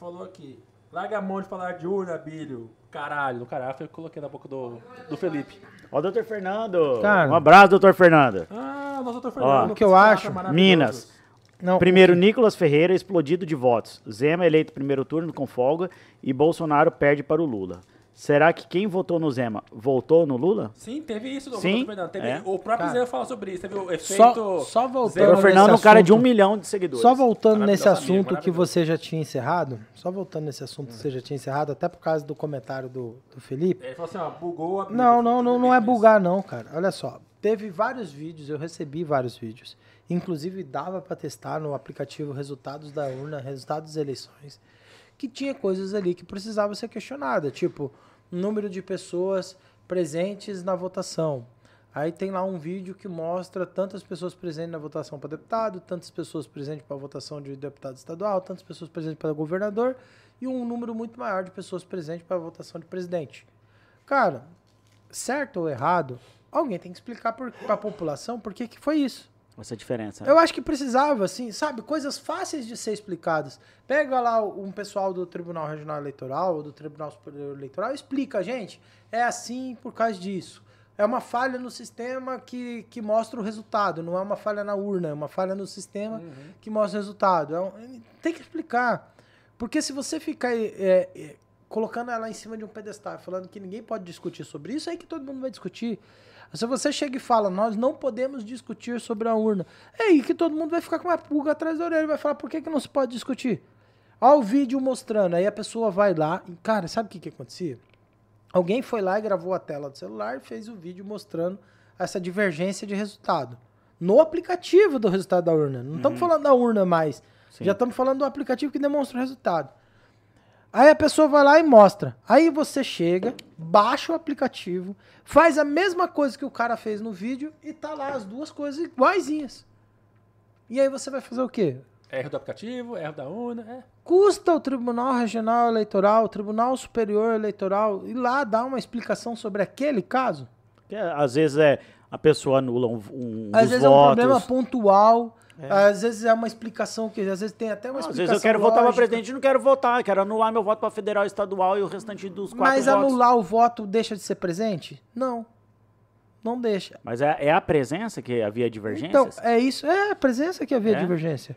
falou aqui. Larga a mão de falar de urna, Bílio. Caralho, do caralho, eu coloquei na boca do, do Felipe. Ó, doutor Fernando. Cara. Um abraço, doutor Fernando. Ah, nosso doutor Fernando. o que eu acho. Minas. Não, Primeiro, Nicolas Ferreira explodido de votos. Zema eleito primeiro turno com folga e Bolsonaro perde para o Lula. Será que quem votou no Zema votou no Lula? Sim, teve isso, doutor Sim, Fernando. Teve, é. O próprio Cara, Zé falou sobre isso. Teve o só, efeito. só voltando Zero Doutor Fernando, um nesse cara de um milhão de seguidores. Só voltando nesse assunto que você já tinha encerrado, só voltando nesse assunto que você já tinha encerrado, até por causa do comentário do, do Felipe. Ele falou assim, ó, bugou a Não, não, não, não é bugar não, cara. Olha só, teve vários vídeos, eu recebi vários vídeos. Inclusive dava para testar no aplicativo resultados da urna, resultados das eleições, que tinha coisas ali que precisavam ser questionadas, tipo número de pessoas presentes na votação. Aí tem lá um vídeo que mostra tantas pessoas presentes na votação para deputado, tantas pessoas presentes para a votação de deputado estadual, tantas pessoas presentes para governador e um número muito maior de pessoas presentes para a votação de presidente. Cara, certo ou errado, alguém tem que explicar para a população por que, que foi isso. Essa diferença. Eu acho que precisava, assim, sabe, coisas fáceis de ser explicadas. Pega lá um pessoal do Tribunal Regional Eleitoral ou do Tribunal Superior Eleitoral e explica, gente, é assim por causa disso. É uma falha no sistema que, que mostra o resultado, não é uma falha na urna, é uma falha no sistema que mostra o resultado. É um- tem que explicar. Porque se você ficar é, é, colocando ela em cima de um pedestal, falando que ninguém pode discutir sobre isso, aí que todo mundo vai discutir. Se você chega e fala, nós não podemos discutir sobre a urna, é aí que todo mundo vai ficar com uma pulga atrás da orelha e vai falar, por que, que não se pode discutir? Olha o vídeo mostrando, aí a pessoa vai lá, e, cara, sabe o que, que acontecia? Alguém foi lá e gravou a tela do celular e fez o vídeo mostrando essa divergência de resultado. No aplicativo do resultado da urna. Não estamos falando da urna mais. Sim. Já estamos falando do aplicativo que demonstra o resultado. Aí a pessoa vai lá e mostra. Aí você chega, baixa o aplicativo, faz a mesma coisa que o cara fez no vídeo e tá lá as duas coisas iguaizinhas. E aí você vai fazer o quê? Erro do aplicativo, erro da urna. É. Custa o Tribunal Regional Eleitoral, o Tribunal Superior Eleitoral ir lá dar uma explicação sobre aquele caso? Porque, às vezes é a pessoa anula um, um Às dos vezes é um votos. problema pontual, às vezes é uma explicação que às vezes tem até uma Às explicação vezes eu quero votar para lógica. presidente e não quero votar, quero anular meu voto para federal e estadual e o restante dos quatro Mas votos. anular o voto deixa de ser presente? Não. Não deixa. Mas é, é a presença que havia Então, divergências? é isso. É a presença que havia É? divergência.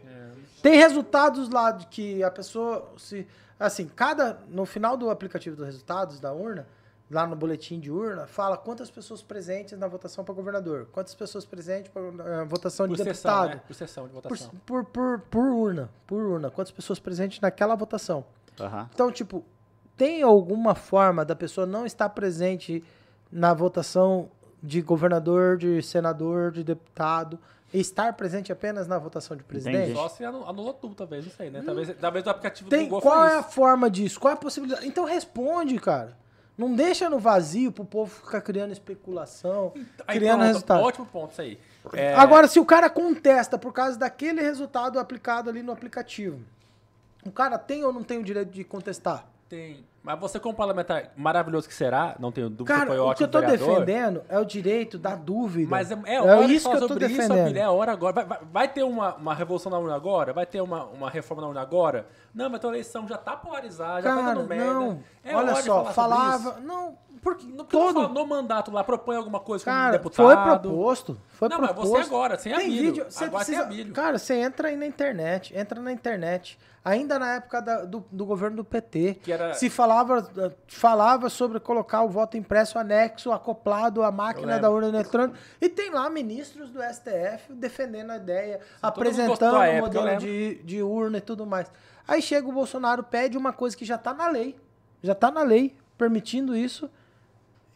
Tem resultados lá de que a pessoa se. Assim, cada. No final do aplicativo dos resultados da urna, lá no boletim de urna, fala quantas pessoas presentes na votação para governador, quantas pessoas presentes para votação de Por sessão, deputado. né? Por sessão de Por, votação. por, por, por urna, por urna, quantas pessoas presentes naquela votação. Aham. Então, tipo, tem alguma forma da pessoa não estar presente na votação de governador, de senador, de deputado, estar presente apenas na votação de presidente? Entendi. Só se anu- anulou tudo, talvez, não sei, né? Talvez, talvez o aplicativo Tem, do Google qual é a isso. forma disso? Qual é a possibilidade? Então responde, cara. Não deixa no vazio pro povo ficar criando especulação, Aí, criando pronto, resultado. Ótimo ponto isso aí. É, Agora, se o cara contesta por causa daquele resultado aplicado ali no aplicativo, o cara tem ou não tem o direito de contestar? Tem, Mas você, como parlamentar maravilhoso que será, não tenho dúvida que Cara, foi o que ótimo eu tô vereador, defendendo é o direito da dúvida. Mas é, é hora de isso que eu tô isso, defendendo. Abílio, é hora agora. Vai, vai- vai ter uma, uma revolução na urna agora? Vai ter uma, uma reforma na urna agora? Não, mas a eleição já tá polarizada, já tá dando merda. não. É Olha hora de só, falar falava. isso. Não, porque No, todo. no mandato lá, propõe alguma coisa como Cara, deputado. foi proposto. Foi Não, mas proposto. você agora, sem Tem Abílio. vídeo. Você Agora tem precisa. Cara, você entra aí na internet. Entra na internet. Ainda na época da- do, do governo do PT. Era- Se falava, falava sobre colocar o voto impresso anexo, acoplado à máquina da urna eletrônica. E tem lá ministros do STF defendendo a ideia, apresentando o época, modelo de, de urna e tudo mais. Aí chega o Bolsonaro, pede uma coisa que já tá na lei. Já tá na lei, permitindo isso.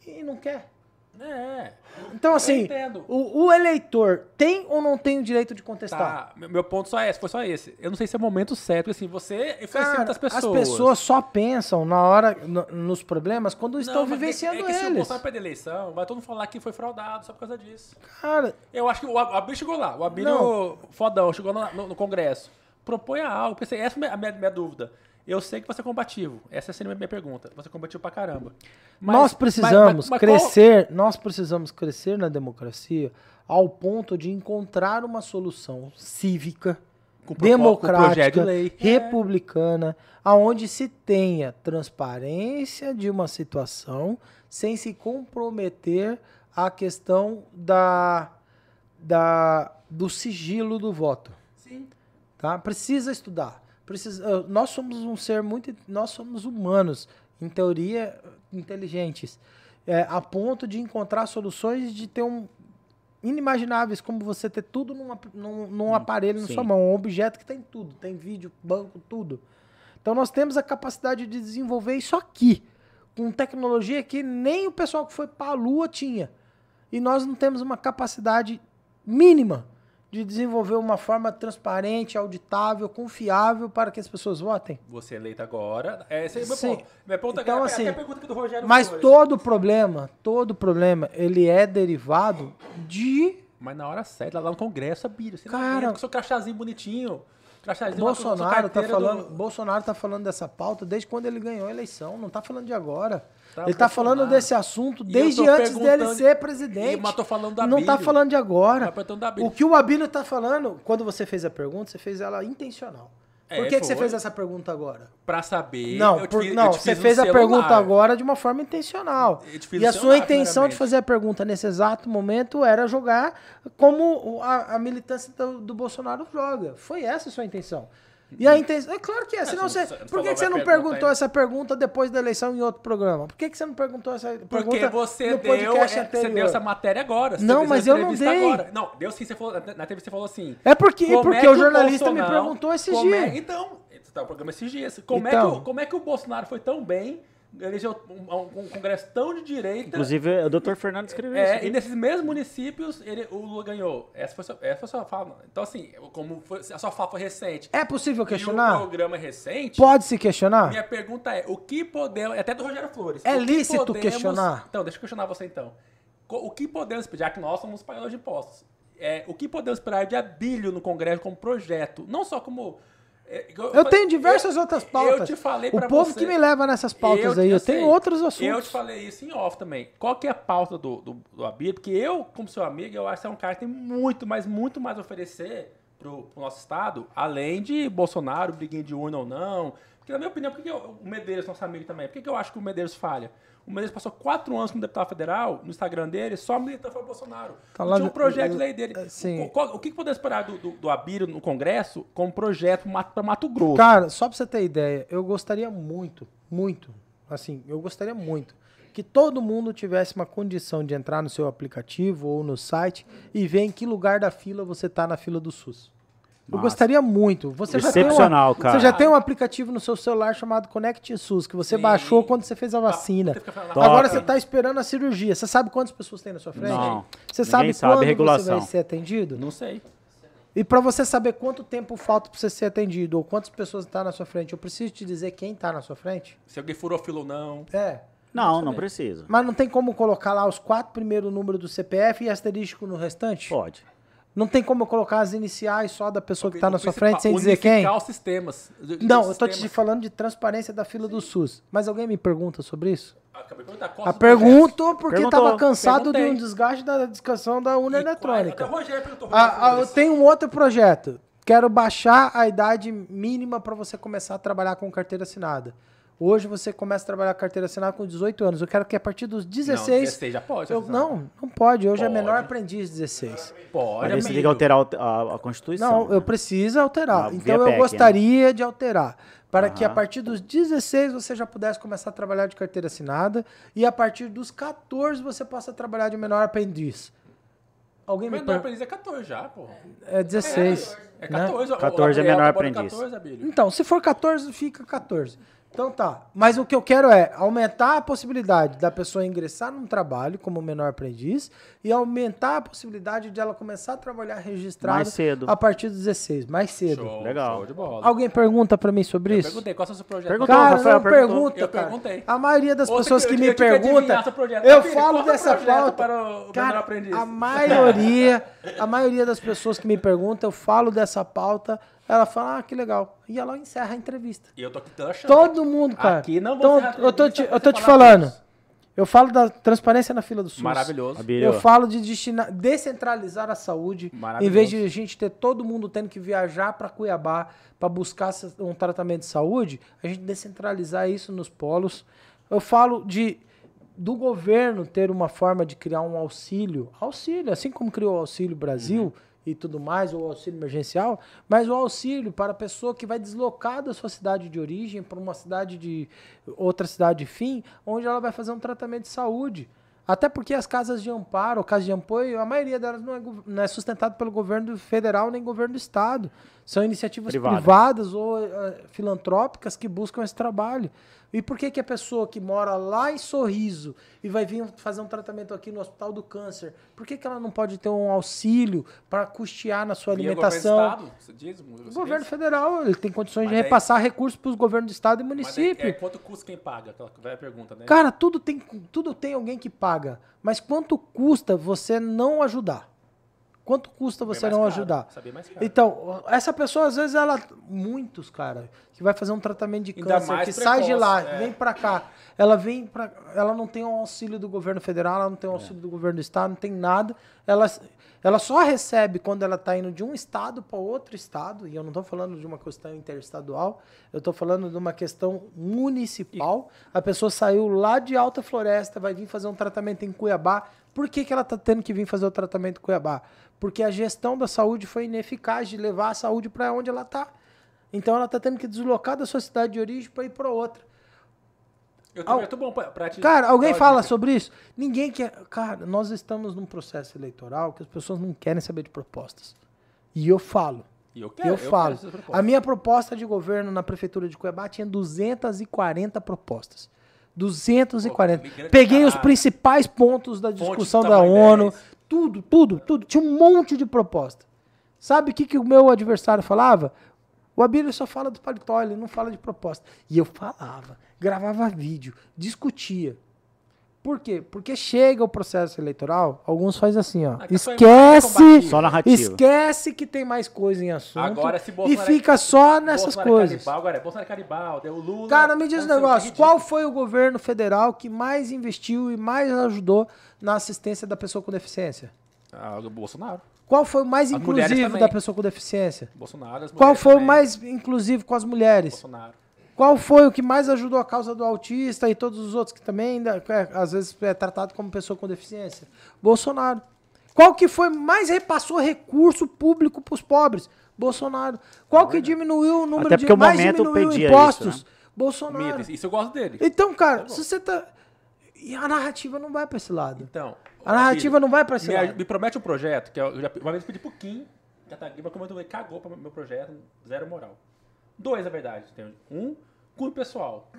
E não quer. É. Então, assim, o, o eleitor tem ou não tem o direito de contestar? Tá, meu- ponto só é esse, foi só esse. Eu não sei se é o momento certo, assim, você influencia muitas pessoas. as pessoas só pensam na hora, no- nos problemas, quando Não, estão mas vivenciando é é que se eles. Bolsonaro perder a eleição, vai todo mundo falar que foi fraudado só por causa disso. Cara, Eu acho que o Ab- Abílio chegou lá. O Abílio, fodão, chegou no, no- no Congresso. Proponha algo. Pensei, essa é a minha, minha dúvida. Eu sei que você é combativo. Essa seria a minha pergunta. Você é combativo pra caramba. Mas- nós precisamos mas- mas qual- crescer, nós precisamos crescer na democracia ao ponto de encontrar uma solução cívica, Com democrática, de. É. republicana, aonde se tenha transparência de uma situação sem se comprometer a questão da, da do sigilo do voto. Sim. tá? Precisa estudar. Precisa, eh, nós somos um ser muito, nós somos humanos, em teoria inteligentes, é, a ponto de encontrar soluções de ter um inimagináveis, como você ter tudo numa- num, num aparelho na sim. sua mão, um objeto que tem tudo, tem vídeo, banco, tudo. Então nós temos a capacidade de desenvolver isso aqui, com tecnologia que nem o pessoal que foi para a Lua tinha. E nós não temos uma capacidade mínima de desenvolver uma forma transparente, auditável, confiável para que as pessoas votem. Você é eleito agora. É, esse é o meu Sim. ponto. Minha ponta Então, é, assim, é a pergunta do Rogério Mas Flores. todo problema, todo problema, ele é derivado de Mas na hora certa, lá no Congresso, Abílio. Você Cara- não vem com seu crachazinho bonitinho. Bolsonaro tá carteira do- falando, Bolsonaro tá falando dessa pauta desde quando ele ganhou a eleição, não tá falando de agora. Tá ele tá falando desse assunto E desde antes dele ser presidente. Mas tô falando do Não tá Abílio. falando de agora. Tá. O que o Abílio tá falando, quando você fez a pergunta, você fez ela intencional. É, Por que, que você fez essa pergunta agora? Pra saber. Não, por- fiz- não você fez a celular. pergunta agora de uma forma intencional. E a sua celular, intenção de fazer a pergunta nesse exato momento era jogar como a, a militância do, do Bolsonaro joga. Foi essa a sua intenção. E a intenção. É claro que é. Senão você por que, você não perguntou essa pergunta depois da eleição em outro programa? Por que, que você não perguntou essa Porque pergunta você no deu, podcast é, anterior? você deu essa matéria agora. você Não, mas eu não dei. Agora. Não, deu sim. Você falou, na entrevista você falou assim. É porque, porque é o jornalista me Bolsonaro- perguntou esses é- dias. então, tá o programa esses dias. Como, Então. é que o, como é que o Bolsonaro foi tão bem, elegeu um, um- um congresso tão de direita... Inclusive, o Dr. Fernando escreveu isso. É, aqui. e nesses mesmos municípios, ele, o Lula ganhou. Essa foi, a sua, essa foi a sua fala. Então, assim, como foi- a sua fala foi recente. É possível E o questionar? programa é recente. Pode se questionar? Minha pergunta é, o que podemos... Até do Rogério Flores. É lícito questionar? Então, deixa eu questionar você, então. O que podemos... Já que nós somos pagadores de impostos. É, o que podemos esperar de Abílio no Congresso como projeto? Não só como... é, Eu tenho diversas outras pautas. Eu te falei o povo você- que me leva nessas pautas aí, eu, tenho sei. outros assuntos. Eu te falei isso em off também. Qual que é a pauta do, do, do Abílio? Porque eu, como seu amigo, eu acho que é um cara que tem muito, mas muito mais a oferecer pro, pro nosso estado, além de Bolsonaro, briguinha de urna ou não. Porque, na minha opinião, por que, que eu- o Medeiros, nosso amigo também, por que, que eu acho que o Medeiros falha? O Medeiros passou quatro anos como deputado federal, no Instagram dele, só militando foi o Bolsonaro. Tá lá tinha um projeto de lei dele. é, sim. O, qual- o que, que podemos esperar do, do, do Abílio no Congresso como projeto para Mato Grosso? Cara, só pra você ter ideia, eu gostaria muito, muito, assim, eu gostaria muito que todo mundo tivesse uma condição de entrar no seu aplicativo ou no site e ver em que lugar da fila você tá na fila do SUS. Eu gostaria muito. Você já tem uma- Excepcional, cara. Você já tem um aplicativo no seu celular chamado Connect SUS que você Sim. baixou quando você fez a vacina. Que falar- Top. Agora você está esperando a cirurgia. Você sabe quantas pessoas tem na sua frente? Não. Você sabe sabe quando regulação. você vai ser atendido? Não sei. E para você saber quanto tempo falta para você ser atendido ou quantas pessoas estão na sua frente, eu preciso te dizer quem está na sua frente? Se alguém furou fila ou não. É. Não, não precisa. Mas não tem como colocar lá os quatro primeiros números do CPF e asterístico no restante? Pode. Não tem como eu colocar as iniciais só da pessoa que está na O sua frente sem dizer quem? os sistemas. Não, eu tô te falando de transparência da fila do SUS. Mas alguém me pergunta sobre isso? Acabei de perguntar A projetos. perguntou porque estava cansado de um Perguntei. desgaste da discussão da urna qual- eletrônica. Até o. Ah, ah, eu tenho um outro projeto. Quero baixar a idade mínima para você começar a trabalhar com carteira assinada. Hoje você começa a trabalhar carteira assinada com 18 anos. Eu quero que a partir dos 16. Não, 16 já pode. eu- não, não pode. Hoje é Pode. menor aprendiz 16. Pode. Mas aí você tem que alterar a, a Constituição. Não, eu né? preciso alterar. Ah, então eu PEC, né? gostaria de alterar. Para que a partir dos 16 você já pudesse começar a trabalhar de carteira assinada. E a partir dos 14 você possa trabalhar de menor aprendiz. Alguém me Menor pergunta. aprendiz é 14 já, pô. É 16. É né? 14. o- o 14 é menor tá aprendiz. 14, Abílio. Então, se for 14, fica 14. Então tá. Mas o que eu quero é aumentar a possibilidade da pessoa ingressar num trabalho como menor aprendiz e aumentar a possibilidade de ela começar a trabalhar registrada Mais cedo. a partir dos 16, mais cedo. Show, Legal. show de bola. Alguém pergunta pra mim sobre Eu isso? perguntei, qual é o seu projeto? Perguntou, Cara, Rafael não perguntou. pergunta, Eu cara. perguntei. A maioria das Ou pessoas que me que adivinhar perguntam, eu Filho, falo qual é dessa pauta. para o menor Cara, aprendiz? a maioria, a maioria das pessoas que me perguntam, eu falo dessa pauta, ela fala, ah, que legal. E ela encerra a entrevista. E eu tô aqui dando a chance. Todo mundo, cara. Aqui não vou então, eu tô te, eu tô te falando. disso. Eu falo da transparência na fila do SUS. Maravilhoso. Eu falo de destinar, descentralizar a saúde, em vez de a gente ter todo mundo tendo que viajar para Cuiabá para buscar um tratamento de saúde, a gente descentralizar isso nos polos. Eu falo de do governo ter uma forma de criar um auxílio, auxílio, assim como criou o Auxílio Brasil Uhum. E tudo mais, ou auxílio emergencial, mas o auxílio para a pessoa que vai deslocar da sua cidade de origem para uma cidade de outra cidade de fim, onde ela vai fazer um tratamento de saúde. Até porque as casas de amparo, casas de apoio, a maioria delas não é, não é sustentada pelo governo federal nem governo do estado. São iniciativas Privada. privadas ou eh, filantrópicas que buscam esse trabalho. E por que, que a pessoa que mora lá em Sorriso e vai vir fazer um tratamento aqui no Hospital do Câncer, por que, que ela não pode ter um auxílio para custear na sua alimentação? governo do Estado, você diz, você O governo federal ele tem condições de Mas aí- repassar recursos para os governos do estado e Mas aí, município. é, quanto custa quem paga? Aquela velha pergunta, né? Cara, tudo tem, tudo tem alguém que paga. Mas quanto custa você não ajudar? Quanto custa você não caro, ajudar? Então, essa pessoa, às vezes, ela. Muitos, cara, que vai fazer um tratamento de Ainda câncer, que sai de precoce, lá, é. vem pra cá. Ela vem pra. Ela não tem um auxílio do governo federal, ela não tem um auxílio do governo do estado, não tem nada. Ela, ela só recebe quando ela tá indo de um estado para outro estado, e eu não tô falando de uma questão interestadual, eu tô falando de uma questão municipal. A pessoa saiu lá de Alta Floresta, vai vir fazer um tratamento em Cuiabá. Por que, que ela tá tendo que vir fazer o tratamento em Cuiabá? Porque a gestão da saúde foi ineficaz de levar a saúde para onde ela tá. Então ela tá tendo que deslocar da sua cidade de origem para ir para outra. Eu um projeto bom pra te Cara, alguém fala dica. sobre isso? Ninguém quer. Cara, nós estamos num processo eleitoral que as pessoas não querem saber de propostas. E eu falo. E eu Eu, quero, eu falo. quero. A minha proposta de governo na prefeitura de Cuiabá tinha 240 propostas. 240. Pô, Peguei os principais pontos da discussão da ONU. 10. Tudo, tudo, tudo. Tinha um monte de proposta. Sabe o que, que o meu adversário falava? O Abílio só fala do paletó, ele não fala de proposta. E eu falava, gravava vídeo, discutia. Por quê? Porque chega o processo eleitoral, alguns fazem assim, ó. É Esquece. Só narrativa. esquece que tem mais coisa em assunto Agora, se e Bolsonaro é- fica só nessas Bolsonaro é coisas. canibal, agora é Bolsonaro é canibal, deu o Lula. Cara, me diz um negócio, qual foi o governo federal que mais investiu e mais ajudou na assistência da pessoa com deficiência? Ah, o Bolsonaro. Qual foi o mais As inclusivo da pessoa com deficiência? Bolsonaro, as Qual foi o mais inclusivo com as mulheres? Bolsonaro. Qual foi o que mais ajudou a causa do autista e todos os outros que também, ainda, é, às vezes, é tratado como pessoa com deficiência? Bolsonaro. Qual que foi mais repassou recurso público para os pobres? Bolsonaro. Qual que diminuiu o número Até de porque o mais momento diminuiu pedia impostos? isso, né? Bolsonaro. Isso eu gosto dele. Então, cara, se você tá e a narrativa não vai para esse lado. Então. A narrativa não vai para esse me, lado. me promete um projeto, que eu já, uma vez pedi pro Kim, que tá como eu cagou para meu projeto, zero moral. Dois, na verdade. Um, cunho pessoal.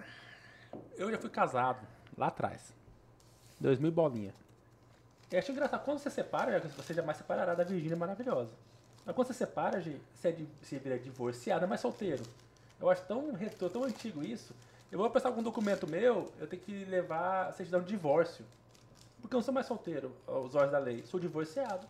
Eu já fui casado, lá atrás. Dois mil bolinha. Eu acho engraçado, quando você separa, você jamais separará da Virgínia maravilhosa. Mas quando você separa, você, é di- você vira divorciado, mas solteiro. Eu acho tão retrô, tão antigo isso. Eu vou pensar algum documento meu, eu tenho que levar a certidão de divórcio. Porque eu não sou mais solteiro, aos olhos da lei. Sou divorciado.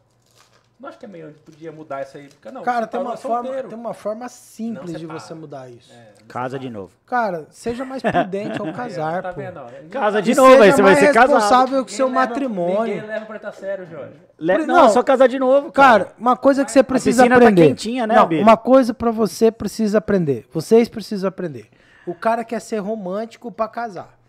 Não acho que é meio podia mudar isso aí. Porque, não, Cara, tem tá uma, forma, solteiro. tem uma forma simples de você mudar isso. É, Casa de novo. Cara, seja mais prudente ao casar, tá pô. vendo? ó? Casa de E novo, aí você vai ser casado. responsável com seu leva- matrimônio. Ninguém leva pra tá sério, Jorge. Le- Não, Não, só casar de novo, Cara, uma coisa que você precisa tá aprender. quentinha, né, Não, uma coisa pra você precisa aprender. Vocês precisam aprender. O cara quer ser romântico pra casar.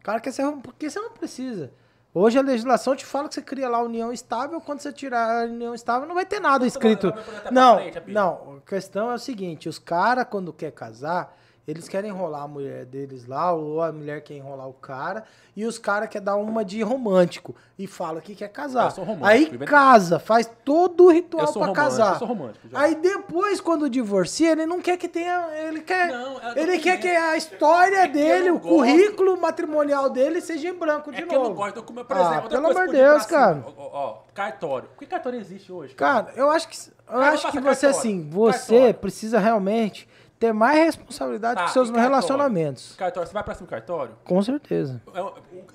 O cara quer ser romântico porque você não precisa. Hoje a legislação te fala que você cria lá a união estável, quando você tirar a união estável não vai ter nada escrito. Não, não, a questão é o seguinte, os caras quando quer casar, eles querem enrolar a mulher deles lá, ou a mulher quer enrolar o cara, e os caras querem dar uma de romântico e fala que quer casar. Eu sou romântico, Aí casa, faz todo o Eu ritual sou pra romântico, casar. eu sou romântico. Jorge. Aí depois, quando divorcia, ele não quer que tenha. Ele quer. Não, é ele quer que a história É dele, o gosto. currículo matrimonial dele seja em branco de É novo. que eu não gosto de documento, por Ah, exemplo. outra pelo amor de Deus, cara. Ó, ó, cartório. Por que cartório existe hoje? Cara, eu acho que. Eu Cara, acho que você, cartório. assim, você Cartório. precisa realmente ter mais responsabilidade Tá, com seus relacionamentos. Cartório, você vai pra cima do cartório? Com certeza. É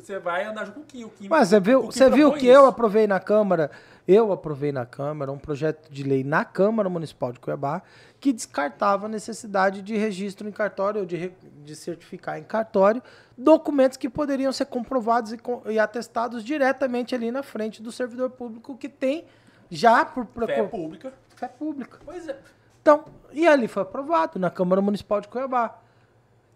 Você vai andar junto com o Kim. o Kim- Mas você viu, você viu que eu isso. aprovei na Câmara, eu aprovei na Câmara um projeto de lei na Câmara Municipal de Cuiabá que descartava a necessidade de registro em cartório ou de, de certificar em cartório documentos que poderiam ser comprovados e, e atestados diretamente ali na frente do servidor público que tem já por Fé pública. fé pública. Pois é. Então, e ali foi aprovado na Câmara Municipal de Cuiabá.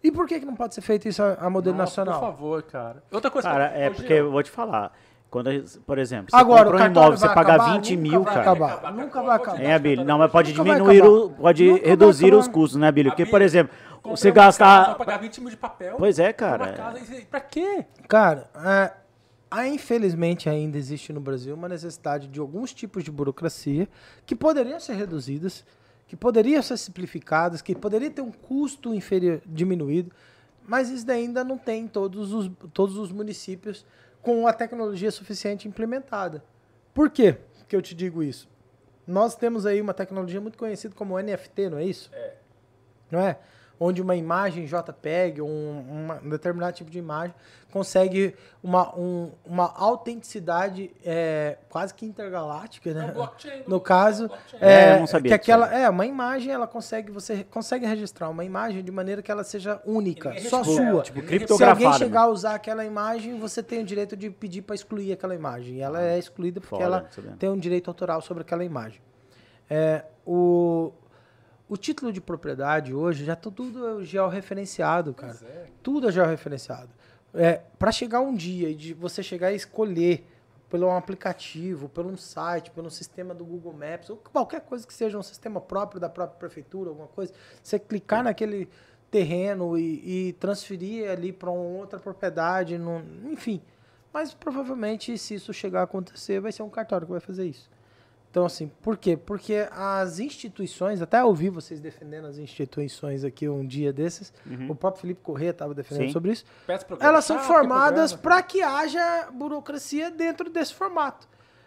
E por que, que não pode ser feito isso a, a modelo Nossa, nacional? Por favor, cara. Outra coisa Cara, que é porque eu vou te falar. Quando, por exemplo, você Agora, um cartório imóvel, você vai paga acabar? 20 Nunca mil, vai cara. acabar. Nunca vai acabar. É, Abílio. Não, mas pode Nunca diminuir, o, pode Nunca reduzir os custos, né, Abílio? Porque, por exemplo, você gastar... pagar 20 mil de papel. Pois é, cara. casa, pra quê? Cara, é, há, infelizmente ainda existe no Brasil uma necessidade de alguns tipos de burocracia que poderiam ser reduzidas, que poderiam ser simplificadas, que poderiam ter um custo inferior, diminuído, mas isso ainda não tem em todos os, todos os municípios com a tecnologia suficiente implementada. Por quê que eu te digo isso? Nós temos aí uma tecnologia muito conhecida como NFT, não é isso? É. não é? Onde uma imagem JPEG, um, uma- um determinado tipo de imagem, consegue uma, um- uma autenticidade é, quase que intergaláctica, É né? blockchain. No caso, blockchain. É, é, eu não sabia que aquela é uma imagem, ela consegue você consegue registrar uma imagem de maneira que ela seja única, só sua. tipo, Se alguém chegar né? a usar aquela imagem, você tem o direito de pedir para excluir aquela imagem. E ela é excluída porque Foda, ela tem um direito autoral sobre aquela imagem. É, o, o título de propriedade hoje já tá tudo georreferenciado, cara. É. Tudo é georreferenciado. É, para chegar um dia e de você chegar a escolher pelo um aplicativo, pelo um site, pelo um sistema do Google Maps, ou qualquer coisa que seja um sistema próprio da própria prefeitura, alguma coisa, você clicar naquele terreno e, e transferir ali para uma outra propriedade, num- enfim. Mas provavelmente, se isso chegar a acontecer, vai ser um cartório que vai fazer isso. Então, assim, por quê? Porque as instituições, até ouvi vocês defendendo as instituições aqui um dia desses, o próprio Felipe Corrêa estava defendendo Sim. sobre isso, elas são Ah, formadas para que haja burocracia dentro desse formato.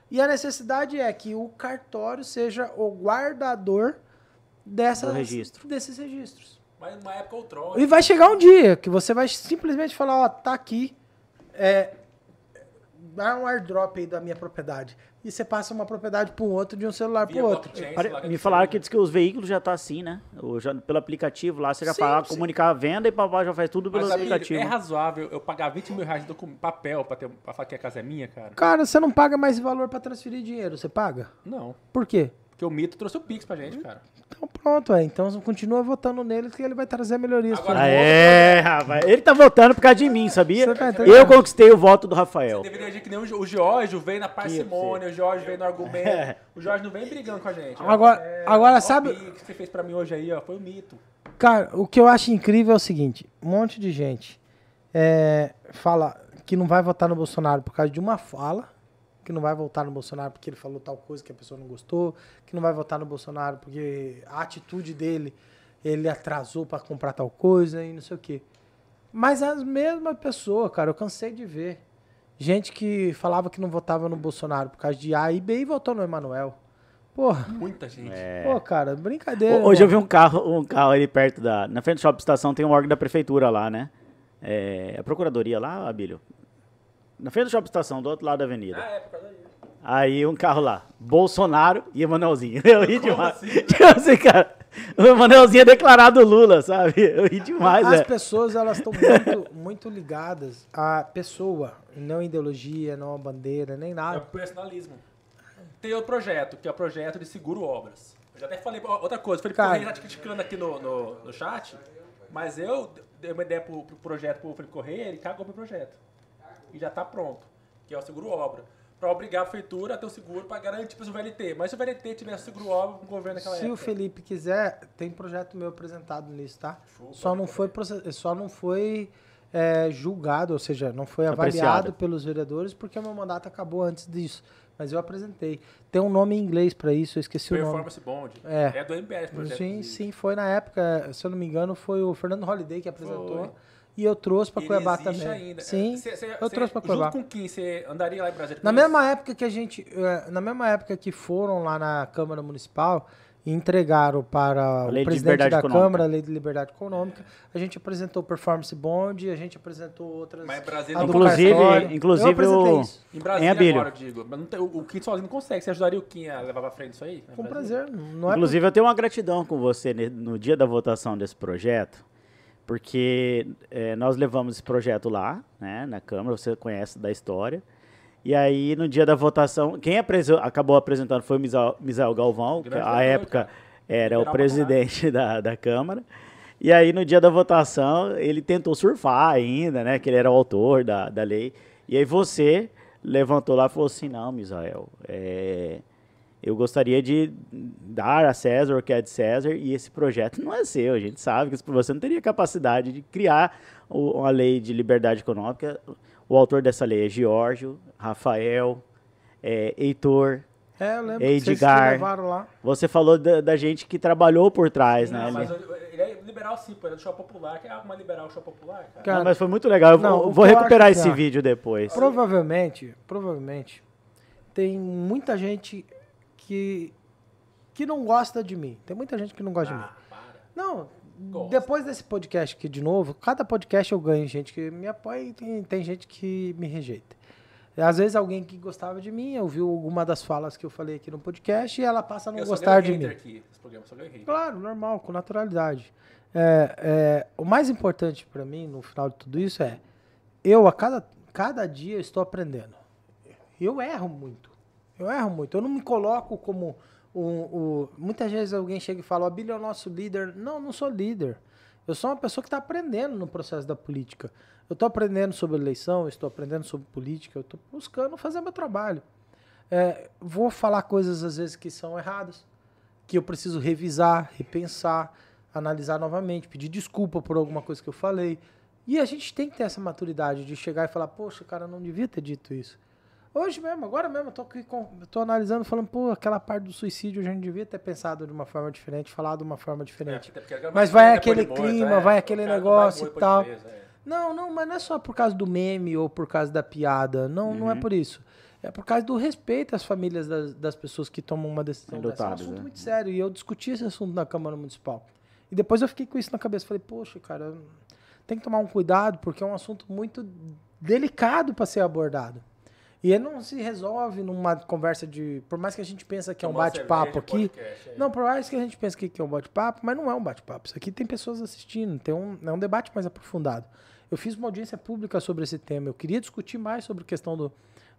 E a necessidade é que o cartório seja o guardador dessas, registro. desses registros. Mas numa época outrora. E vai chegar um dia que você vai simplesmente falar, ó, tá aqui, é, dá um airdrop aí da minha propriedade. E você passa uma propriedade para um outro, de um celular para outro. Pare- Me falaram que diz que os veículos já tá assim, né? O, já, pelo aplicativo lá, você já Sim, fala, sim. comunicar a venda e papai já faz tudo pelo Mas, amigo, aplicativo. é razoável eu pagar 20 mil reais de papel pra falar que a casa é minha, cara? Cara, você não paga mais valor para transferir dinheiro, você paga? Não. Por quê? Porque o mito trouxe o Pix pra gente, cara. Então pronto, é. Então continua votando nele que ele vai trazer melhorias. Agora- é, rapaz. Ele tá votando por causa de mim, sabia? Você tá? Eu conquistei o voto do Rafael. Deveria agir que nem o, Giorgio veio na parcimônia, o Giorgio veio no argumento. É. O Jorge não vem brigando com a gente. Agora- agora, ó, sabe- O que você fez pra mim hoje aí, ó, foi um mito. Cara, o que eu acho incrível é o seguinte: um monte de gente é, fala que não vai votar no Bolsonaro por causa de uma fala, que não vai votar no Bolsonaro porque ele falou tal coisa que a pessoa não gostou, que não vai votar no Bolsonaro porque a atitude dele ele atrasou para comprar tal coisa e não sei o quê. Mas as mesmas pessoas, cara, eu cansei de ver. Gente que falava que não votava no Bolsonaro por causa de A e B e votou no Emanuel. Porra, Muita gente. pô, cara, brincadeira. Ho- Hoje eu vi mano. um carro, um carro ali perto da. Na frente do shopping estação tem um órgão da prefeitura lá, né? É, a procuradoria lá, Abílio? Na frente do shopping estação, do outro lado da avenida. Ah, é, por causa disso. Aí um carro lá, Bolsonaro e Emanuelzinho. Eu ri demais. Tipo assim, cara, o Emanuelzinho é declarado Lula, sabe? Eu ri demais, As é. pessoas, elas estão muito, muito ligadas à pessoa, não à ideologia, não à bandeira, nem É o nada. personalismo. Tem outro projeto, que é o projeto de seguro obras. Eu já até falei outra coisa, o Felipe Cara. Correia tá te criticando aqui no, no, no chat, mas eu dei uma ideia pro, pro projeto pro Felipe Correia, ele cagou pro projeto. E já tá pronto, que é o seguro obra. Pra obrigar a prefeitura a ter o seguro pra garantir tipo, o VLT. Mas se o VLT tivesse seguro obra com o governo naquela Se época. o Felipe quiser, tem projeto meu apresentado nisso, tá? Chupa, Só não foi, só não foi é, julgado, ou seja, não foi Apreciado. avaliado pelos vereadores porque o meu mandato acabou antes disso. Mas eu apresentei. Tem um nome em inglês pra isso, eu esqueci o nome. Performance Bond. É. É do MBS projeto. Sim, sim, foi na época, se eu não me engano, foi o Fernando Holiday que apresentou. Foi. E eu trouxe pra Ele Cuiabá também. ainda. Sim, Cê- cê- eu cê- trouxe pra Cuiabá. Junto com quem você andaria lá em Brasília? Na mesma época que a gente, eh, na mesma época que foram lá na Câmara Municipal e entregaram para o de presidente da econômica. Câmara a lei de liberdade econômica, a gente apresentou performance bond, a gente apresentou outras. Mas em Brasília Inclusive- cartório. inclusive o- isso. Em Brasília Abílio. agora, eu digo. Mas não tem- o, o Kim sozinho não consegue. Você ajudaria o Kim a levar pra frente isso aí? Com Em prazer, não é Inclusive, eu tenho uma gratidão com você ne- no dia da votação desse projeto, porque eh, nós levamos esse projeto lá, né, na Câmara, você conhece da história. E aí, no dia da votação, quem apresen- acabou apresentando foi o Misael, Misael Galvão, que à época era o presidente da, da Câmara. E aí, no dia da votação, ele tentou surfar ainda, né, que ele era o autor da, da lei. E aí você levantou lá e falou assim, não, Misael, é, eu gostaria de dar a César o que é de César e esse projeto não é seu. A gente sabe que você não teria capacidade de criar o- uma lei de liberdade econômica. O autor dessa lei é Giorgio, Rafael, é, Heitor. É, eu lembro que vocês Edgar. lá. Você falou da, da gente que trabalhou por trás, né? Não, mas ali. eu- ele é liberal sim, pô. Ele é do show popular. Quer algo mais liberal show popular, cara? Cara, Não, mas foi muito legal. Eu Não, vou, recuperar esse é- vídeo depois. Provavelmente, provavelmente, tem muita gente que, que não gosta de mim. Tem muita gente que não gosta de mim. Ah, para. Não, Gosta. depois desse podcast aqui de novo, cada podcast eu ganho gente que me apoia e tem, tem gente que me rejeita. Às vezes alguém que gostava de mim ouviu alguma das falas que eu falei aqui no podcast e ela passa a não Eu gostar de mim. aqui. Esse programa só. Claro, normal, com naturalidade. É, é, o mais importante pra mim no final de tudo isso é eu a cada, cada dia estou aprendendo. Eu erro muito. Eu erro muito. Eu não me coloco como o, o- muitas vezes alguém chega e fala: "O Abílio é o nosso líder". Não, não sou líder. Eu sou uma pessoa que está aprendendo no processo da política. Eu estou aprendendo sobre eleição, estou aprendendo sobre política, eu estou buscando fazer meu trabalho. É, vou falar coisas às vezes que são erradas, que eu preciso revisar, repensar, analisar novamente, pedir desculpa por alguma coisa que eu falei. E a gente tem que ter essa maturidade de chegar e falar, poxa, cara, não devia ter dito isso. Hoje mesmo, agora mesmo, eu tô, aqui com, eu tô analisando, falando, pô, aquela parte do suicídio já não devia ter pensado de uma forma diferente, falado de uma forma diferente. É, Mas vai depois aquele morto, clima, é, vai aquele negócio e tal. preso, é. Não, não, mas não é só por causa do meme ou por causa da piada. Não, não é por isso. É por causa do respeito às famílias das, das pessoas que tomam uma decisão dessa. É um assunto né? muito sério. E eu discuti esse assunto na Câmara Municipal. E depois eu fiquei com isso na cabeça. Falei, poxa, cara, tem que tomar um cuidado, porque é um assunto muito delicado para ser abordado. E ele não se resolve numa conversa de. Por mais que a gente pense que é um bate-papo aqui. podcast, é. Não, por mais que a gente pense que é um bate-papo, mas não é um bate-papo. Isso aqui tem pessoas assistindo, tem um, é um debate mais aprofundado. Eu fiz uma audiência pública sobre esse tema. Eu queria discutir mais sobre a questão do,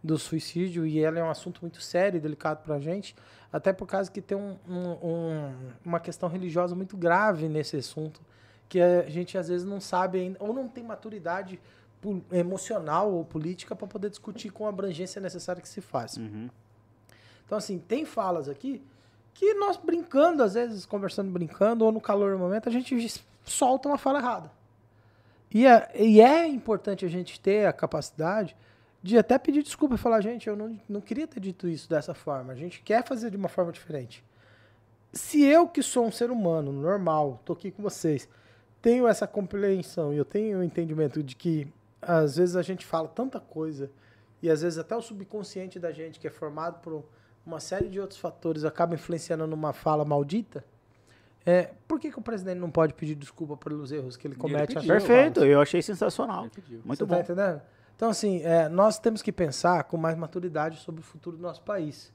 do suicídio e ela é um assunto muito sério e delicado pra gente, até por causa que tem um- um- um- uma questão religiosa muito grave nesse assunto, que a gente às vezes não sabe ainda, ou não tem maturidade emocional ou política para poder discutir com a abrangência necessária que se faz. Uhum. Então, assim, tem falas aqui que nós brincando, às vezes, conversando, brincando, ou no calor do momento, a gente solta uma fala errada. E é, e é importante a gente ter a capacidade de até pedir desculpa e falar, gente, eu não, não queria ter dito isso dessa forma. A gente quer fazer de uma forma diferente. Se eu, que sou um ser humano normal, tô aqui com vocês, tenho essa compreensão e eu tenho o entendimento de que às vezes a gente fala tanta coisa e às vezes até o subconsciente da gente, que é formado por uma série de outros fatores, acaba influenciando numa fala maldita, é, por que, que o presidente não pode pedir desculpa pelos erros que ele ele comete? pediu. achando Perfeito, eu achei sensacional. Ele. Muito Você bom. tá entendendo? Então, assim, é, nós temos que pensar com mais maturidade sobre o futuro do nosso país.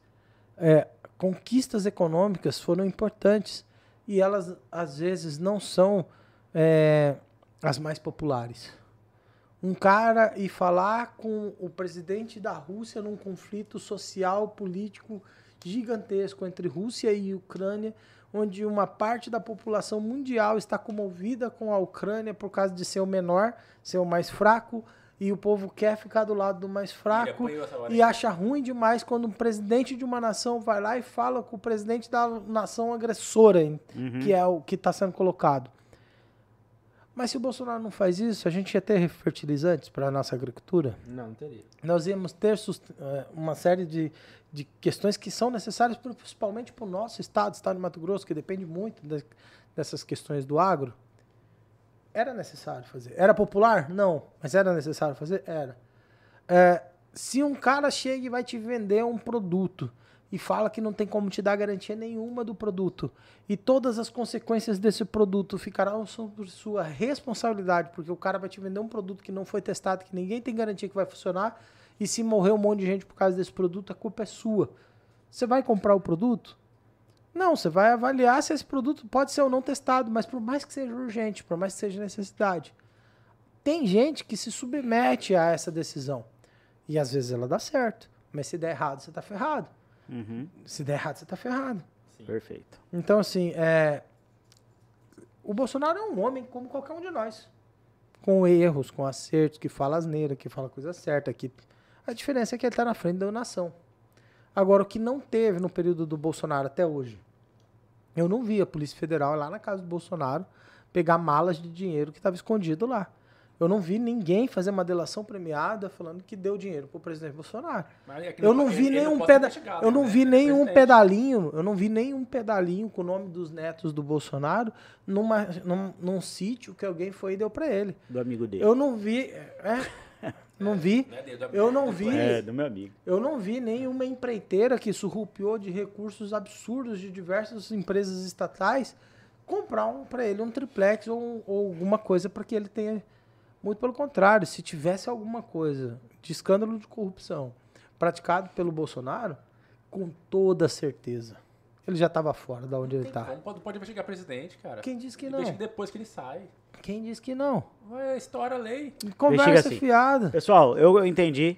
É, conquistas econômicas foram importantes e elas, às vezes, não são é, as mais populares. Um cara ir falar com o presidente da Rússia num conflito social, político gigantesco entre Rússia e Ucrânia, onde uma parte da população mundial está comovida com a Ucrânia por causa de ser o menor, ser o mais fraco, e o povo quer ficar do lado do mais fraco e acha ruim demais quando um presidente de uma nação vai lá e fala com o presidente da nação agressora, uhum. que é o que está sendo colocado. Mas se o Bolsonaro não faz isso, a gente ia ter fertilizantes para a nossa agricultura? Não, não teria. Nós íamos ter eh, uma série de, de questões que são necessárias principalmente para o nosso estado, estado de Mato Grosso, que depende muito de, dessas questões do agro. Era necessário fazer. Era popular? Não. Mas era necessário fazer? Era. É, se um cara chega e vai te vender um produto e fala que não tem como te dar garantia nenhuma do produto e todas as consequências desse produto ficarão sob sua responsabilidade, porque o cara vai te vender um produto que não foi testado, que ninguém tem garantia que vai funcionar, e se morrer um monte de gente por causa desse produto, a culpa é sua. Você vai comprar o produto? Não, você vai avaliar se esse produto pode ser ou não testado, mas por mais que seja urgente, por mais que seja necessidade. Tem gente que se submete a essa decisão. E às vezes ela dá certo, mas se der errado, você está ferrado. Uhum. Se der errado, você tá ferrado. Sim. Perfeito. Então, assim, é... o Bolsonaro é um homem como qualquer um de nós. Com erros, com acertos, que fala asneira, que fala coisa certa. Que... A diferença é que ele tá na frente da nação. Agora, o que não teve no período do Bolsonaro até hoje, eu não vi a Polícia Federal lá na casa do Bolsonaro pegar malas de dinheiro que estava escondido lá. Eu não vi ninguém fazer uma delação premiada falando que deu dinheiro pro presidente Bolsonaro. É eu não vi nenhum peda eu não né? vi nenhum pedalinho, eu não vi nenhum pedalinho com o nome dos netos do Bolsonaro numa, num, num sítio que alguém foi e deu para ele. Do amigo dele. Eu não vi, é, não vi. É eu não vi. É, do meu amigo. Eu não vi nenhuma empreiteira que surrupiou de recursos absurdos de diversas empresas estatais comprar um para ele um triplex ou, ou alguma coisa para que ele tenha muito pelo contrário, se tivesse alguma coisa de escândalo de corrupção praticado pelo Bolsonaro, com toda certeza. Ele já estava fora da onde ele está. Pode, pode investigar presidente, cara. Quem disse que não? Investiga depois que ele sai. Quem disse que não? Ué, estoura a lei. Conversa assim. fiada. Pessoal, eu entendi.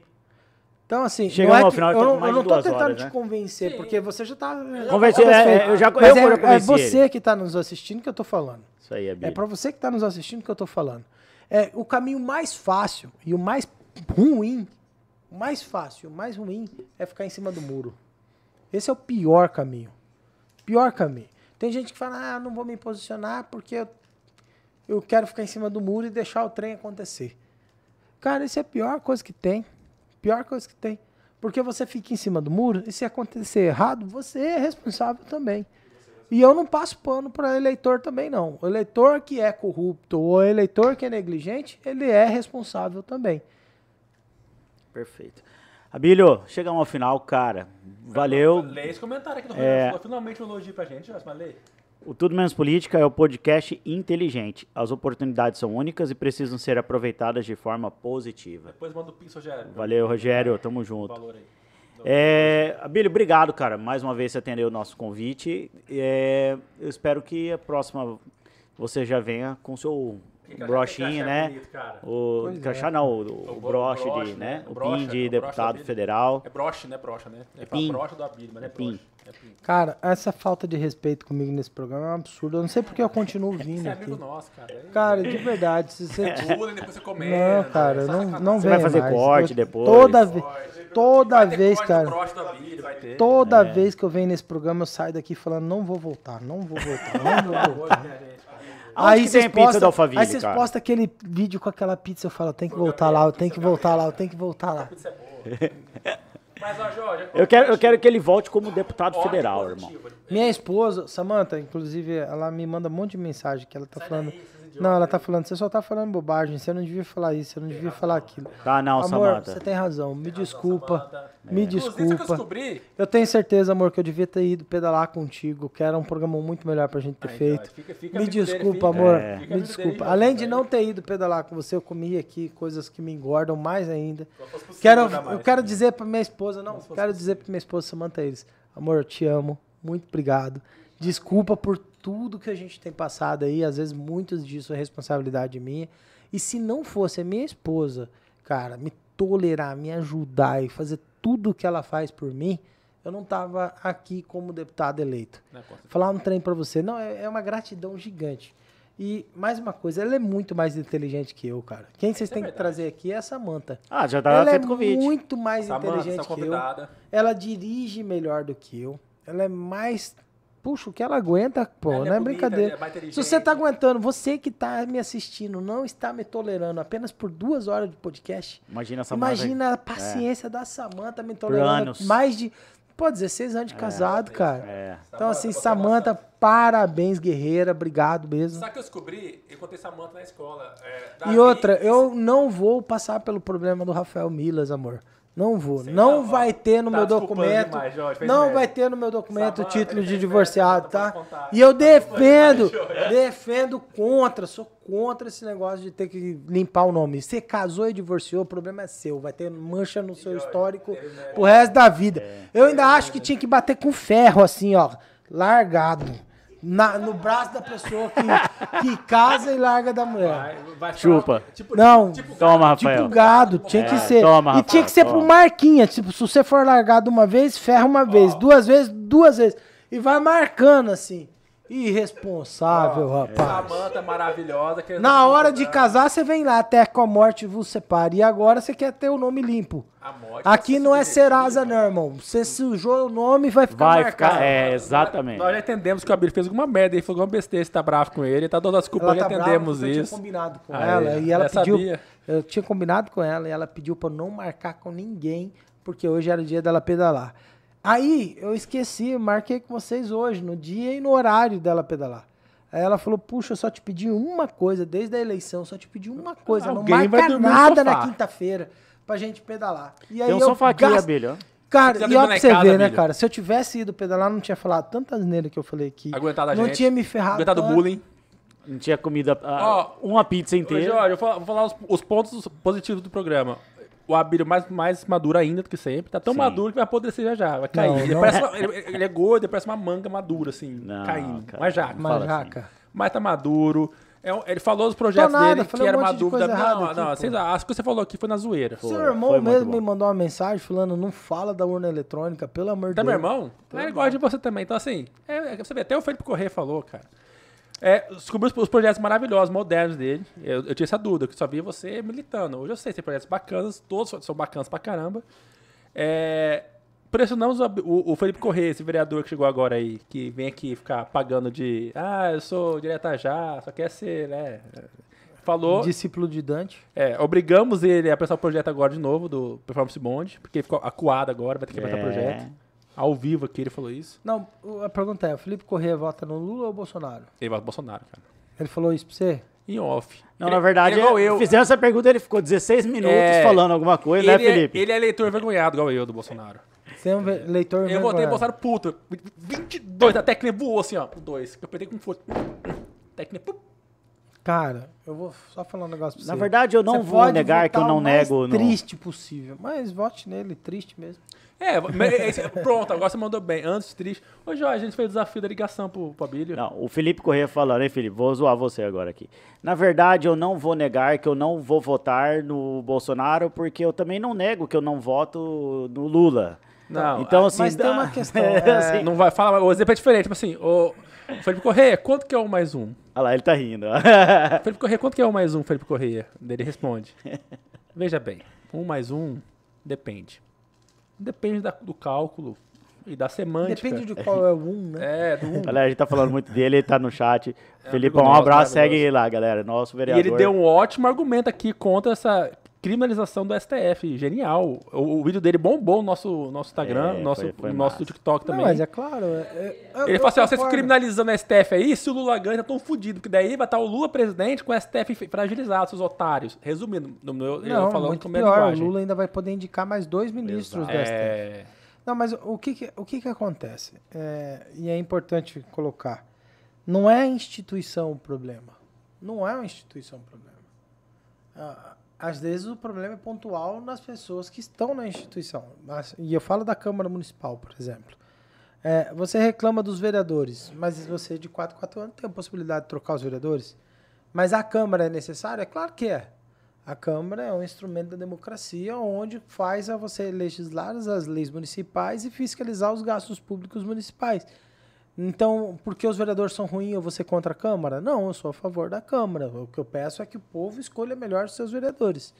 Então, assim, Chegamos é ao final, eu, não, eu não tô tentando horas, te né? convencer, Sim. porque você já tá. Convencer, é, eu já, Mas eu é, já é você ele. que está nos assistindo que eu tô falando. Isso aí, é É para você que está nos assistindo que eu tô falando. É, o caminho mais fácil e o mais ruim, o mais fácil, o mais ruim é ficar em cima do muro. Esse é o pior caminho. Pior caminho. Tem gente que fala, ah, não vou me posicionar porque eu, eu quero ficar em cima do muro e deixar o trem acontecer. Cara, isso é a pior coisa que tem. Pior coisa que tem. Porque você fica em cima do muro e se acontecer errado, você é responsável também. E eu não passo pano para eleitor também, não. O eleitor que é corrupto ou o eleitor que é negligente, ele é responsável também. Perfeito. Abílio, chegamos ao final, cara. Valeu. Lê esse comentário aqui do é... Finalmente um elogio pra gente, mas lê. O Tudo Menos Política é o podcast inteligente. As oportunidades são únicas e precisam ser aproveitadas de forma positiva. Depois manda o pix, Rogério. Valeu, Rogério. Tamo junto. Valor aí. É, Abílio, obrigado, cara. Mais uma vez você atendeu o nosso convite. É, eu espero que a próxima você já venha com o seu brochinho, né? Bonito, o pois crachá é. não, o, o, o broche, broche, de, né? O, brocha, pin de deputado federal. É broche, né? Brocha, né? É, é pin. broche do Abílio, mas é, é pin. É. Cara, essa falta de respeito comigo nesse programa é um absurdo. Eu não sei porque eu continuo vindo você aqui. é amigo nosso, cara. Cara, de verdade. Se você... Pula, depois você comenta. Não, cara, não, não Você vai fazer mais. corte eu, depois. Toda vez. Toda vez, cara. Abílio, toda é. vez que eu venho nesse programa, eu saio daqui falando, não vou voltar, não vou voltar, não vou voltar. Aí você tem pizza da Alphaville, Aí vocês postam aquele vídeo com aquela pizza, eu falo, tem que voltar lá, eu tenho que voltar lá, eu tenho que voltar lá. Mas, ó, Jorge, eu quero, eu quero que ele volte como deputado federal, irmão. Minha esposa, Samantha, inclusive, ela me manda um monte de mensagem que ela tá falando. Não, ela tá falando, você só tá falando bobagem, você não devia falar isso, você não devia falar aquilo. Tá, não, amor, Samantha. você tem razão, me desculpa. Me eu desculpa. descobri? Eu tenho certeza, amor, que eu devia ter ido pedalar contigo, que era um programa muito melhor pra gente ter Aí, feito. ó, fica- fica Me desculpa, amor. É. fica Me desculpa. dele, Além de né? não ter ido pedalar com você, eu comi aqui coisas que me engordam mais ainda. Quero, eu quero dizer pra minha esposa, não, quero dizer pra minha esposa Samantha eles, amor, eu te amo, muito obrigado. Desculpa por tudo que a gente tem passado aí, às vezes muitos disso é responsabilidade minha. E se não fosse a minha esposa, cara, me tolerar, me ajudar e fazer tudo o que ela faz por mim, eu não tava aqui como deputado eleito. Certeza. Falar um trem pra você, não, é, é uma gratidão gigante. E mais uma coisa, ela é muito mais inteligente que eu, cara. Quem vocês é têm que verdade. trazer aqui é a Samantha. Ah, já tá ela é feito convite. muito mais Samanta, inteligente que eu. Ela dirige melhor do que eu. Ela é mais. Puxa, o que ela aguenta, pô, Ela é não é bonita, brincadeira. é Se você tá aguentando, você que tá me assistindo, não está me tolerando apenas por duas horas de podcast. Imagina a Samantha. Imagina a paciência da Samanta me tolerando. anos. Mais de. Pô, 16 anos de casado, cara. É. Então, assim, é Samanta, parabéns, guerreira. Obrigado mesmo. Sabe o que eu descobri? Eu contei Samanta na escola. é, E outra, eu não vou passar pelo problema do Rafael Milas, amor. Não vou. não tá, vai ter no tá meu documento. demais, Jorge, não vai ter no meu documento o título de divorciado, tá? contar. E eu defendo, demais, defendo contra, sou contra esse negócio de ter que limpar o nome. Você casou e divorciou, o problema é seu. Vai ter mancha no seu histórico pro resto da vida. Eu ainda acho que tinha que bater com ferro, assim, ó, largado. Na- no braço da pessoa que, que casa e larga da mulher. Vai- vai Chupa. Tipo, Não, tipo, Toma, Tipo Rafael. gado, tinha que É, ser. toma, e Rafael, tinha que ser pro toma. marquinha. Tipo, se você for largado uma vez, ferra uma vez. Duas vezes, duas vezes. E vai marcando assim. Irresponsável, rapaz. Samanta maravilhosa. que- Na hora de casar, você vem lá, até com a morte vos separe. E agora você quer ter o nome limpo. A morte Aqui não é ser Serasa, não, irmão. Você sujou o nome vai ficar Vai marcado. ficar. É, exatamente. Nós já entendemos que o Abílio fez alguma merda, ele falou alguma besteira, você tá bravo com ele, tá dando as desculpas, Ela já tá brava entendemos porque Eu tinha isso. combinado com Ah, ela é. e ela Já pediu. sabia. Eu tinha combinado com ela e ela pediu pra não marcar com ninguém, porque hoje era o dia dela pedalar. Aí eu esqueci, marquei com vocês hoje, no dia e no horário dela pedalar. Aí ela falou: Puxa, eu só te pedi uma coisa, desde a eleição, só te pedi uma coisa. Não Alguém vai marca nada na sofá." quinta-feira pra gente pedalar. E aí Tem um eu sofá aqui, gasto- Abílio. Cara, Você e ó pra você ver, né, cara? Se eu tivesse ido pedalar, não tinha falado tanta asneira que eu falei aqui. Aguentado a não gente. tinha me ferrado. Aguentado o tanto. bullying. Não tinha comida. ah, Ó, uma pizza inteira. Jorge, eu vou falar, vou falar os, os pontos positivos do programa. O Abílio mais, mais maduro ainda do que sempre. Tá tão Sim. maduro que vai apodrecer já já. Vai cair. Não, ele, não. parece uma- ele, ele é gordo, ele parece uma manga madura, assim. Não, caindo. cara, Mas fala Mas, jaca. Mas tá maduro. É ele falou dos projetos nada, dele, que era um uma monte de dúvida. Não, aqui, não, vocês, as que você falou aqui foi na zoeira. Foi. Seu irmão muito mesmo me mandou uma mensagem falando, não fala da urna eletrônica, pelo amor de Tá, Deus. meu irmão? Ele gosta de você também. Então, assim, é, é, você vê, até o Felipe Corrêa falou, cara. É, descobri os, os projetos maravilhosos, modernos dele. Eu, eu tinha essa dúvida, que só via você militando. Hoje eu sei, tem projetos bacanas, todos são bacanas pra caramba. É, pressionamos o, o- o Felipe Corrêa, esse vereador que chegou agora aí, que vem aqui ficar pagando de. Ah, eu sou direta já, só quer ser, né? Falou. Discípulo de Dante. É, obrigamos ele a prestar o projeto agora de novo, do Performance Bond, porque ficou acuado agora, vai ter que apresentar o É. projeto. Ao vivo aqui ele falou isso. Não, a pergunta é, o Felipe Corrêa vota no Lula ou Bolsonaro? Ele vai pro Bolsonaro, cara. Ele falou isso pra você? Em off. Não, Ele- na verdade, ele é igual eu. fizeram essa pergunta ele ficou 16 minutos É, falando alguma coisa, né, Felipe? É, ele é eleitor envergonhado, igual eu, do Bolsonaro. Você é um leitor Eu votei em. Bolsonaro puto. 22, a técnica voou assim, ó. Dois. Eu apertei com força. Técnica. pum. Cara, eu vou só falar um negócio pra você. Na verdade, eu não Você vou negar que eu não o mais nego. no- triste possível, mas vote nele, triste mesmo. É, mas esse- pronto, agora você mandou bem. Antes, triste. Ô, Jorge, a gente fez o desafio da ligação pro, pro Abílio. Não, o Felipe Corrêa falando, hein, Felipe? Vou zoar você agora aqui. Na verdade, eu não vou negar que eu não vou votar no Bolsonaro, porque eu também não nego que eu não voto no Lula. Não, Então, assim. mas tem dá- uma questão, é, é, assim, Não vai falar, o exemplo é diferente. Tipo assim, o Felipe Correia, quanto que é um mais um? Olha lá, ele tá rindo. Felipe Correia, quanto que é um mais um, Felipe Correia? Ele responde. Veja bem, um mais um depende. Depende da- do cálculo e da semântica. Depende de qual é o um, né? É, do um. Galera, a gente tá falando muito dele, ele tá no chat. É, um abraço, segue lá, galera. Nosso E vereador. ele deu um ótimo argumento aqui contra essa criminalização do STF. Genial. O, o vídeo dele bombou no nosso, nosso Instagram, É, nosso, foi- foi no nosso. TikTok Não, também. mas é claro. é- é- Ele eu falou assim, ó, vocês criminalizando o STF aí, se o Lula ganha, já estão fodidos, porque daí vai estar o Lula presidente com o STF fragilizado, seus otários. Resumindo, no meu, eu Não, falando muito com a pior. O. Lula ainda vai poder indicar mais dois ministros do STF. É... Não, mas o que que, o que, que acontece? É, e é importante colocar. Não é a instituição o problema. Não é uma instituição o problema. Ah, Às vezes o problema é pontual nas pessoas que estão na instituição. E eu falo da Câmara Municipal, por exemplo. É, você reclama dos vereadores, mas você de 4 em 4 anos tem a possibilidade de trocar os vereadores. Mas a Câmara é necessária? Claro que é. A Câmara é um instrumento da democracia onde faz a você legislar as leis municipais e fiscalizar os gastos públicos municipais. Então, porque os vereadores são ruins, eu vou ser contra a Câmara? Não, eu sou a favor da Câmara. O que eu peço é que o povo escolha melhor os seus vereadores.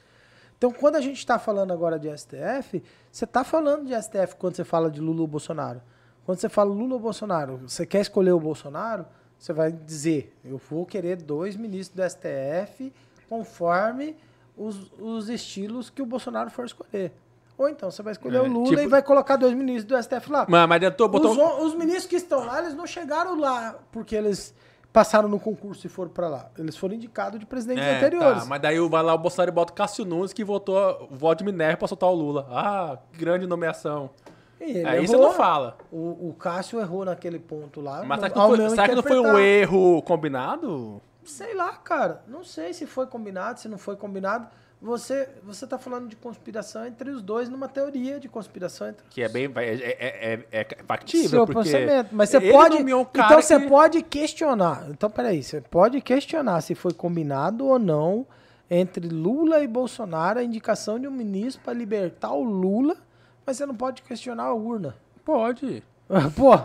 Então, quando a gente está falando agora de STF, você está falando de STF quando você fala de Lula ou Bolsonaro. Quando você fala Lula ou Bolsonaro, você quer escolher o Bolsonaro, você vai dizer, eu vou querer dois ministros do STF conforme os, os estilos que o Bolsonaro for escolher. Ou então você vai escolher É, o Lula tipo- e vai colocar dois ministros do STF lá. Mas, mas botou... Os, os ministros que estão lá, eles não chegaram lá porque eles passaram no concurso e foram pra lá. Eles foram indicados de presidentes É, anteriores. tá, mas daí vai lá o Bolsonaro e bota o Cássio Nunes que votou o voto de Minerva pra soltar o Lula. Ah, grande nomeação. Ele Aí você errou. não fala. O, o Cássio errou naquele ponto lá. Mas será que não foi, será que não foi um erro combinado? Sei lá, cara. Não sei se foi combinado, se não foi combinado. Você, você tá falando de conspiração entre os dois numa teoria de conspiração entre Que é bem. É, é, é, é factível. seu porque procedimento. Mas você ele pode. um Então você que- pode questionar. Então, peraí, você pode questionar se foi combinado ou não entre Lula e Bolsonaro a indicação de um ministro para libertar o Lula, mas você não pode questionar a urna. Pode. Pô,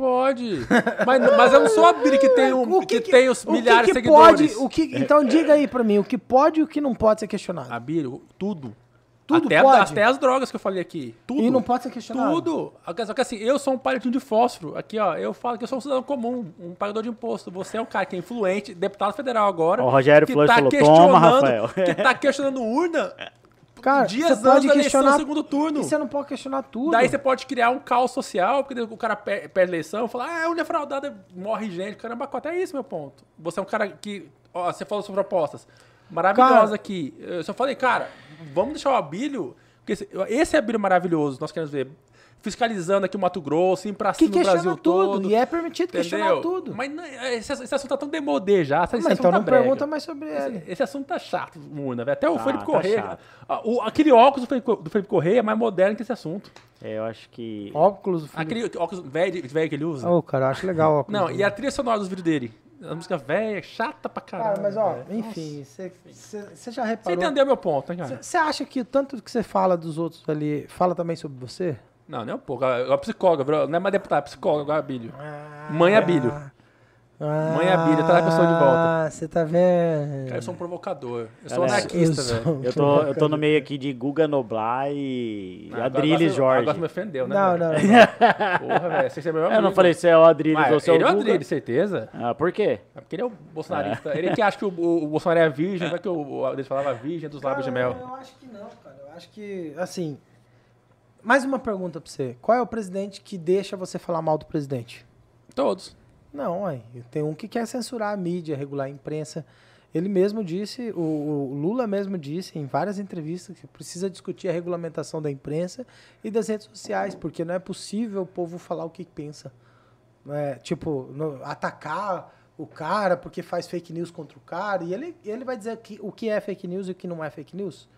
Pode. mas, mas eu não sou a Biri que tem, um, o que, tem os o que milhares que de seguidores. Pode, o que, então diga aí pra mim, o que pode e o que não pode ser questionado. A Biri, tudo. Tudo até, pode? até as drogas que eu falei aqui. Tudo. E não pode ser questionado. Tudo. Só que assim, eu sou um palitinho de fósforo. Aqui, ó, eu falo que eu sou um cidadão comum, um pagador de imposto. Você é um cara que é influente, deputado federal agora. O Rogério que Flores tá falou, questionando- "Toma, Rafael." Que tá questionando urna Cara, dias você antes pode questionar do segundo turno. E você não pode questionar tudo. Daí você pode criar um caos social, porque o cara per- perde eleição, fala, ah, a urna é fraudada, morre gente. Caramba, até isso, meu ponto. Você é um cara que. Ó, você falou sobre propostas. Maravilhosa Cara- aqui. Eu só falei, cara, vamos deixar o Abílio. Porque esse, esse Abílio maravilhoso, nós queremos ver. Fiscalizando aqui o Mato Grosso, indo pra que cima no questiona Brasil tudo. todo. E é permitido questionar Entendeu? tudo. Mas não- esse, esse assunto tá tão demodê já. Esse Mas então tá não brega. pergunta mais sobre ele. Esse, esse assunto tá chato, velho. Até o Tá, Felipe tá Correia. ah, o- aquele óculos do Felipe, do Felipe Correia é mais moderno que esse assunto. É, eu acho que. Óculos do filho. Aquele óculos velho, velho que ele usa. Ô, cara, eu acho legal o óculos. Não, do- e a trilha sonora dos vídeos dele? A música velha, chata pra caralho. Cara, mas ó, velho. enfim, você você já Você reparou... entendeu meu ponto, né, cara? Você acha que o tanto que você fala dos outros ali, fala também sobre você? Não, nem um pouco. Agora é psicóloga, não é mais deputado, é psicóloga, agora é Abílio. Mãe Abílio. Ah, Mãe Abílio, traz a pessoa de volta. Ah, você tá vendo? Cara, eu sou um provocador. Eu sou Galera, anarquista, eu sou- velho. Eu tô, eu tô no meio aqui de Guga Noblar e Ah, Adriles agora- Jorge. Agora você me ofendeu, né? Não, velho? não, não. Porra, velho. Você é meu Eu não amigo. falei se é o Adriles Mas ou se é o ele é o Guga. Adriles, certeza. Ah, por quê? É porque ele é o bolsonarista. Ele que acha que o, o- o Bolsonaro é virgem, vai que o, Adriles falava virgem dos lábios de mel. Eu acho que não, cara. Eu acho que, assim... Mais uma pergunta pra você. Qual é o presidente que deixa você falar mal do presidente? Todos. Não, aí tem um que quer censurar a mídia, regular a imprensa. Ele mesmo disse, o, o Lula mesmo disse em várias entrevistas que precisa discutir a regulamentação da imprensa e das redes sociais, porque não é possível o povo falar o que pensa. É, tipo, no- atacar o cara porque faz fake news contra o cara, e ele, ele vai dizer que, o que é fake news e o que não é fake news.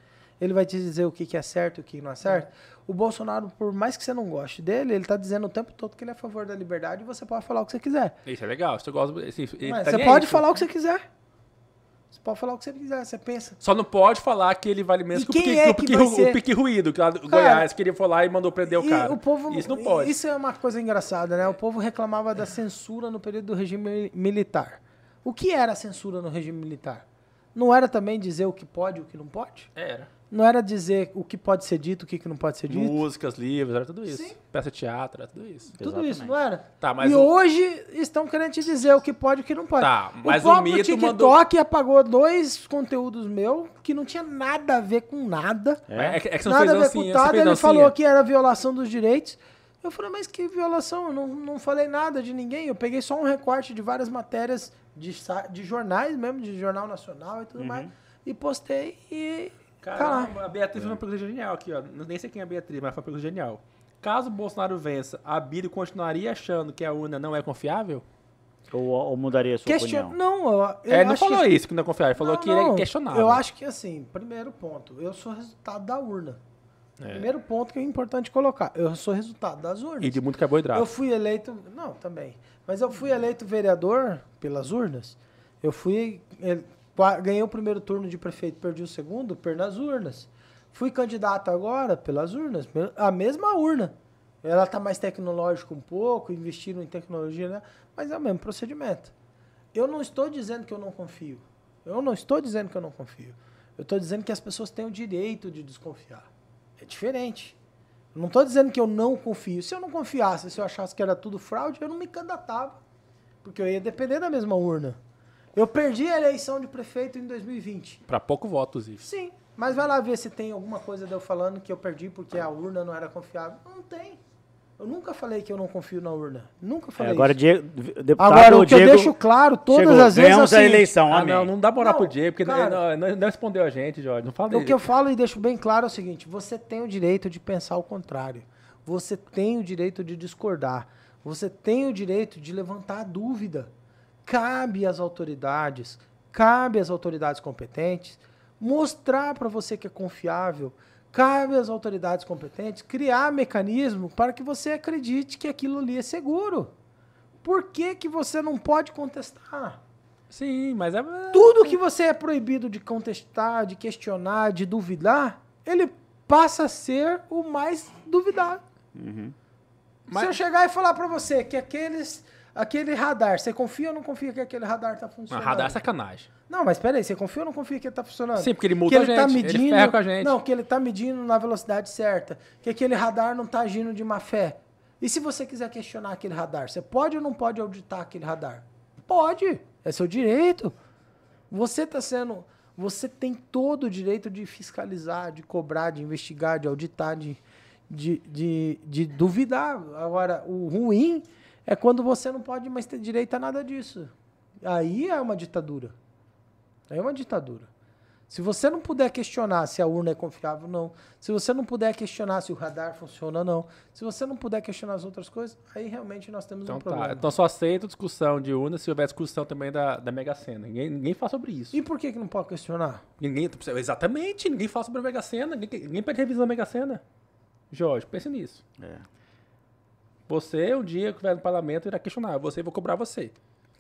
Ele vai te dizer o que, que é certo e o que não é certo. O Bolsonaro, por mais que você não goste dele, ele tá dizendo o tempo todo que ele é a favor da liberdade e você pode falar o que você quiser. Isso é legal. Isso eu gosto. Assim, tá você pode aí, falar o que você quiser. Você pode falar o que você quiser, você pensa. Só não pode falar que ele vale menos que o pique, é o que pique, ru- ser? o pique ruído, que lá do Cara, Goiás, que ele foi lá e mandou prender o cara. o povo, Isso não pode. Isso é uma coisa engraçada, né? O povo reclamava da censura no período do regime militar. O que era a censura no regime militar? Não era também dizer o que pode e o que não pode? Era. Não era dizer o que pode ser dito, o que, não pode ser dito. Músicas, livros, era tudo isso. Sim. Peça de teatro, era tudo isso. Tudo Exatamente. isso, não era? Tá, mas e o- hoje estão querendo te dizer o que pode e o que não pode. Tá, mas o o mito TikTok apagou dois conteúdos meus que não tinha nada a ver com nada. É, é que é você não nada fez a ver com você nada. Ele dancinha. falou que era violação dos direitos. Eu falei, mas que violação? Eu não, não falei nada de ninguém. Eu peguei só um recorte de várias matérias de, de jornais mesmo, de jornal nacional e tudo mais. E postei e. tá. Caramba, a Beatriz fez uma pergunta genial aqui, ó. Nem sei quem é a Beatriz, mas foi uma pergunta genial. Caso o Bolsonaro vença, a Bíblia continuaria achando que a urna não é confiável? Ou, ou mudaria a sua Question... opinião? Não, eu, eu é, não acho falou que... isso que não é confiável, ele falou Não, que ele não. é questionável. Eu acho que assim, primeiro ponto, eu sou resultado da urna. É. Primeiro ponto que é importante colocar. Eu sou resultado das urnas. E de muito carboidrato. Eu fui eleito. Não, também. Mas eu fui eleito vereador pelas urnas. Eu fui. Ganhei o primeiro turno de prefeito, perdi o segundo pelas urnas. Fui candidato agora pelas urnas. A mesma urna. Ela tá mais tecnológica um pouco, investiram em tecnologia, né? Mas é o mesmo procedimento. Eu não estou dizendo que eu não confio. Eu não estou dizendo que eu não confio. Eu estou dizendo que as pessoas têm o direito de desconfiar. É diferente. Eu não estou dizendo que eu não confio. Se eu não confiasse, se eu achasse que era tudo fraude, eu não me candidatava. Porque eu ia depender da mesma urna. Eu perdi a eleição de prefeito em 2020. Pra pouco voto, Zif. Sim. Mas vai lá ver se tem alguma coisa de eu falando que eu perdi porque a urna não era confiável. Não tem. Eu nunca falei que eu não confio na urna. Nunca É, falei agora, isso. Diego, deputado Agora, o que Diego eu deixo claro todas chegou. as vezes Ganhamos assim, a eleição, Ah, amém. não, não dá moral Não, pro Diego, porque cara. não, não, não respondeu a gente, Jorge. Não fala O dele. que eu falo e deixo bem claro é o seguinte: você tem o direito de pensar o contrário. Você tem o direito de discordar. Você tem o direito de levantar dúvida. Cabe às autoridades, cabe às autoridades competentes mostrar para você que é confiável. Cabe às autoridades competentes criar mecanismo para que você acredite que aquilo ali é seguro. Por que, que você não pode contestar? Sim, mas é... Tudo que você é proibido de contestar, de questionar, de duvidar, ele passa a ser o mais duvidado. Se eu Mas- chegar e falar pra você que aqueles, aquele radar, você confia ou não confia que aquele radar tá Não, funcionando? radar é sacanagem. Não, mas peraí, você confia ou não confia que ele tá funcionando? Sim, porque ele que ele a tá gente, ele medindo, ferra com a gente. Não, que ele tá medindo na velocidade certa, que aquele radar não tá agindo de má fé. E se você quiser questionar aquele radar, você pode ou não pode auditar aquele radar? Pode, é seu direito. Você tá sendo, você tem todo o direito de fiscalizar, de cobrar, de investigar, de auditar, de, de, de, de duvidar. Agora, o ruim é quando você não pode mais ter direito a nada disso. Aí é uma ditadura. Aí é uma ditadura. Se você não puder questionar se a urna é confiável ou não, se você não puder questionar se o radar funciona ou não, se você não puder questionar as outras coisas, aí realmente nós temos Então um tá. problema. Então só aceito discussão de urna se houver discussão também da, da Mega Sena. Ninguém, ninguém fala sobre isso. E por que, que não pode questionar? Ninguém, exatamente, ninguém fala sobre a Mega Sena. Ninguém, ninguém pede revisão da Mega Sena. Jorge, pense nisso. É. Você, um dia que estiver no parlamento, irá questionar. Você, vou cobrar você.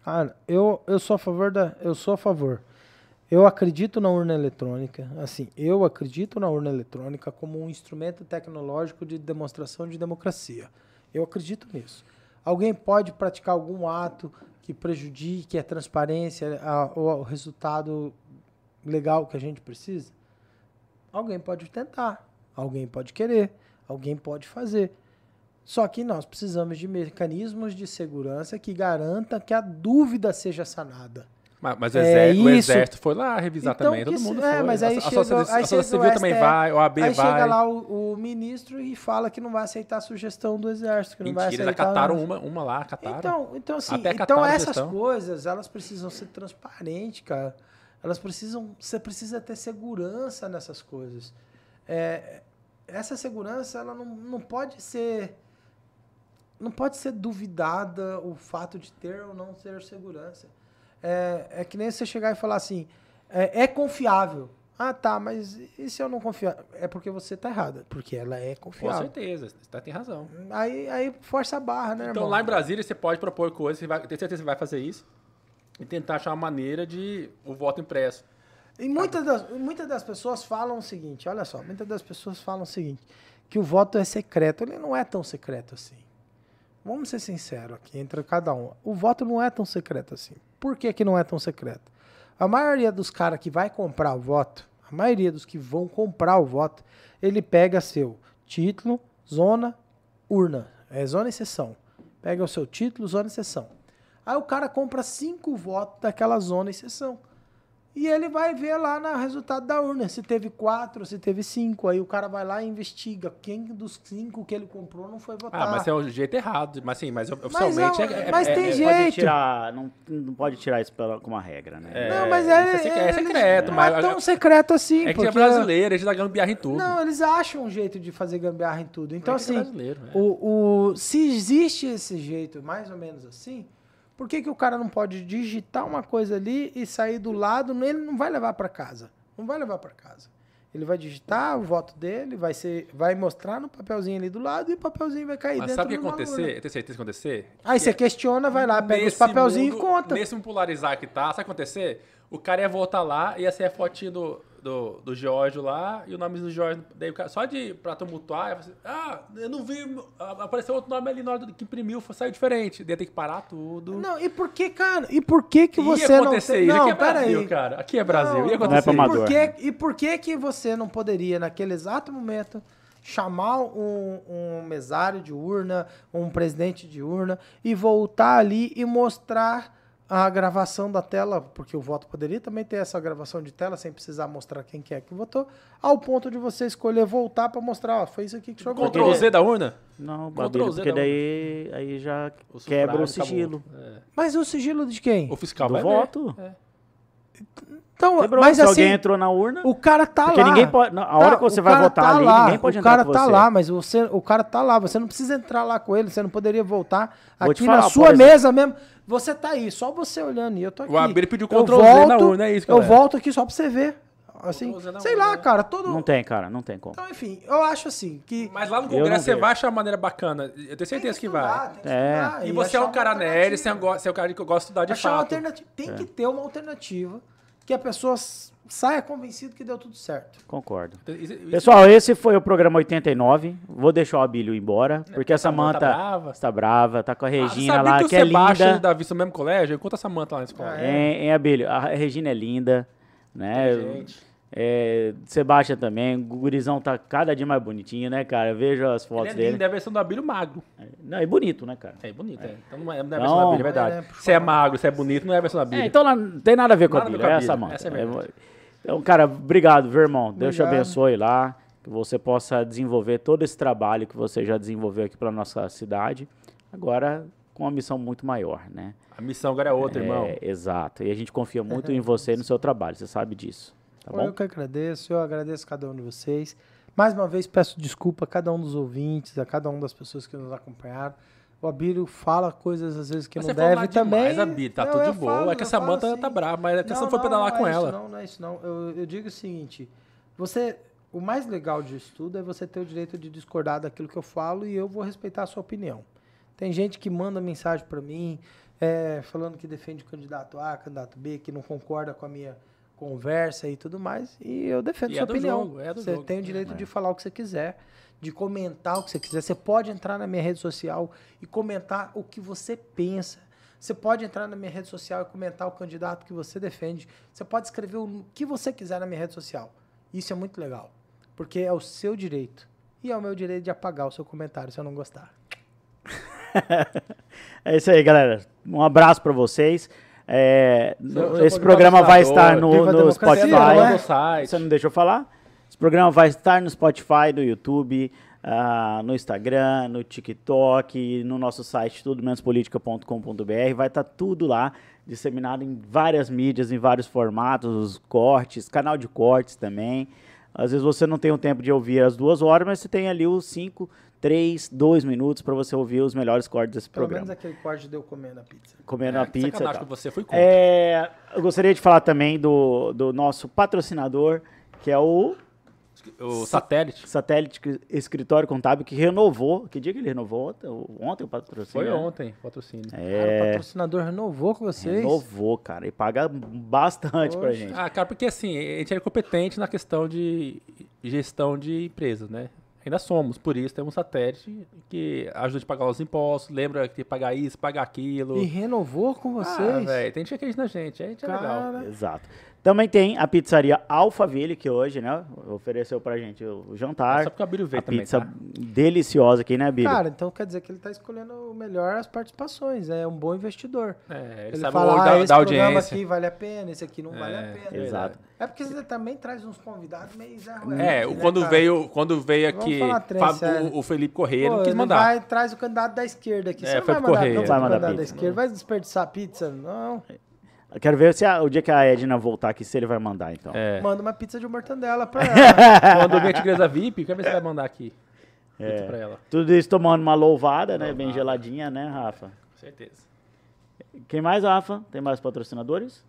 Cara, eu, eu sou a favor da. Eu sou a favor. Eu acredito na urna eletrônica. Assim, eu acredito na urna eletrônica como um instrumento tecnológico de demonstração de democracia. Eu acredito nisso. Alguém pode praticar algum ato que prejudique a transparência, a- o, o resultado legal que a gente precisa? Alguém pode tentar, alguém pode querer, alguém pode fazer. Só que nós precisamos de mecanismos de segurança que garanta que a dúvida seja sanada. Mas, mas o, É exército, o exército foi lá revisar Então, também. Todo mundo é, foi. mas aí a, chega- Sociedade, aí a Civil também vai, o AB Aí vai. chega lá o, o ministro e fala que não vai aceitar a sugestão do exército, que não vai Mentira, eles aceitar. acataram uma, uma lá, acataram. Então, então assim, Até então essas coisas, elas precisam ser transparentes, cara. Elas precisam, você precisa ter segurança nessas coisas. É, essa segurança, ela não, não pode ser não pode ser duvidada o fato de ter ou não ter segurança. É, é que nem você chegar e falar assim, é, é confiável. Ah, tá, mas e se eu não confiar? É porque você tá errada, porque ela é Com confiável. certeza, você tá- tem razão. Aí, aí força a barra, né, Então irmão? lá em Brasília você pode propor coisas, você vai, tem certeza que você vai fazer isso e tentar achar uma maneira de o voto impresso. E muitas das, muitas das pessoas falam o seguinte, olha só, muitas das pessoas falam o seguinte, que o voto é secreto. Ele não é tão secreto assim. Vamos ser sinceros aqui, entre cada um. O voto não é tão secreto assim. Por que, que não é tão secreto? A maioria dos caras que vai comprar o voto, a maioria dos que vão comprar o voto, ele pega seu título, zona, urna. É zona e sessão. Pega o seu título, zona e sessão. Aí o cara compra cinco votos daquela zona e sessão. E ele vai ver lá no resultado da urna, se teve quatro, se teve cinco. Aí o cara vai lá e investiga quem dos cinco que ele comprou não foi votar. Ah, mas é o jeito errado. Mas sim, mas oficialmente Mas, é, é- mas é- tem é- jeito. Pode tirar, não, não pode tirar isso pela, como uma regra, né? É, não, mas é, é é secreto, não mas- é tão secreto assim. É que é porque- brasileiro, a gente dá gambiarra em tudo. Não, eles acham um jeito de fazer gambiarra em tudo. Então, É é assim, brasileiro, é. o, o, se existe esse jeito, mais ou menos assim, por que, que o cara não pode digitar uma coisa ali e sair do lado? Ele não vai levar para casa. Não vai levar para casa. Ele vai digitar o voto dele, vai, ser, vai mostrar no papelzinho ali do lado e o papelzinho vai cair Mas dentro sabe o que acontecer? urna. Eu tenho certeza que acontecer. Aí você questiona, vai lá, pega os Nesse papelzinhos e mundo- conta. Nesse mundo polarizar que tá, sabe o que acontecer? O cara ia voltar lá, ia ser a fotinha do, do, do Jorge lá, e o nome do Jorge. Daí o cara, só de pra tumultuar, falar assim, ah, eu não vi. Apareceu outro nome ali na hora do- que imprimiu, foi- saiu diferente. Daí ia ter que parar tudo. Não, e por que, cara? E por que que Ia você não acontecer tem... isso. Não, Aqui é Brasil, peraí. cara. Aqui é Brasil. Não, ia acontecer Não é. Por que, e por que que você não poderia, naquele exato momento, chamar um, um mesário de urna, um presidente de urna, e voltar ali e mostrar a gravação da tela, porque o voto poderia também ter essa gravação de tela, sem precisar mostrar quem que é que votou, ao ponto de você escolher voltar para mostrar, ó, foi isso aqui que o senhor votou. Ctrl Z da urna? Não, Z porque daí aí já O quebra o sigilo. É. Mas o sigilo de quem? O fiscal do vai ver. Então, Quebrou, mas se assim, alguém entrou na urna, o cara tá porque lá. ninguém pode. na- A hora Tá, que você o vai cara votar tá ali, lá, ninguém pode o entrar cara com tá você. lá, mas você, o cara tá lá, você não precisa entrar lá com ele, você não poderia voltar Vou aqui falar, na sua exemplo- mesa mesmo. Você tá aí, só você olhando e eu tô aqui. O Abílio pediu Eu Z na urna, é isso, Eu galera. volto aqui só pra você ver. Assim, sei lá, né? cara, todo Não tem, cara, não tem como. Então, enfim, eu acho assim que Mas lá no Eu Congresso você vai achar uma maneira bacana. Eu tenho tem certeza que estudar, vai. tem que É. estudar E você é um cara nerd, você é, um você é um cara que gosta de estudar de achar uma fato. alternativa. Tem É. que ter uma alternativa que a pessoa saia convencido que deu tudo certo. Concordo. Isso- isso- Pessoal, esse foi o programa 89. Vou deixar o Abílio embora, porque a Samanta Samanta tá brava. está brava, tá com a Ah, Regina sabia lá, que que é linda. Davi são no mesmo colégio? Conta a Samanta lá na escola. Ah, é? Hein, Abílio? A Regina é linda, né? Inteligente. É, Sebastião também. O gurizão tá cada dia mais bonitinho, né, cara? Vejo as Ele fotos é dele. lindo, é a versão do Abílio magro. Não, é bonito, né, cara? É bonito, é. Então não é, não é a versão do Abílio, é verdade. É, né, se é magro, se é bonito, não é a versão do Abílio. É, então não tem nada a ver com Nada a a ver Bíblia, com a é essa, mano. essa é verdade. então, cara, obrigado, viu, irmão? Deus te Obrigado. abençoe lá. Que você possa desenvolver todo esse trabalho que você já desenvolveu aqui pela nossa cidade. Agora com uma missão muito maior, né? A missão agora é outra, É, irmão. Exato. E a gente confia muito em você e no seu trabalho, você sabe disso. Tá bom? Eu que agradeço, eu agradeço a cada um de vocês. Mais uma vez peço desculpa a cada um dos ouvintes, a cada uma das pessoas que nos acompanharam. O Abílio fala coisas às vezes que Mas não deve também. demais, Abílio, tá Não, tudo de boa. falo, é que a eu falo Samanta assim. tá brava, mas a questão Não, foi não, pedalar não com é isso ela. não, não é isso não. Eu, eu digo o seguinte, você, o mais legal disso tudo é você ter o direito de discordar daquilo que eu falo e eu vou respeitar a sua opinião. Tem gente que manda mensagem para mim é, falando que defende o candidato A, candidato B, que não concorda com a minha conversa e tudo mais, e eu defendo E sua é do opinião. jogo, é do você jogo. tem o direito de falar o que você quiser, de comentar o que você quiser. Você pode entrar na minha rede social e comentar o que você pensa. Você pode entrar na minha rede social e comentar o candidato que você defende. Você pode escrever o que você quiser na minha rede social. Isso é muito legal, porque é o seu direito. E é o meu direito de apagar o seu comentário se eu não gostar. É isso aí, galera. Um abraço pra vocês. É, Seu- no- seu esse programa vai estar no, no Spotify. é? site. Você não deixou falar? Esse programa vai estar no Spotify, no YouTube, ah, no Instagram, no TikTok, no nosso site tudomenospolitica.com.br. Vai estar tudo lá, disseminado em várias mídias, em vários formatos, cortes, canal de cortes também. Às vezes você não tem o tempo de ouvir as duas horas, mas você tem ali os cinco, três, dois minutos para você ouvir os melhores cortes desse Pelo programa. menos aquele corte deu comendo a pizza. Comendo É, a que pizza. sacanagem com você, fui contra. É, eu gostaria de falar também do, do nosso patrocinador, que é o O satélite. Satélite Escritório Contábil, que renovou. Que dia que ele renovou? Ontem, ontem o patrocínio? Foi ontem, patrocínio. Cara, o É, patrocinador renovou com vocês. renovou, cara. E paga bastante pra Poxa. gente. Ah, cara, porque assim, a gente é competente na questão de gestão de empresas, né? Ainda somos, por isso temos um satélite que ajuda a pagar os impostos, lembra que tem que pagar isso, pagar aquilo. E renovou com Ah, vocês. velho, tem gente que acredita na gente, a gente é legal. Exato. Também tem a pizzaria Alphaville, que hoje, né, ofereceu pra gente o o jantar. Só porque o Abílio veio a também, pizza tá? deliciosa aqui, né, Billy? Cara, então quer dizer que ele tá escolhendo o melhor as participações. É um bom investidor. É, ele, Ele, sabe fala, o olho ah, da, esse da programa audiência. aqui vale a pena, esse aqui não vale a É, pena. Exato. É porque você também traz uns convidados meio Zé É, né, quando, cara? veio, quando veio aqui Fábio- o, o Felipe Correia, Pô, não quis ele mandar. vai traz o candidato da esquerda aqui. É, Você não vai mandar, Correia. não, vai mandar candidato da pizza. esquerda. Vai desperdiçar pizza? Não. Eu Quero ver se a- o dia que a Edna voltar aqui, se ele vai mandar, então. É. Manda uma pizza de mortandela pra ela. Quando vem a Tigresa VIP, quer ver se vai mandar aqui. É. Pizza pra ela. Tudo isso tomando uma louvada, né? Bem geladinha, né, Rafa? Com certeza. Quem mais, Rafa? Tem mais patrocinadores?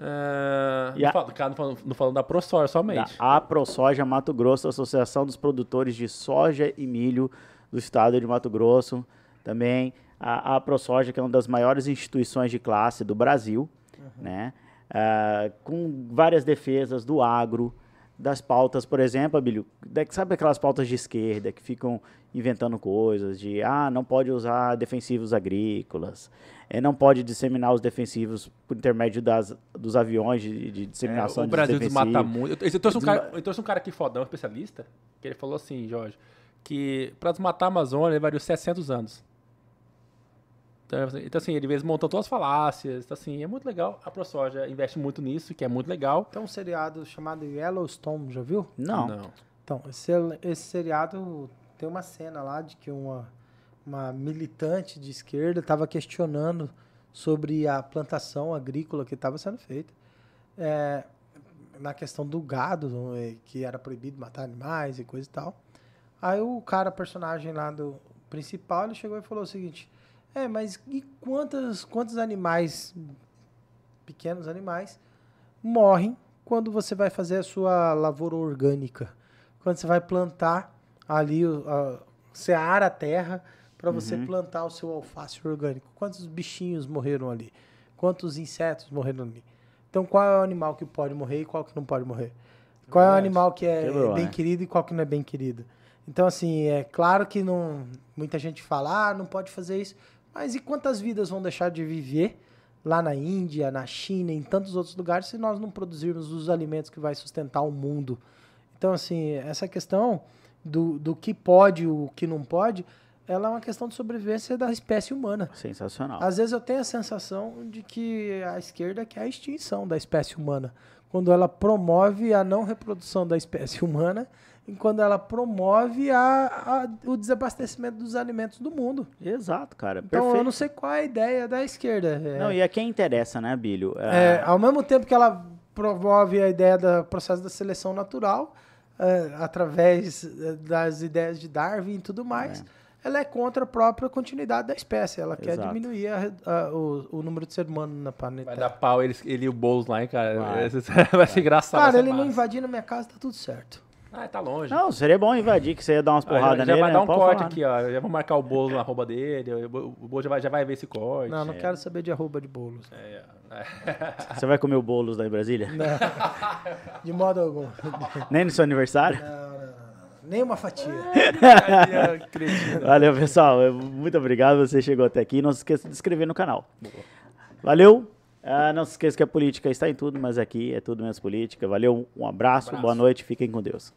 Ah, E não, a- falo, cara, não falando, não falando da ProSoja Da somente. AproSoja Mato Grosso, Associação dos Produtores de Soja e Milho do Estado de Mato Grosso. Também a AproSoja, que é uma das maiores instituições de classe do Brasil, né? Ah, com várias defesas do agro, das pautas, por exemplo, Abílio, sabe aquelas pautas de esquerda que ficam inventando coisas de, ah, não pode usar defensivos agrícolas, eh, não pode disseminar os defensivos por intermédio das, dos aviões de, de É, disseminação o de Brasil defensivos. desmata muito. Eu, eu, trouxe um cara, eu trouxe um cara aqui fodão, especialista, que ele falou assim, Jorge, que pra desmatar a Amazônia levaria 700 anos. Então, assim, então, assim, ele vezes montou todas as falácias, então, assim, é muito legal. A ProSoja investe muito nisso, que é muito legal. Tem um seriado chamado Yellowstone, já viu? Não. Então, esse, esse seriado tem uma cena lá de que uma, uma militante de esquerda estava questionando sobre a plantação agrícola que estava sendo feita. É, na questão do gado, eh, que era proibido matar animais e coisa e tal. Aí o cara, personagem lá do principal, ele chegou e falou o seguinte: É, mas e quantos, quantos animais, pequenos animais, morrem quando você vai fazer a sua lavoura orgânica? Quando você vai plantar ali, a, você ara a terra para você plantar o seu alface orgânico. Quantos bichinhos morreram ali? Quantos insetos morreram ali? Então, qual é o animal que pode morrer e qual que não pode morrer? Qual é o animal que é Quebrou, bem né? querido e qual que não é bem querido? Então, assim, é claro que não, muita gente fala, ah, não pode fazer isso. Mas e quantas vidas vão deixar de viver lá na Índia, na China, em tantos outros lugares, se nós não produzirmos os alimentos que vai sustentar o mundo? Então, assim, essa questão do, do que pode e o que não pode, ela é uma questão de sobrevivência da espécie humana. Sensacional. Às vezes eu tenho a sensação de que a esquerda quer a extinção da espécie humana, quando ela promove a não reprodução da espécie humana quando ela promove a, a- o desabastecimento dos alimentos do mundo. Exato, cara. Então Perfeito. eu não sei qual é a ideia da esquerda. É, Não, e é quem interessa, né, Bílio? é, Ah, ao mesmo tempo que ela promove a ideia do processo da seleção natural, é, através é, das ideias de Darwin e tudo mais, ela é contra a própria continuidade da espécie. Ela quer Exato. diminuir a- a- o, o número de ser humano na planeta. Vai dar pau ele, ele e o Boulos lá, hein, cara. Vai. Vai, ser engraçado. Cara, ele não massa. invadindo minha casa, tá tudo certo. Ah, tá longe. Não, seria bom invadir, que você ia dar umas Ah, porradas já, já nele. vai né? dar um Pode corte falar. aqui, ó. Já vou marcar o Boulos na arroba dele. O Bo- o Boulos já vai, já vai ver esse corte. Não, não quero saber de arroba de bolos. É, é. Você vai comer o bolos lá em Brasília? De modo algum. Nem no seu aniversário? Nem uma fatia. Valeu, pessoal. Muito obrigado. Você chegou até aqui. Não se esqueça de se inscrever no canal. Valeu. Ah, não se esqueça que a política está em tudo, mas aqui é tudo menos política. Valeu. Um abraço. Abraço. Boa noite. Fiquem com Deus.